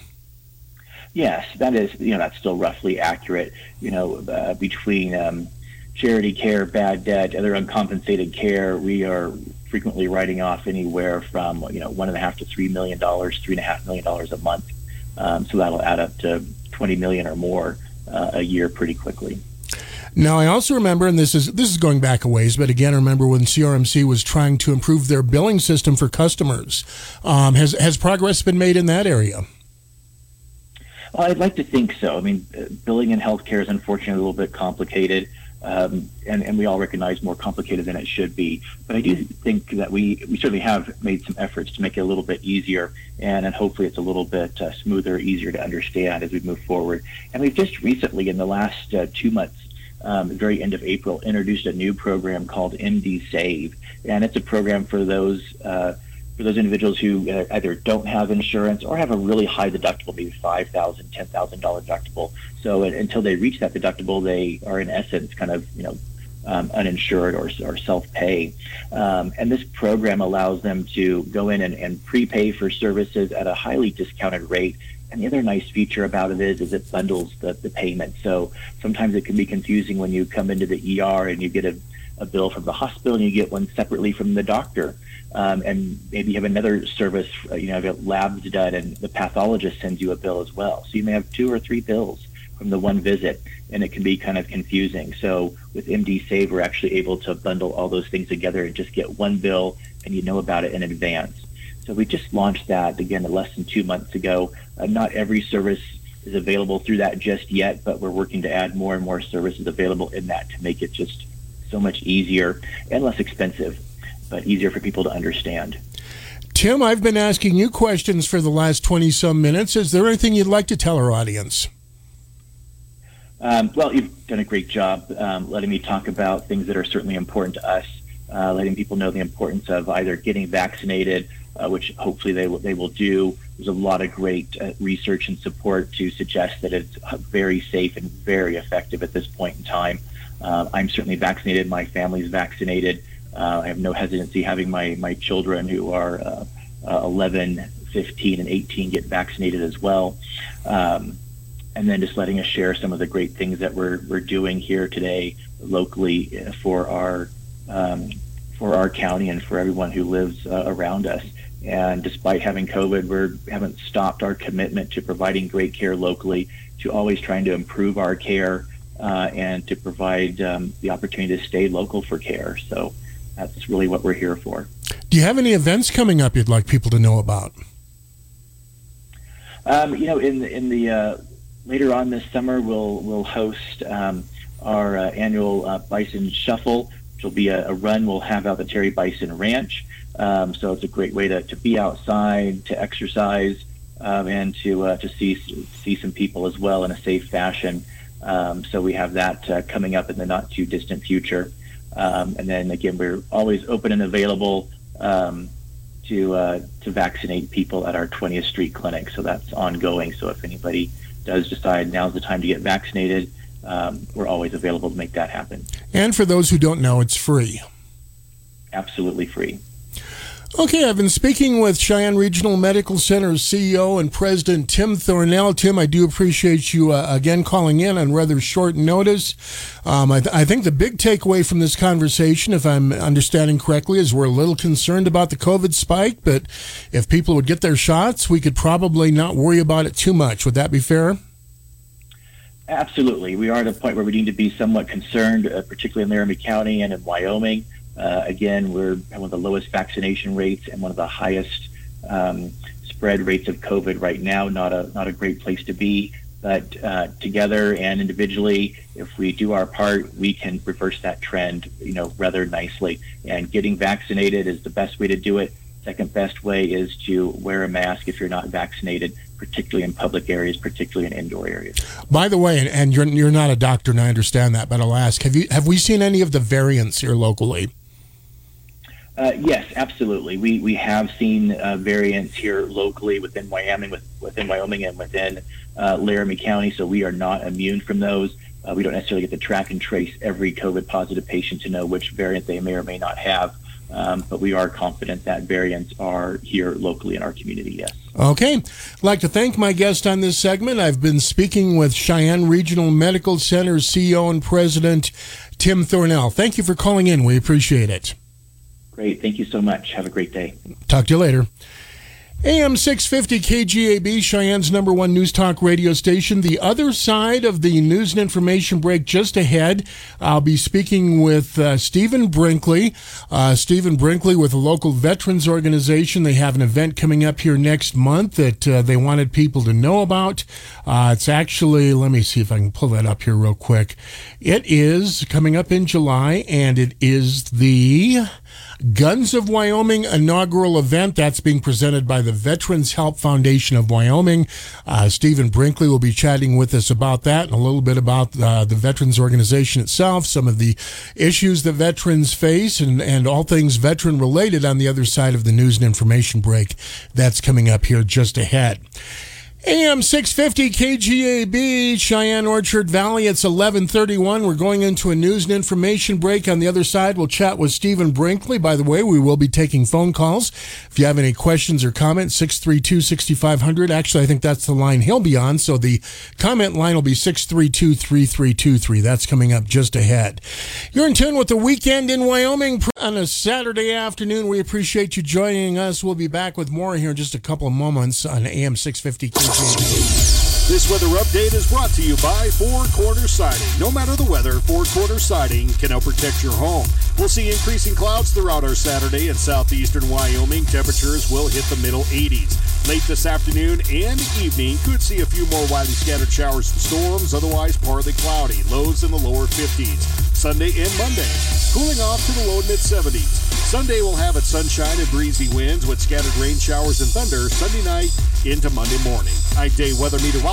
Yes, that is. You know, that's still roughly accurate. You know, uh, between um, charity care, bad debt, other uncompensated care, we are frequently writing off anywhere from you know one and a half to three million dollars, three and a half million dollars a month um, so that'll add up to 20 million or more uh, a year pretty quickly. Now, I also remember, and this is this is going back a ways, but again, I remember when CRMC was trying to improve their billing system for customers. Um, has has progress been made in that area? Well, I'd like to think so. I mean, uh, billing in healthcare is unfortunately a little bit complicated um, and, and we all recognize more complicated than it should be. But I do think that we, we certainly have made some efforts to make it a little bit easier, and, and hopefully it's a little bit uh, smoother, easier to understand as we move forward. And we've just recently, in the last uh, two months, um, very end of April, introduced a new program called MD Save, and it's a program for those uh, for those individuals who uh, either don't have insurance or have a really high deductible, maybe five thousand, ten thousand dollar deductible. So uh, until they reach that deductible, they are in essence kind of you know um, uninsured or, or self-pay. Um, and this program allows them to go in and, and prepay for services at a highly discounted rate. And the other nice feature about it is, is it bundles the, the payment. So sometimes it can be confusing when you come into the ER and you get a, a bill from the hospital and you get one separately from the doctor um, and maybe you have another service, uh, you know, have labs done, and the pathologist sends you a bill as well. So you may have two or three bills from the one visit, and it can be kind of confusing. So with MD Save, we're actually able to bundle all those things together and just get one bill, and you know about it in advance. So we just launched that again less than two months ago. Uh, not every service is available through that just yet, but we're working to add more and more services available in that to make it just so much easier and less expensive but easier for people to understand. Tim, I've been asking you questions for the last 20 some minutes. Is there anything you'd like to tell our audience? Um, well, you've done a great job um, letting me talk about things that are certainly important to us, uh, letting people know the importance of either getting vaccinated, uh, which hopefully they will, they will do. There's a lot of great uh, research and support to suggest that it's very safe and very effective at this point in time. Uh, I'm certainly vaccinated. My family's vaccinated. Uh, I have no hesitancy having my, my children who are uh, uh, 11, 15, and 18 get vaccinated as well. Um, and then just letting us share some of the great things that we're, we're doing here today locally for our um, for our county and for everyone who lives uh, around us. And despite having COVID, we haven't stopped our commitment to providing great care locally, to always trying to improve our care, uh, and to provide um, the opportunity to stay local for care. So that's really what we're here for. Do you have any events coming up you'd like people to know about? Um, you know, in in the uh, later on this summer, we'll we'll host um, our uh, annual uh, Bison Shuffle, which will be a, a, run we'll have out the Terry Bison Ranch. Um, so it's a great way to, to be outside, to exercise, um, and to uh, to see see some people as well in a safe fashion. Um, so we have that uh, coming up in the not too distant future. Um, and then again, we're always open and available um, to uh, to vaccinate people at our 20th Street clinic. So that's ongoing. So if anybody does decide now's the time to get vaccinated, um, we're always available to make that happen. And for those who don't know, it's free. Absolutely free. Okay, I've been speaking with Cheyenne Regional Medical Center CEO and President Tim Thornell. Tim, I do appreciate you uh, again calling in on rather short notice. Um, I, th- I, think the big takeaway from this conversation, if I'm understanding correctly, is we're a little concerned about the COVID spike, but if people would get their shots, we could probably not worry about it too much. Would that be fair? Absolutely. We are at a point where we need to be somewhat concerned, uh, particularly in Laramie County and in Wyoming. Uh, again, we're one of the lowest vaccination rates and one of the highest um, spread rates of COVID right now. Not a not a great place to be, but uh, together and individually, if we do our part, we can reverse that trend, you know, rather nicely. And getting vaccinated is the best way to do it. Second best way is to wear a mask if you're not vaccinated, particularly in public areas, particularly in indoor areas. By the way, and, you're you're not a doctor, and I understand that, but I'll ask: Have you have we seen any of the variants here locally? Uh, yes, absolutely. We we have seen uh, variants here locally within Wyoming, with, within Wyoming, and within uh, Laramie County. So we are not immune from those. Uh, we don't necessarily get to track and trace every COVID positive patient to know which variant they may or may not have. Um, but we are confident that variants are here locally in our community, yes. Okay. I'd like to thank my guest on this segment. I've been speaking with Cheyenne Regional Medical Center CEO and President Tim Thornell. Thank you for calling in. We appreciate it. Great. Thank you so much. Have a great day. Talk to you later. AM 650 KGAB, Cheyenne's number one news talk radio station. The other side of the news and information break just ahead, I'll be speaking with uh, Stephen Brinkley. Uh, Stephen Brinkley with a local veterans organization. They have an event coming up here next month that uh, they wanted people to know about. Uh, it's actually, let me see if I can pull that up here real quick. It is coming up in July, and it is the Guns of Wyoming inaugural event. That's being presented by the Veterans Help Foundation of Wyoming. Uh, Stephen Brinkley will be chatting with us about that and a little bit about uh, the Veterans Organization itself, some of the issues that veterans face, and, and all things veteran related on the other side of the news and information break. That's coming up here just ahead. AM 650 KGAB, Cheyenne Orchard Valley. It's 1131. We're going into a news and information break. On the other side, we'll chat with Stephen Brinkley. By the way, we will be taking phone calls. If you have any questions or comments, 632 6500. Actually, I think that's the line he'll be on. So the comment line will be 632 3323. That's coming up just ahead. You're in tune with the weekend in Wyoming on a Saturday afternoon. We appreciate you joining us. We'll be back with more here in just a couple of moments on AM 650 KGAB. This weather update is brought to you by Four Corner Siding. No matter the weather, Four Corner Siding can help protect your home. We'll see increasing clouds throughout our Saturday in southeastern Wyoming. Temperatures will hit the middle 80s. Late this afternoon and evening, could see a few more widely scattered showers and storms, otherwise partly cloudy. Lows in the lower 50s. Sunday and Monday, cooling off to the low mid 70s. Sunday will have its sunshine and breezy winds with scattered rain showers and thunder Sunday night into Monday morning. I'm day weather meteorologist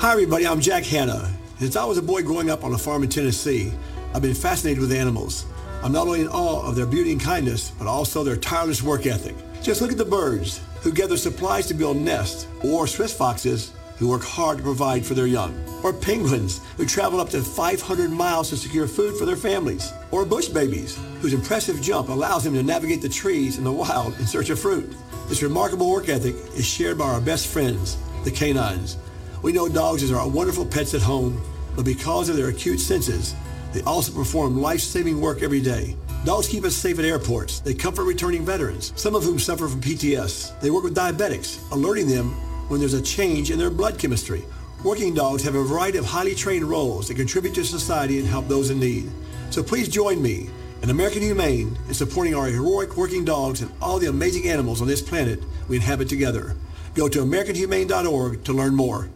Hi, everybody. I'm Jack Hanna. Since I was a boy growing up on a farm in Tennessee, I've been fascinated with animals. I'm not only in awe of their beauty and kindness, but also their tireless work ethic. Just look at the birds who gather supplies to build nests, or swift foxes who work hard to provide for their young, or penguins who travel up to 500 miles to secure food for their families, or bush babies whose impressive jump allows them to navigate the trees in the wild in search of fruit. This remarkable work ethic is shared by our best friends, the canines. We know dogs are our wonderful pets at home, but because of their acute senses, they also perform life-saving work every day. Dogs keep us safe at airports. They comfort returning veterans, some of whom suffer from PTS. They work with diabetics, alerting them when there's a change in their blood chemistry. Working dogs have a variety of highly trained roles that contribute to society and help those in need. So please join me and American Humane in supporting our heroic working dogs and all the amazing animals on this planet we inhabit together. Go to AmericanHumane.org to learn more.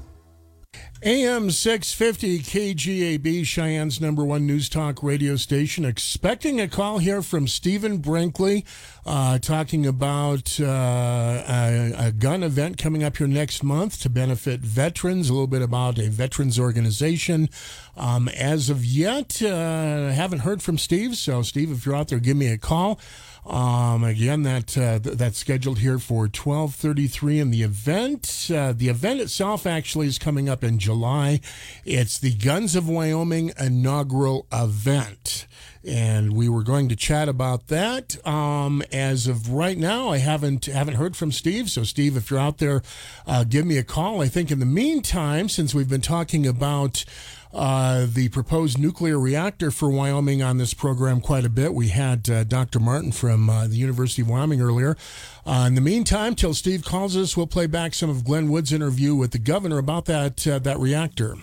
AM 650 KGAB, Cheyenne's number one news talk radio station. Expecting a call here from Stephen Brinkley uh, talking about uh, a, a, gun event coming up here next month to benefit veterans, a little bit about a veterans organization. Um, as of yet, uh, haven't heard from Steve. So, Steve, if you're out there, give me a call. Um, again, that uh, th- that's scheduled here for 12:33, and the event uh, the event itself actually is coming up in July. It's the Guns of Wyoming inaugural event and we were going to chat about that. Um, as of right now, I haven't haven't heard from Steve. So, Steve, if you're out there, uh, give me a call. I think in the meantime, since we've been talking about uh, the proposed nuclear reactor for Wyoming on this program quite a bit. We had uh, Dr. Martin from uh, the University of Wyoming earlier. Uh, in the meantime, till Steve calls us, we'll play back some of Glenn Woods' interview with the governor about that uh, that reactor.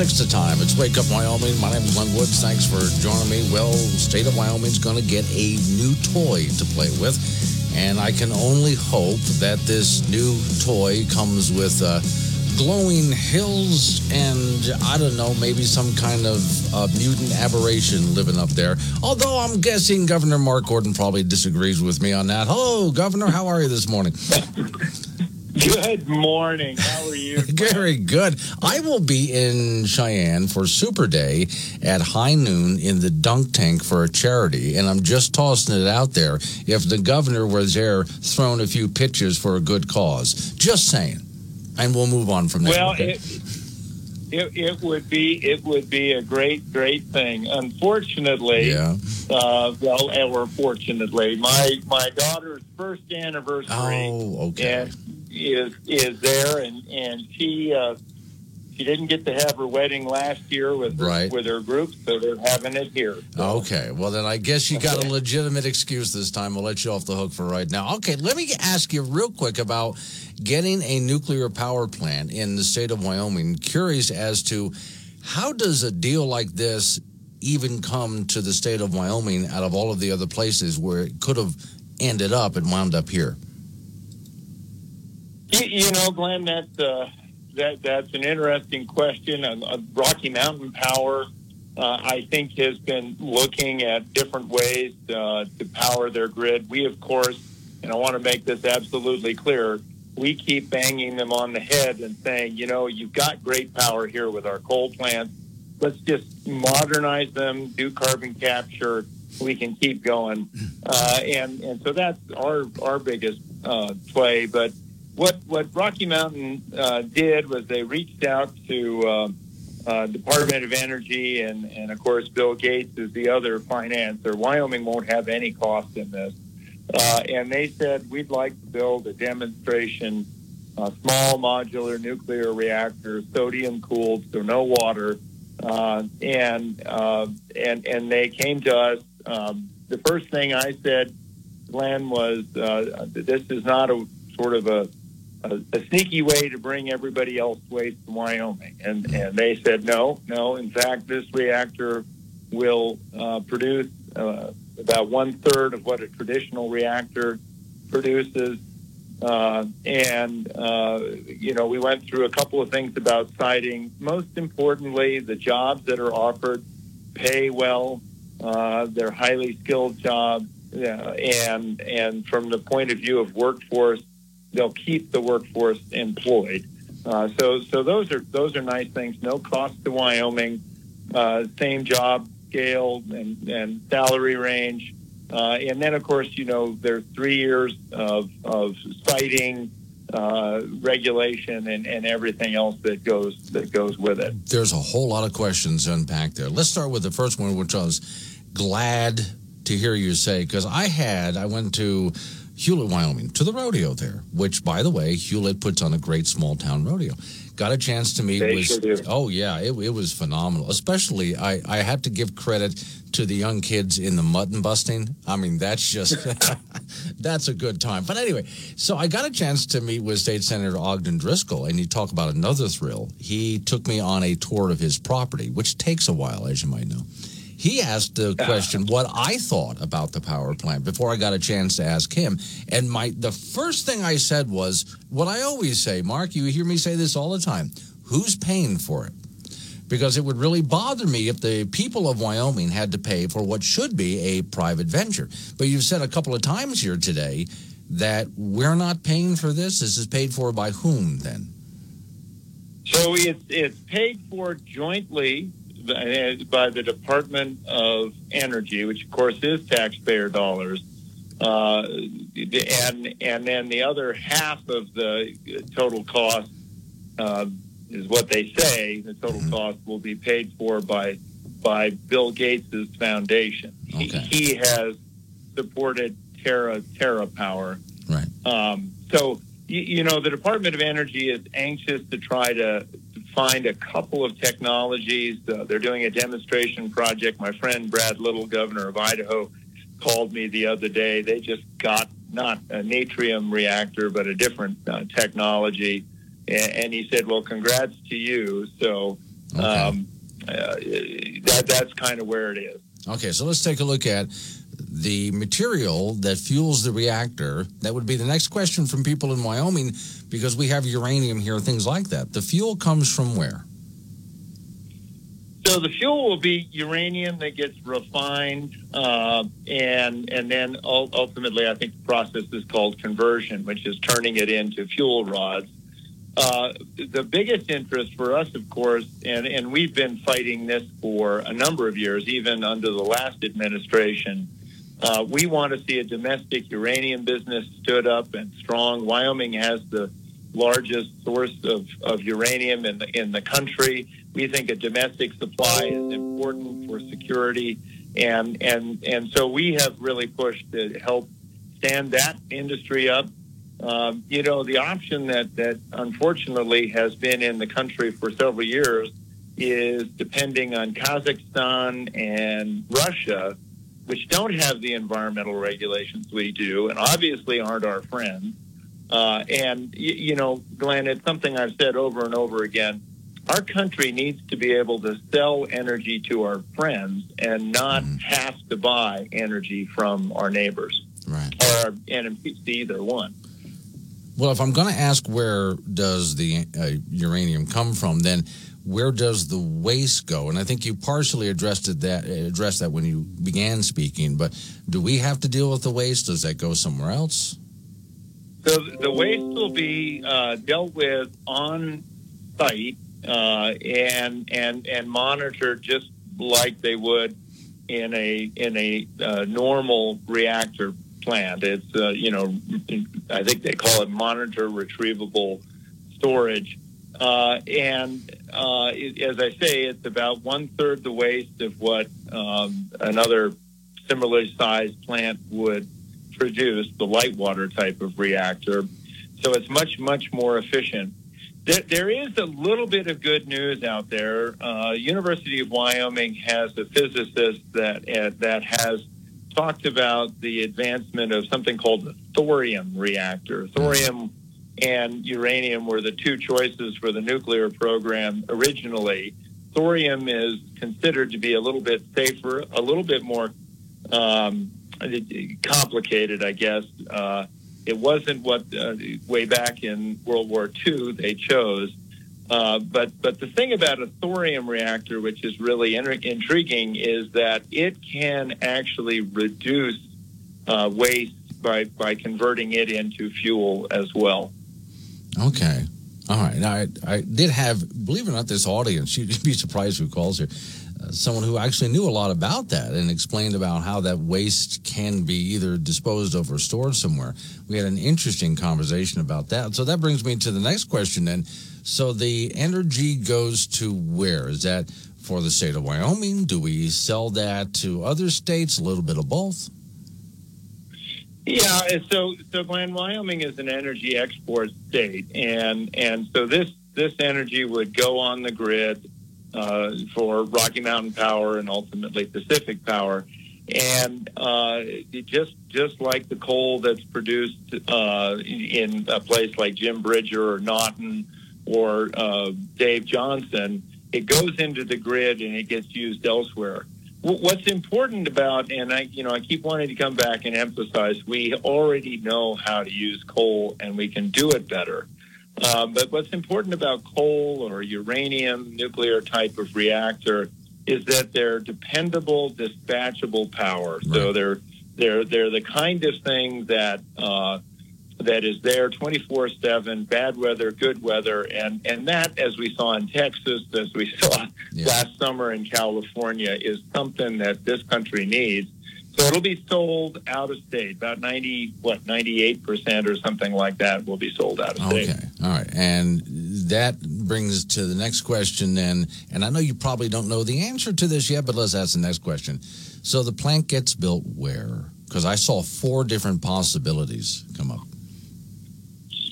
Seven oh six the time. It's Wake Up Wyoming. My name is Glenn Woods. Thanks for joining me. Well, state of Wyoming's going to get a new toy to play with, and I can only hope that this new toy comes with uh, glowing hills and I don't know, maybe some kind of uh, mutant aberration living up there. Although I'm guessing Governor Mark Gordon probably disagrees with me on that. Hello, Governor. How are you this morning? [laughs] Good morning. How are you? [laughs] Very good. I will be in Cheyenne for Super Day at high noon in the dunk tank for a charity, and I'm just tossing it out there. If the governor was there, throwing a few pitches for a good cause. Just saying, and we'll move on from there. Well, okay? it, it it would be it would be a great great thing. Unfortunately, yeah. uh, well, or fortunately, my my daughter's first anniversary. Oh, okay. And is is there, and and she uh, she didn't get to have her wedding last year with her, Right. with her group, so they're having it here. Okay, well then I guess you got a legitimate excuse this time. We'll let you off the hook for right now. Okay, let me ask you real quick about getting a nuclear power plant in the state of Wyoming. Curious as to how does a deal like this even come to the state of Wyoming out of all of the other places where it could have ended up and wound up here? You, you know, Glenn, that uh, that that's an interesting question. Uh, uh, Rocky Mountain Power, uh, I think, has been looking at different ways uh, to power their grid. We, of course, and I want to make this absolutely clear, we keep banging them on the head and saying, you know, you've got great power here with our coal plants. Let's just modernize them, do carbon capture. We can keep going, uh, and and so that's our our biggest play. But what what Rocky Mountain uh, did was they reached out to uh, uh, Department of Energy and and of course Bill Gates is the other financer. Wyoming won't have any cost in this, uh, and they said we'd like to build a demonstration, uh, small modular nuclear reactor, sodium cooled, so no water, uh, and and and they came to us. Um, the first thing I said, Glenn, was this is not a sort of a a, a sneaky way to bring everybody else waste to Wyoming. And, and they said, no, no. In fact, this reactor will uh, produce uh, about one third of what a traditional reactor produces. Uh, and, uh, you know, we went through a couple of things about siting. Most importantly, the jobs that are offered pay well. Uh, they're highly skilled jobs. And and from the point of view of workforce, they'll keep the workforce employed. Uh, so so those are those are nice things. No cost to Wyoming. Uh, same job scale and, and salary range. Uh, and then of course you know there's three years of of siting. Uh, regulation and, and everything else that goes that goes with it. There's a whole lot of questions unpacked there. Let's start with the first one, which I was glad to hear you say because I had I went to Hulett, Wyoming, to the rodeo there, which, by the way, Hulett puts on a great small town rodeo. Got a chance to meet They with. sure. Oh yeah, it, it was phenomenal. Especially, I I have to give credit to the young kids in the mutton busting. I mean, that's just [laughs] that's a good time. But anyway, so I got a chance to meet with State Senator Ogden Driskill, and you talk about another thrill. He took me on a tour of his property, which takes a while, as you might know. He asked the question what I thought about the power plant before I got a chance to ask him. And my the first thing I said was what I always say, Mark, you hear me say this all the time. Who's paying for it? because it would really bother me if the people of Wyoming had to pay for what should be a private venture. But you've said a couple of times here today that we're not paying for this. This is paid for by whom then? So it's it's paid for jointly by the Department of Energy, which of course is taxpayer dollars, uh, and and then the other half of the total cost uh, is what they say. The total cost will be paid for by by Bill Gates's foundation. He, he has supported Terra TerraPower. Right. Um, so you, you know the Department of Energy is anxious to try to find a couple of technologies. Uh, they're doing a demonstration project. My friend Brad Little, governor of Idaho, called me the other day. They just got not a natrium reactor, but a different uh, technology. And, and he said, "Well, congrats to you." So um, uh, that that's kind of where it is. Okay, so let's take a look at the material that fuels the reactor. That would be the next question from people in Wyoming because we have uranium here, things like that. The fuel comes from where? So the fuel will be uranium that gets refined, uh, and and then ultimately, I think the process is called conversion, which is turning it into fuel rods. Uh, the biggest interest for us, of course, and, and we've been fighting this for a number of years, even under the last administration. Uh, we want to see a domestic uranium business stood up and strong. Wyoming has the largest source of, of uranium in the in the country. We think a domestic supply is important for security, and and and so we have really pushed to help stand that industry up. Um, you know, the option that that unfortunately has been in the country for several years is depending on Kazakhstan and Russia, which don't have the environmental regulations we do, and obviously aren't our friends. Uh, and, y- you know, Glenn, it's something I've said over and over again. Our country needs to be able to sell energy to our friends and not have to buy energy from our neighbors right. or either one. Well, if I'm going to ask where does the uh, uranium come from, then where does the waste go? And I think you partially addressed that addressed that when you began speaking. But do we have to deal with the waste? Does that go somewhere else? So the waste will be uh, dealt with on site uh, and and and monitored just like they would in a in a uh, normal reactor plant. It's uh, you know I think they call it monitor retrievable storage. Uh, and uh, it, as I say, it's about one third the waste of what um, another similarly sized plant would produce, the light water type of reactor. So it's much, much more efficient. There, there is a little bit of good news out there. Uh, University of Wyoming has a physicist that uh, that has talked about the advancement of something called the thorium reactor. Thorium and uranium were the two choices for the nuclear program originally. Thorium is considered to be a little bit safer, a little bit more um, complicated, I guess. Uh, it wasn't what uh, way back in World War II they chose. Uh, but but the thing about a thorium reactor, which is really in- intriguing, is that it can actually reduce uh, waste by by converting it into fuel as well. Okay. All right. Now, I, I did have, believe it or not, this audience, [laughs] you'd be surprised who calls here, uh, someone who actually knew a lot about that and explained about how that waste can be either disposed of or stored somewhere. We had an interesting conversation about that. So that brings me to the next question then. So the energy goes to where? Is that for the state of Wyoming? Do we sell that to other states? A little bit of both? Yeah, so so Glenn, Wyoming is an energy export state, and and so this this energy would go on the grid uh, for Rocky Mountain Power and ultimately Pacific Power, and uh, just just like the coal that's produced uh, in a place like Jim Bridger or Naughton or uh, Dave Johnston, it goes into the grid and it gets used elsewhere. Wh- What's important about, and I, you know, I keep wanting to come back and emphasize, we already know how to use coal and we can do it better. Uh, but what's important about coal or uranium nuclear type of reactor is that they're dependable, dispatchable power. So they're they're they're the kind of thing that uh, that is there 24/7, bad weather, good weather, and and that, as we saw in Texas, as we [laughs] saw last summer in California, is something that this country needs. So it'll be sold out of state. About 90, what, 98 percent or something like that will be sold out of state. Okay. All right. And that brings to the next question then. And I know you probably don't know the answer to this yet, but let's ask the next question. So the plant gets built where? Because I saw four different possibilities come up.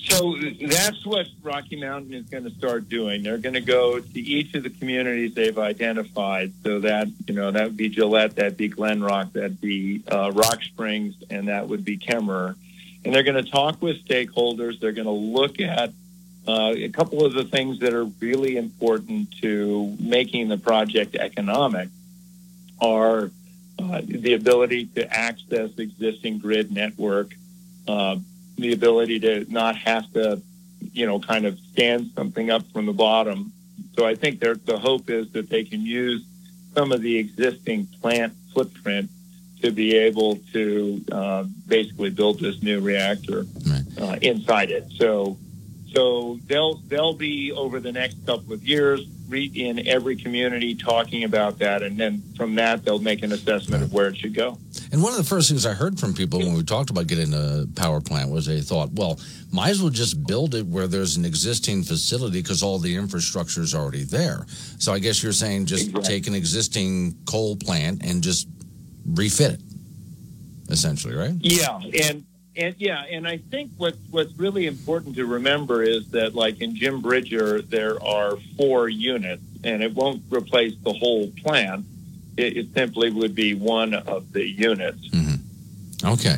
So that's what Rocky Mountain is going to start doing. They're going to go to each of the communities they've identified. So that you know that would be Gillette, that'd be Glenrock, that'd be uh, Rock Springs, and that would be Kemmerer. And they're going to talk with stakeholders. They're going to look at uh, a couple of the things that are really important to making the project economic are uh, the ability to access existing grid network, uh, the ability to not have to, you know, kind of stand something up from the bottom. So I think the hope is that they can use some of the existing plant footprint to be able to uh, basically build this new reactor uh, inside it. So, so they'll they'll be over the next couple of years re- in every community talking about that, and then from that they'll make an assessment of where it should go. And one of the first things I heard from people when we talked about getting a power plant was they thought, well, might as well just build it where there's an existing facility because all the infrastructure is already there. So I guess you're saying just take an existing coal plant and just refit it, essentially, right? Yeah, and and yeah, and I think what what's really important to remember is that, like in Jim Bridger, there are four units, and it won't replace the whole plant. It, it simply would be one of the units. Okay.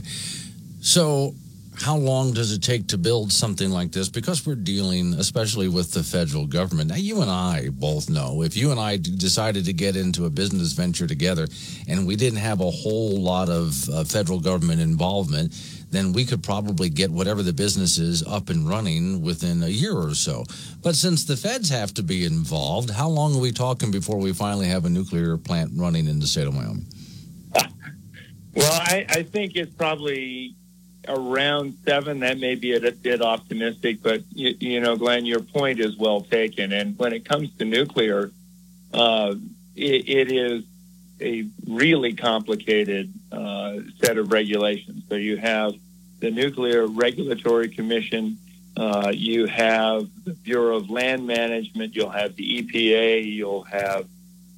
So, how long does it take to build something like this? Because we're dealing, especially with the federal government. Now, you and I both know if you and I decided to get into a business venture together and we didn't have a whole lot of uh, federal government involvement, then we could probably get whatever the business is up and running within a year or so. But since the feds have to be involved, how long are we talking before we finally have a nuclear plant running in the state of Wyoming? [laughs] Well, I, I think it's probably around seven. That may be a bit optimistic, but you, you know, Glenn, your point is well taken. And when it comes to nuclear, uh, it, it is a really complicated uh, set of regulations. So you have the Nuclear Regulatory Commission, uh, you have the Bureau of Land Management, you'll have the EPA, you'll have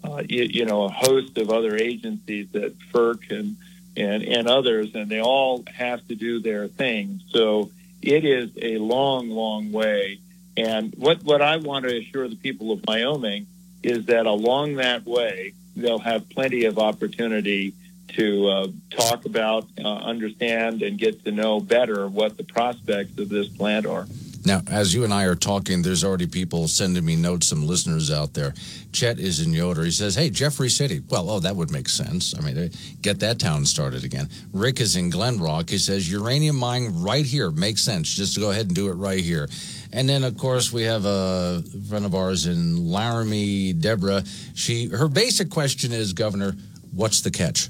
uh, you, you know a host of other agencies that FERC and and and others, and they all have to do their thing. So it is a long, long way. And what what I want to assure the people of Wyoming is that along that way, they'll have plenty of opportunity to uh, talk about, uh, understand, and get to know better what the prospects of this plant are. Now, as you and I are talking, there's already people sending me notes, some listeners out there. Chet is in Yoder. He says, Hey, Jeffrey City. Well, oh, that would make sense. I mean, get that town started again. Rick is in Glenrock. He says, Uranium mine right here. Makes sense. Just to go ahead and do it right here. And then, of course, we have a friend of ours in Laramie, Deborah. She Her basic question is, Governor, what's the catch?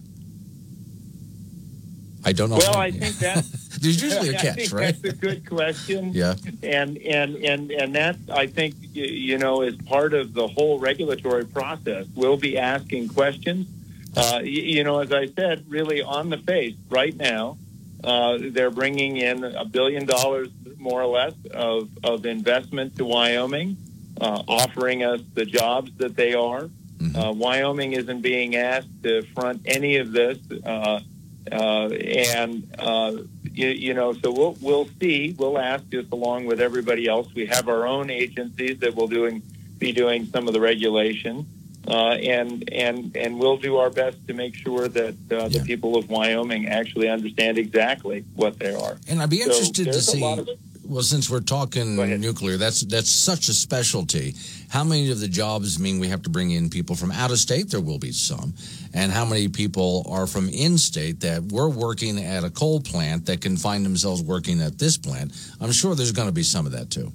I don't know. Well, I think that [laughs] There's usually a [laughs] catch, right? That's a good question. Yeah. and and and and that I think you know is part of the whole regulatory process. We'll be asking questions. Uh, you know, as I said, really on the face right now, uh, they're bringing in a billion dollars more or less of of investment to Wyoming, uh, offering us the jobs that they are. Uh, Wyoming isn't being asked to front any of this. Uh, uh, and uh, you, you know, so we'll we'll see. We'll ask just along with everybody else. We have our own agencies that will doing be doing some of the regulation, uh, and and and we'll do our best to make sure that uh, the people of Wyoming actually understand exactly what they are. And I'd be So interested to see. of- Well, since we're talking nuclear, that's that's such a specialty. How many of the jobs mean we have to bring in people from out of state? There will be some, and how many people are from in state that were working at a coal plant that can find themselves working at this plant? I'm sure there's going to be some of that too.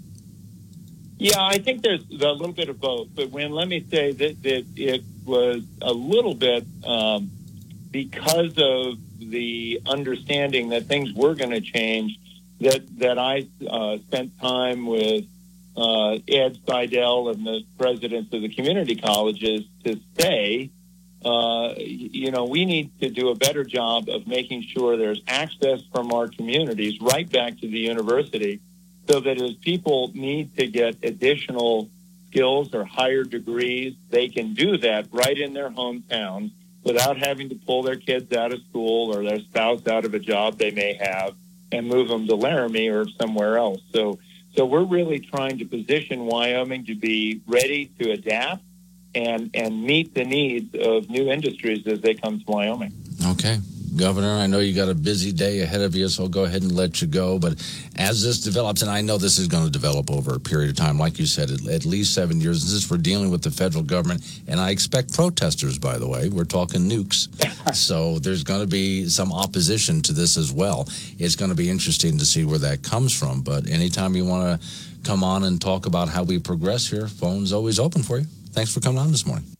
Yeah, I think there's a little bit of both. But when let me say that, that it was a little bit um, because of the understanding that things were going to change. That that I uh, spent time with uh, Ed Seidel and the presidents of the community colleges to say, uh, you know, we need to do a better job of making sure there's access from our communities right back to the university so that as people need to get additional skills or higher degrees, they can do that right in their hometowns without having to pull their kids out of school or their spouse out of a job they may have and move them to Laramie or somewhere else. So, so we're really trying to position Wyoming to be ready to adapt and and meet the needs of new industries as they come to Wyoming. Okay. Governor, I know you got a busy day ahead of you, so I'll go ahead and let you go. But as this develops, and I know this is going to develop over a period of time, like you said, at, least seven years. This is for dealing with the federal government, and I expect protesters. By the way, we're talking nukes, so there's going to be some opposition to this as well. It's going to be interesting to see where that comes from. But anytime you want to come on and talk about how we progress here, phone's always open for you. Thanks for coming on this morning.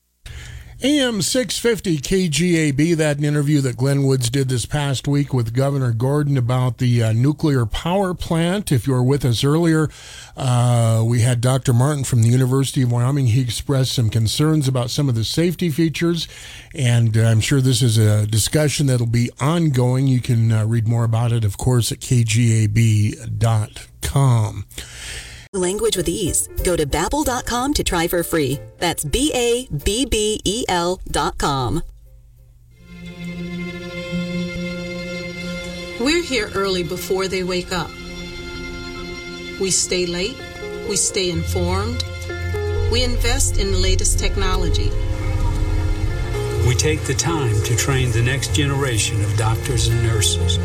AM 650 KGAB, that interview that Glenn Woods did this past week with Governor Gordon about the uh, nuclear power plant. If you were with us earlier, uh, we had Dr. Martin from the University of Wyoming. He expressed some concerns about some of the safety features, and I'm sure this is a discussion that'll be ongoing. You can uh, read more about it, of course, at kgab.com. Language with ease. Go to babbel.com to try for free. That's B A B B E L dot com. We're here early before they wake up. We stay late. We stay informed. We invest in the latest technology. We take the time to train the next generation of doctors and nurses.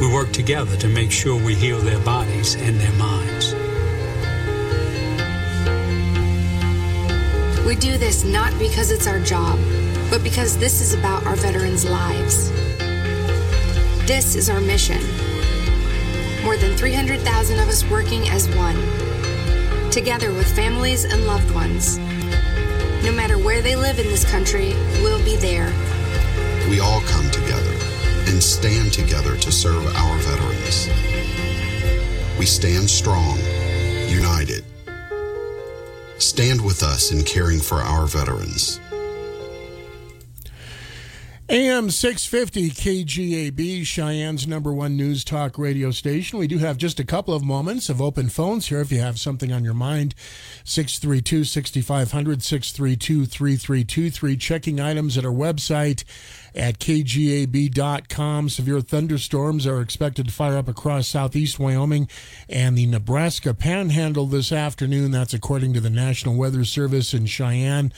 We work together to make sure we heal their bodies and their minds. We do this not because it's our job, but because this is about our veterans' lives. This is our mission. More than 300,000 of us working as one, together with families and loved ones. No matter where they live in this country, we'll be there. We all come together and stand together to serve our veterans. We stand strong, united. Stand with us in caring for our veterans. AM 650 KGAB, Cheyenne's number one news talk radio station. We do have just a couple of moments of open phones here if you have something on your mind. 632 6500, 632 3323. Checking items at our website at kgab.com. Severe thunderstorms are expected to fire up across southeast Wyoming and the Nebraska panhandle this afternoon. That's according to the National Weather Service in Cheyenne.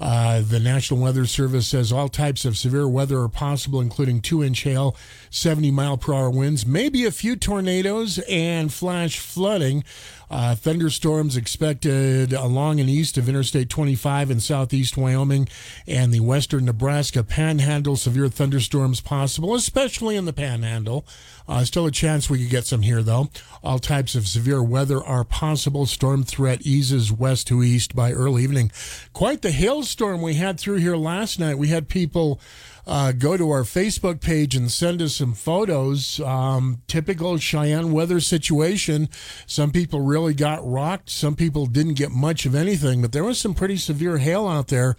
Uh, the National Weather Service says all types of severe weather are possible, including two inch hail, 70 mile per hour winds, maybe a few tornadoes, and flash flooding. Uh, thunderstorms expected along and east of Interstate 25 in southeast Wyoming and the western Nebraska panhandle. Severe thunderstorms possible, especially in the panhandle. Uh, still a chance we could get some here, though. All types of severe weather are possible. Storm threat eases west to east by early evening. Quite the hailstorm we had through here last night. We had people uh, go to our Facebook page and send us some photos. Um, typical Cheyenne weather situation. Some people really got rocked. Some people didn't get much of anything, but there was some pretty severe hail out there.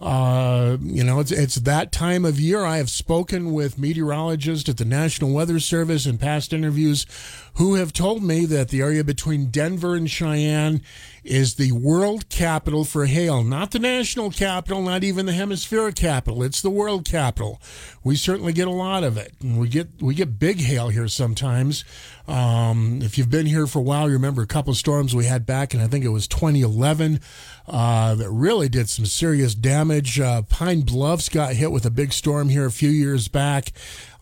Uh, you know, it's it's that time of year. I have spoken with meteorologists at the National Weather Service in past interviews who have told me that the area between Denver and Cheyenne is the world capital for hail, not the national capital, not even the hemispheric capital. It's the world capital. We certainly get a lot of it, and we get we get big hail here sometimes. Um, if you've been here for a while, you remember a couple of storms we had back, and I think it was 2011 uh, that really did some serious damage. Uh, Pine Bluffs got hit with a big storm here a few years back.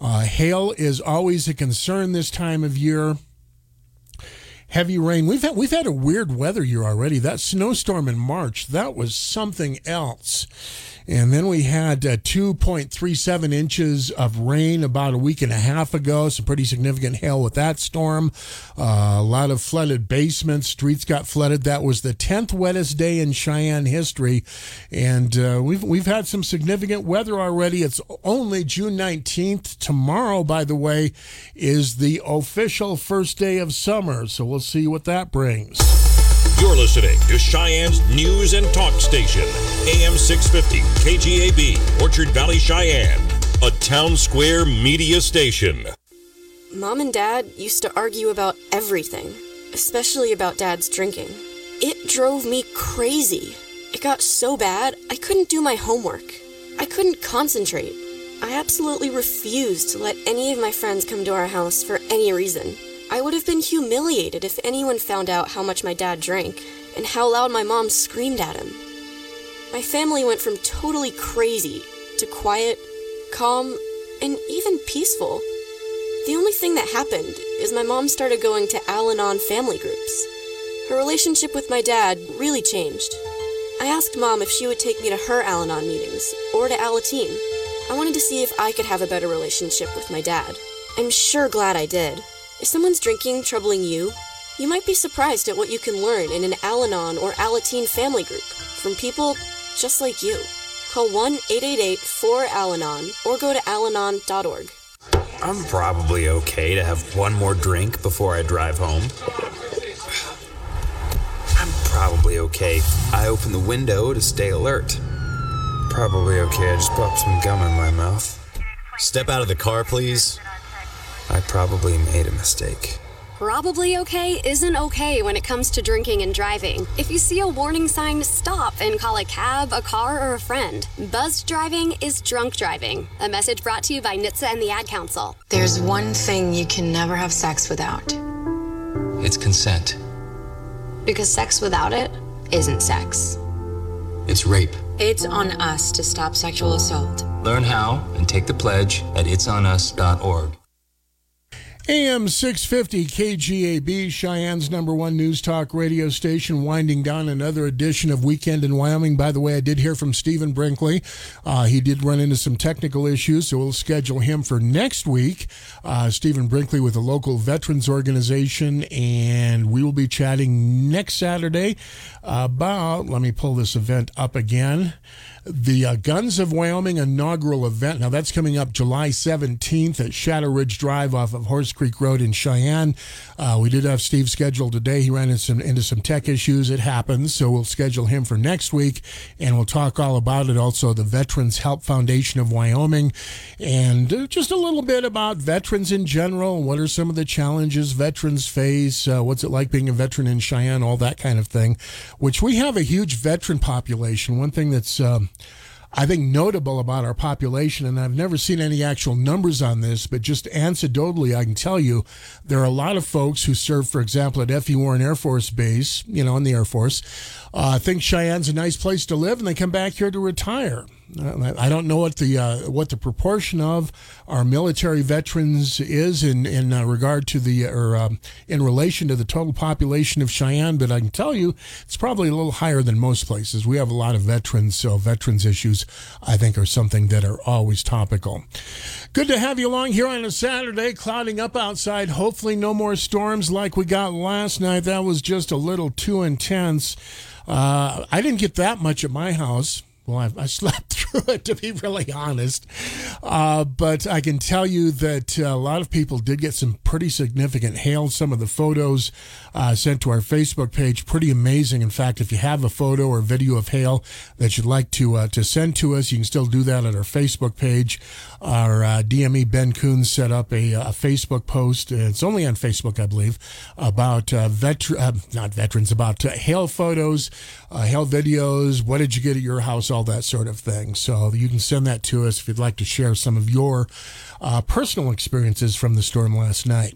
Uh, hail is always a concern this time of year. Heavy rain. We've had we've had a weird weather year already. That snowstorm in March, that was something else. And then we had uh, 2.37 inches of rain about a week and a half ago. Some pretty significant hail with that storm. Uh, a lot of flooded basements. Streets got flooded. That was the 10th wettest day in Cheyenne history. And uh, we've, we've had some significant weather already. It's only June 19th. Tomorrow, by the way, is the official first day of summer. So we'll see what that brings. You're listening to Cheyenne's News and Talk Station, AM 650, KGAB, Orchard Valley, Cheyenne, a town square media station. Mom and Dad used to argue about everything, especially about Dad's drinking. It drove me crazy. It got so bad, I couldn't do my homework. I couldn't concentrate. I absolutely refused to let any of my friends come to our house for any reason. I would have been humiliated if anyone found out how much my dad drank and how loud my mom screamed at him. My family went from totally crazy to quiet, calm, and even peaceful. The only thing that happened is my mom started going to Al Anon family groups. Her relationship with my dad really changed. I asked mom if she would take me to her Al Anon meetings or to Alateen. I wanted to see if I could have a better relationship with my dad. I'm sure glad I did. If someone's drinking troubling you, you might be surprised at what you can learn in an Al Anon or Alateen family group from people just like you. Call 1 888 4 Al Anon or go to alanon.org. I'm probably okay to have one more drink before I drive home. I'm probably okay. I open the window to stay alert. Probably okay. I just popped some gum in my mouth. Step out of the car, please. I probably made a mistake. Probably okay isn't okay when it comes to drinking and driving. If you see a warning sign, stop and call a cab, a car, or a friend. Buzzed driving is drunk driving. A message brought to you by NHTSA and the Ad Council. There's one thing you can never have sex without. It's consent. Because sex without it isn't sex. It's rape. It's on us to stop sexual assault. Learn how and take the pledge at itsonus.org. AM 650 KGAB, Cheyenne's number one news talk radio station, winding down another edition of Weekend in Wyoming. By the way, I did hear from Stephen Brinkley. Uh, he did run into some technical issues, so we'll schedule him for next week. Uh, Stephen Brinkley with the local veterans organization, and we will be chatting next Saturday about, let me pull this event up again the uh, Guns of Wyoming inaugural event. Now, that's coming up July 17th at Shadow Ridge Drive off of Horse Creek Road in Cheyenne. Uh, we did have Steve scheduled today. He ran into some, into some tech issues. It happens. So we'll schedule him for next week and we'll talk all about it. Also, the Veterans Help Foundation of Wyoming and uh, just a little bit about veterans in general. What are some of the challenges veterans face? Uh, what's it like being a veteran in Cheyenne? All that kind of thing, which we have a huge veteran population. One thing that's um, I think notable about our population, and I've never seen any actual numbers on this, but just anecdotally, I can tell you there are a lot of folks who serve, for example, at F.E. Warren Air Force Base, you know, in the Air Force, uh, think Cheyenne's a nice place to live, and they come back here to retire. I don't know what the uh, what the proportion of our military veterans is in in uh, regard to the or um, in relation to the total population of Cheyenne, but I can tell you it's probably a little higher than most places. We have a lot of veterans, so veterans issues I think are something that are always topical. Good to have you along here on a Saturday, clouding up outside. Hopefully, no more storms like we got last night. That was just a little too intense. Uh, I didn't get that much at my house. Well, I, I, slept [laughs] through it to be really honest. Uh, but I can tell you that uh, a lot of people did get some pretty significant hail. Some of the photos uh, sent to our Facebook page, pretty amazing. In fact, if you have a photo or video of hail that you'd like to uh, to send to us, you can still do that at our Facebook page. Our uh, DME Ben Coons set up a, a, Facebook post. It's only on Facebook, I believe, about uh, veteran, not veterans, about hail photos, hail videos. What did you get at your house? All that sort of thing. So you can send that to us if you'd like to share some of your uh, personal experiences from the storm last night.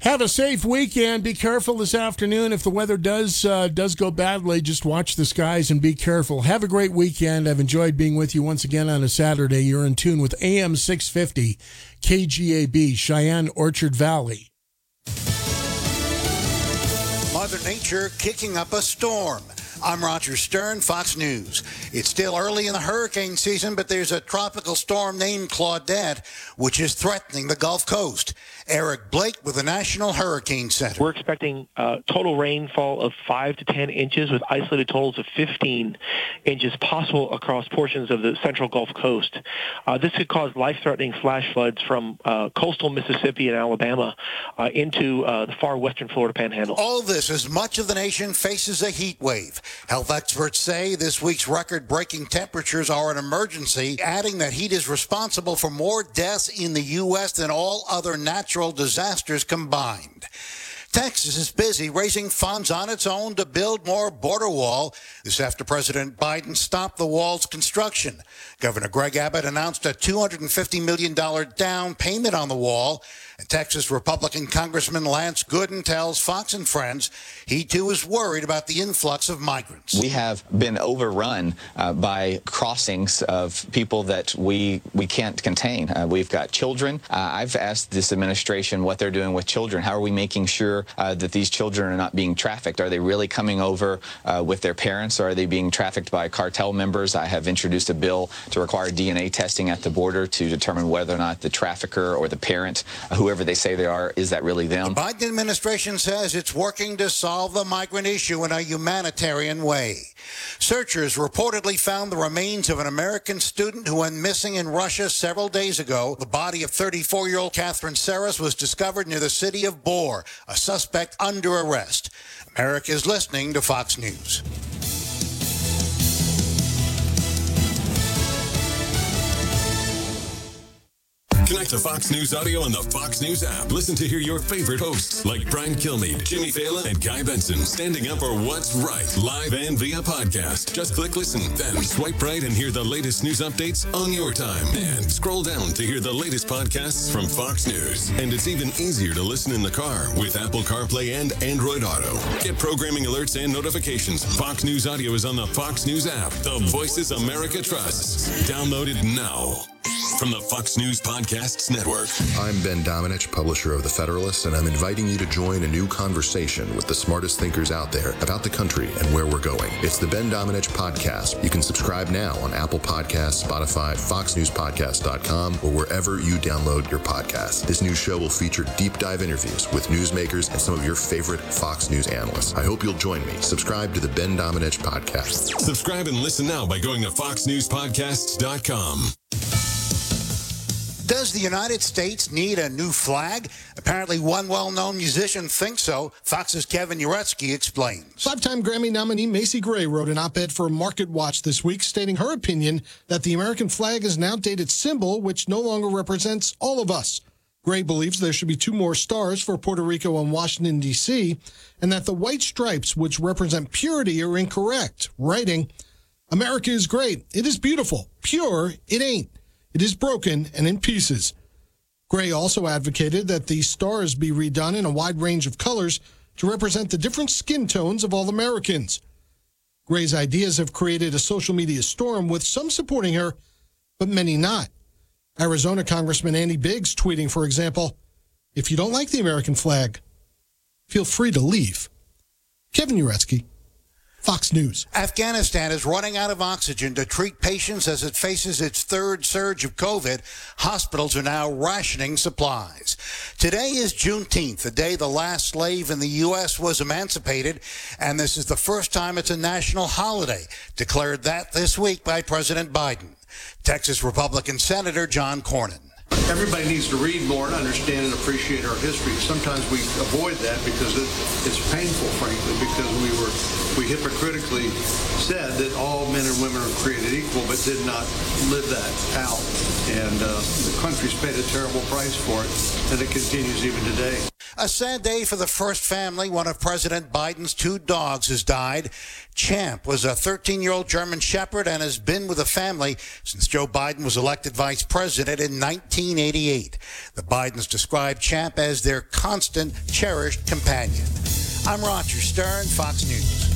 Have a safe weekend. Be careful this afternoon. If the weather does uh, does go badly, just watch the skies and be careful. Have a great weekend. I've enjoyed being with you once again on a Saturday. You're in tune with AM 650 KGAB, Cheyenne Orchard Valley. Mother Nature kicking up a storm. I'm Roger Stern, Fox News. It's still early in the hurricane season, but there's a tropical storm named Claudette, which is threatening the Gulf Coast. Eric Blake with the National Hurricane Center. We're expecting uh, total rainfall of 5 to 10 inches with isolated totals of 15 inches possible across portions of the central Gulf Coast. Uh, this could cause life-threatening flash floods from uh, coastal Mississippi and Alabama uh, into uh, the far western Florida panhandle. All this as much of the nation faces a heat wave. Health experts say this week's record-breaking temperatures are an emergency, adding that heat is responsible for more deaths in the U.S. than all other natural natural disasters combined. Texas is busy raising funds on its own to build more border wall. This after President Biden stopped the wall's construction. Governor Greg Abbott announced a $250 million down payment on the wall. And Texas Republican Congressman Lance Gooden tells Fox and Friends he too is worried about the influx of migrants. We have been overrun uh, by crossings of people that we we can't contain. Uh, we've got children. Uh, I've asked this administration what they're doing with children. How are we making sure uh, that these children are not being trafficked? Are they really coming over uh, with their parents, or are they being trafficked by cartel members? I have introduced a bill to require DNA testing at the border to determine whether or not the trafficker or the parent whoever they say they are, is that really them? The Biden administration says it's working to solve the migrant issue in a humanitarian way. Searchers reportedly found the remains of an American student who went missing in Russia several days ago. The body of 34 year old Catherine Saras was discovered near the city of Bor, a suspect under arrest. America is listening to Fox News. Connect to Fox News Audio on the Fox News app. Listen to hear your favorite hosts like Brian Kilmeade, Jimmy Failla, and Guy Benson standing up for what's right, live and via podcast. Just click listen, then swipe right and hear the latest news updates on your time. And scroll down to hear the latest podcasts from Fox News. And it's even easier to listen in the car with Apple CarPlay and Android Auto. Get programming alerts and notifications. Fox News Audio is on the Fox News app. The voices America trusts. Download it now from the Fox News Podcasts Network. I'm Ben Domenech, publisher of The Federalist, and I'm inviting you to join a new conversation with the smartest thinkers out there about the country and where we're going. It's the Ben Domenech Podcast. You can subscribe now on Apple Podcasts, Spotify, FoxNewsPodcast.com, or wherever you download your podcasts. This new show will feature deep dive interviews with newsmakers and some of your favorite Fox News analysts. I hope you'll join me. Subscribe to the Ben Domenech Podcast. Subscribe and listen now by going to FoxNewsPodcasts.com. Does the United States need a new flag? Apparently, one well known musician thinks so. Fox's Kevin Uretsky explains. Five time Grammy nominee Macy Gray wrote an op ed for Market Watch this week stating her opinion that the American flag is an outdated symbol which no longer represents all of us. Gray believes there should be two more stars for Puerto Rico and Washington, D.C., and that the white stripes, which represent purity, are incorrect, writing, America is great. It is beautiful. Pure, it ain't. It is broken and in pieces. Gray also advocated that the stars be redone in a wide range of colors to represent the different skin tones of all Americans. Gray's ideas have created a social media storm with some supporting her, but many not. Arizona Congressman Andy Biggs tweeting, for example, if you don't like the American flag, feel free to leave. Kevin Uretsky, Fox News. Afghanistan is running out of oxygen to treat patients as it faces its third surge of COVID. Hospitals are now rationing supplies. Today is Juneteenth, the day the last slave in the U.S. was emancipated, and this is the first time it's a national holiday, declared that this week by President Biden. Texas Republican Senator John Cornyn. Everybody needs to read more and understand and appreciate our history. Sometimes we avoid that because it, it's painful, frankly, because we were we hypocritically said that all men and women are created equal, but did not live that out. And uh, the country's paid a terrible price for it, and it continues even today. A sad day for the first family. One of President Biden's two dogs has died. Champ was a 13 year old German Shepherd and has been with the family since Joe Biden was elected vice president in 1988. The Bidens described Champ as their constant, cherished companion. I'm Roger Stern, Fox News.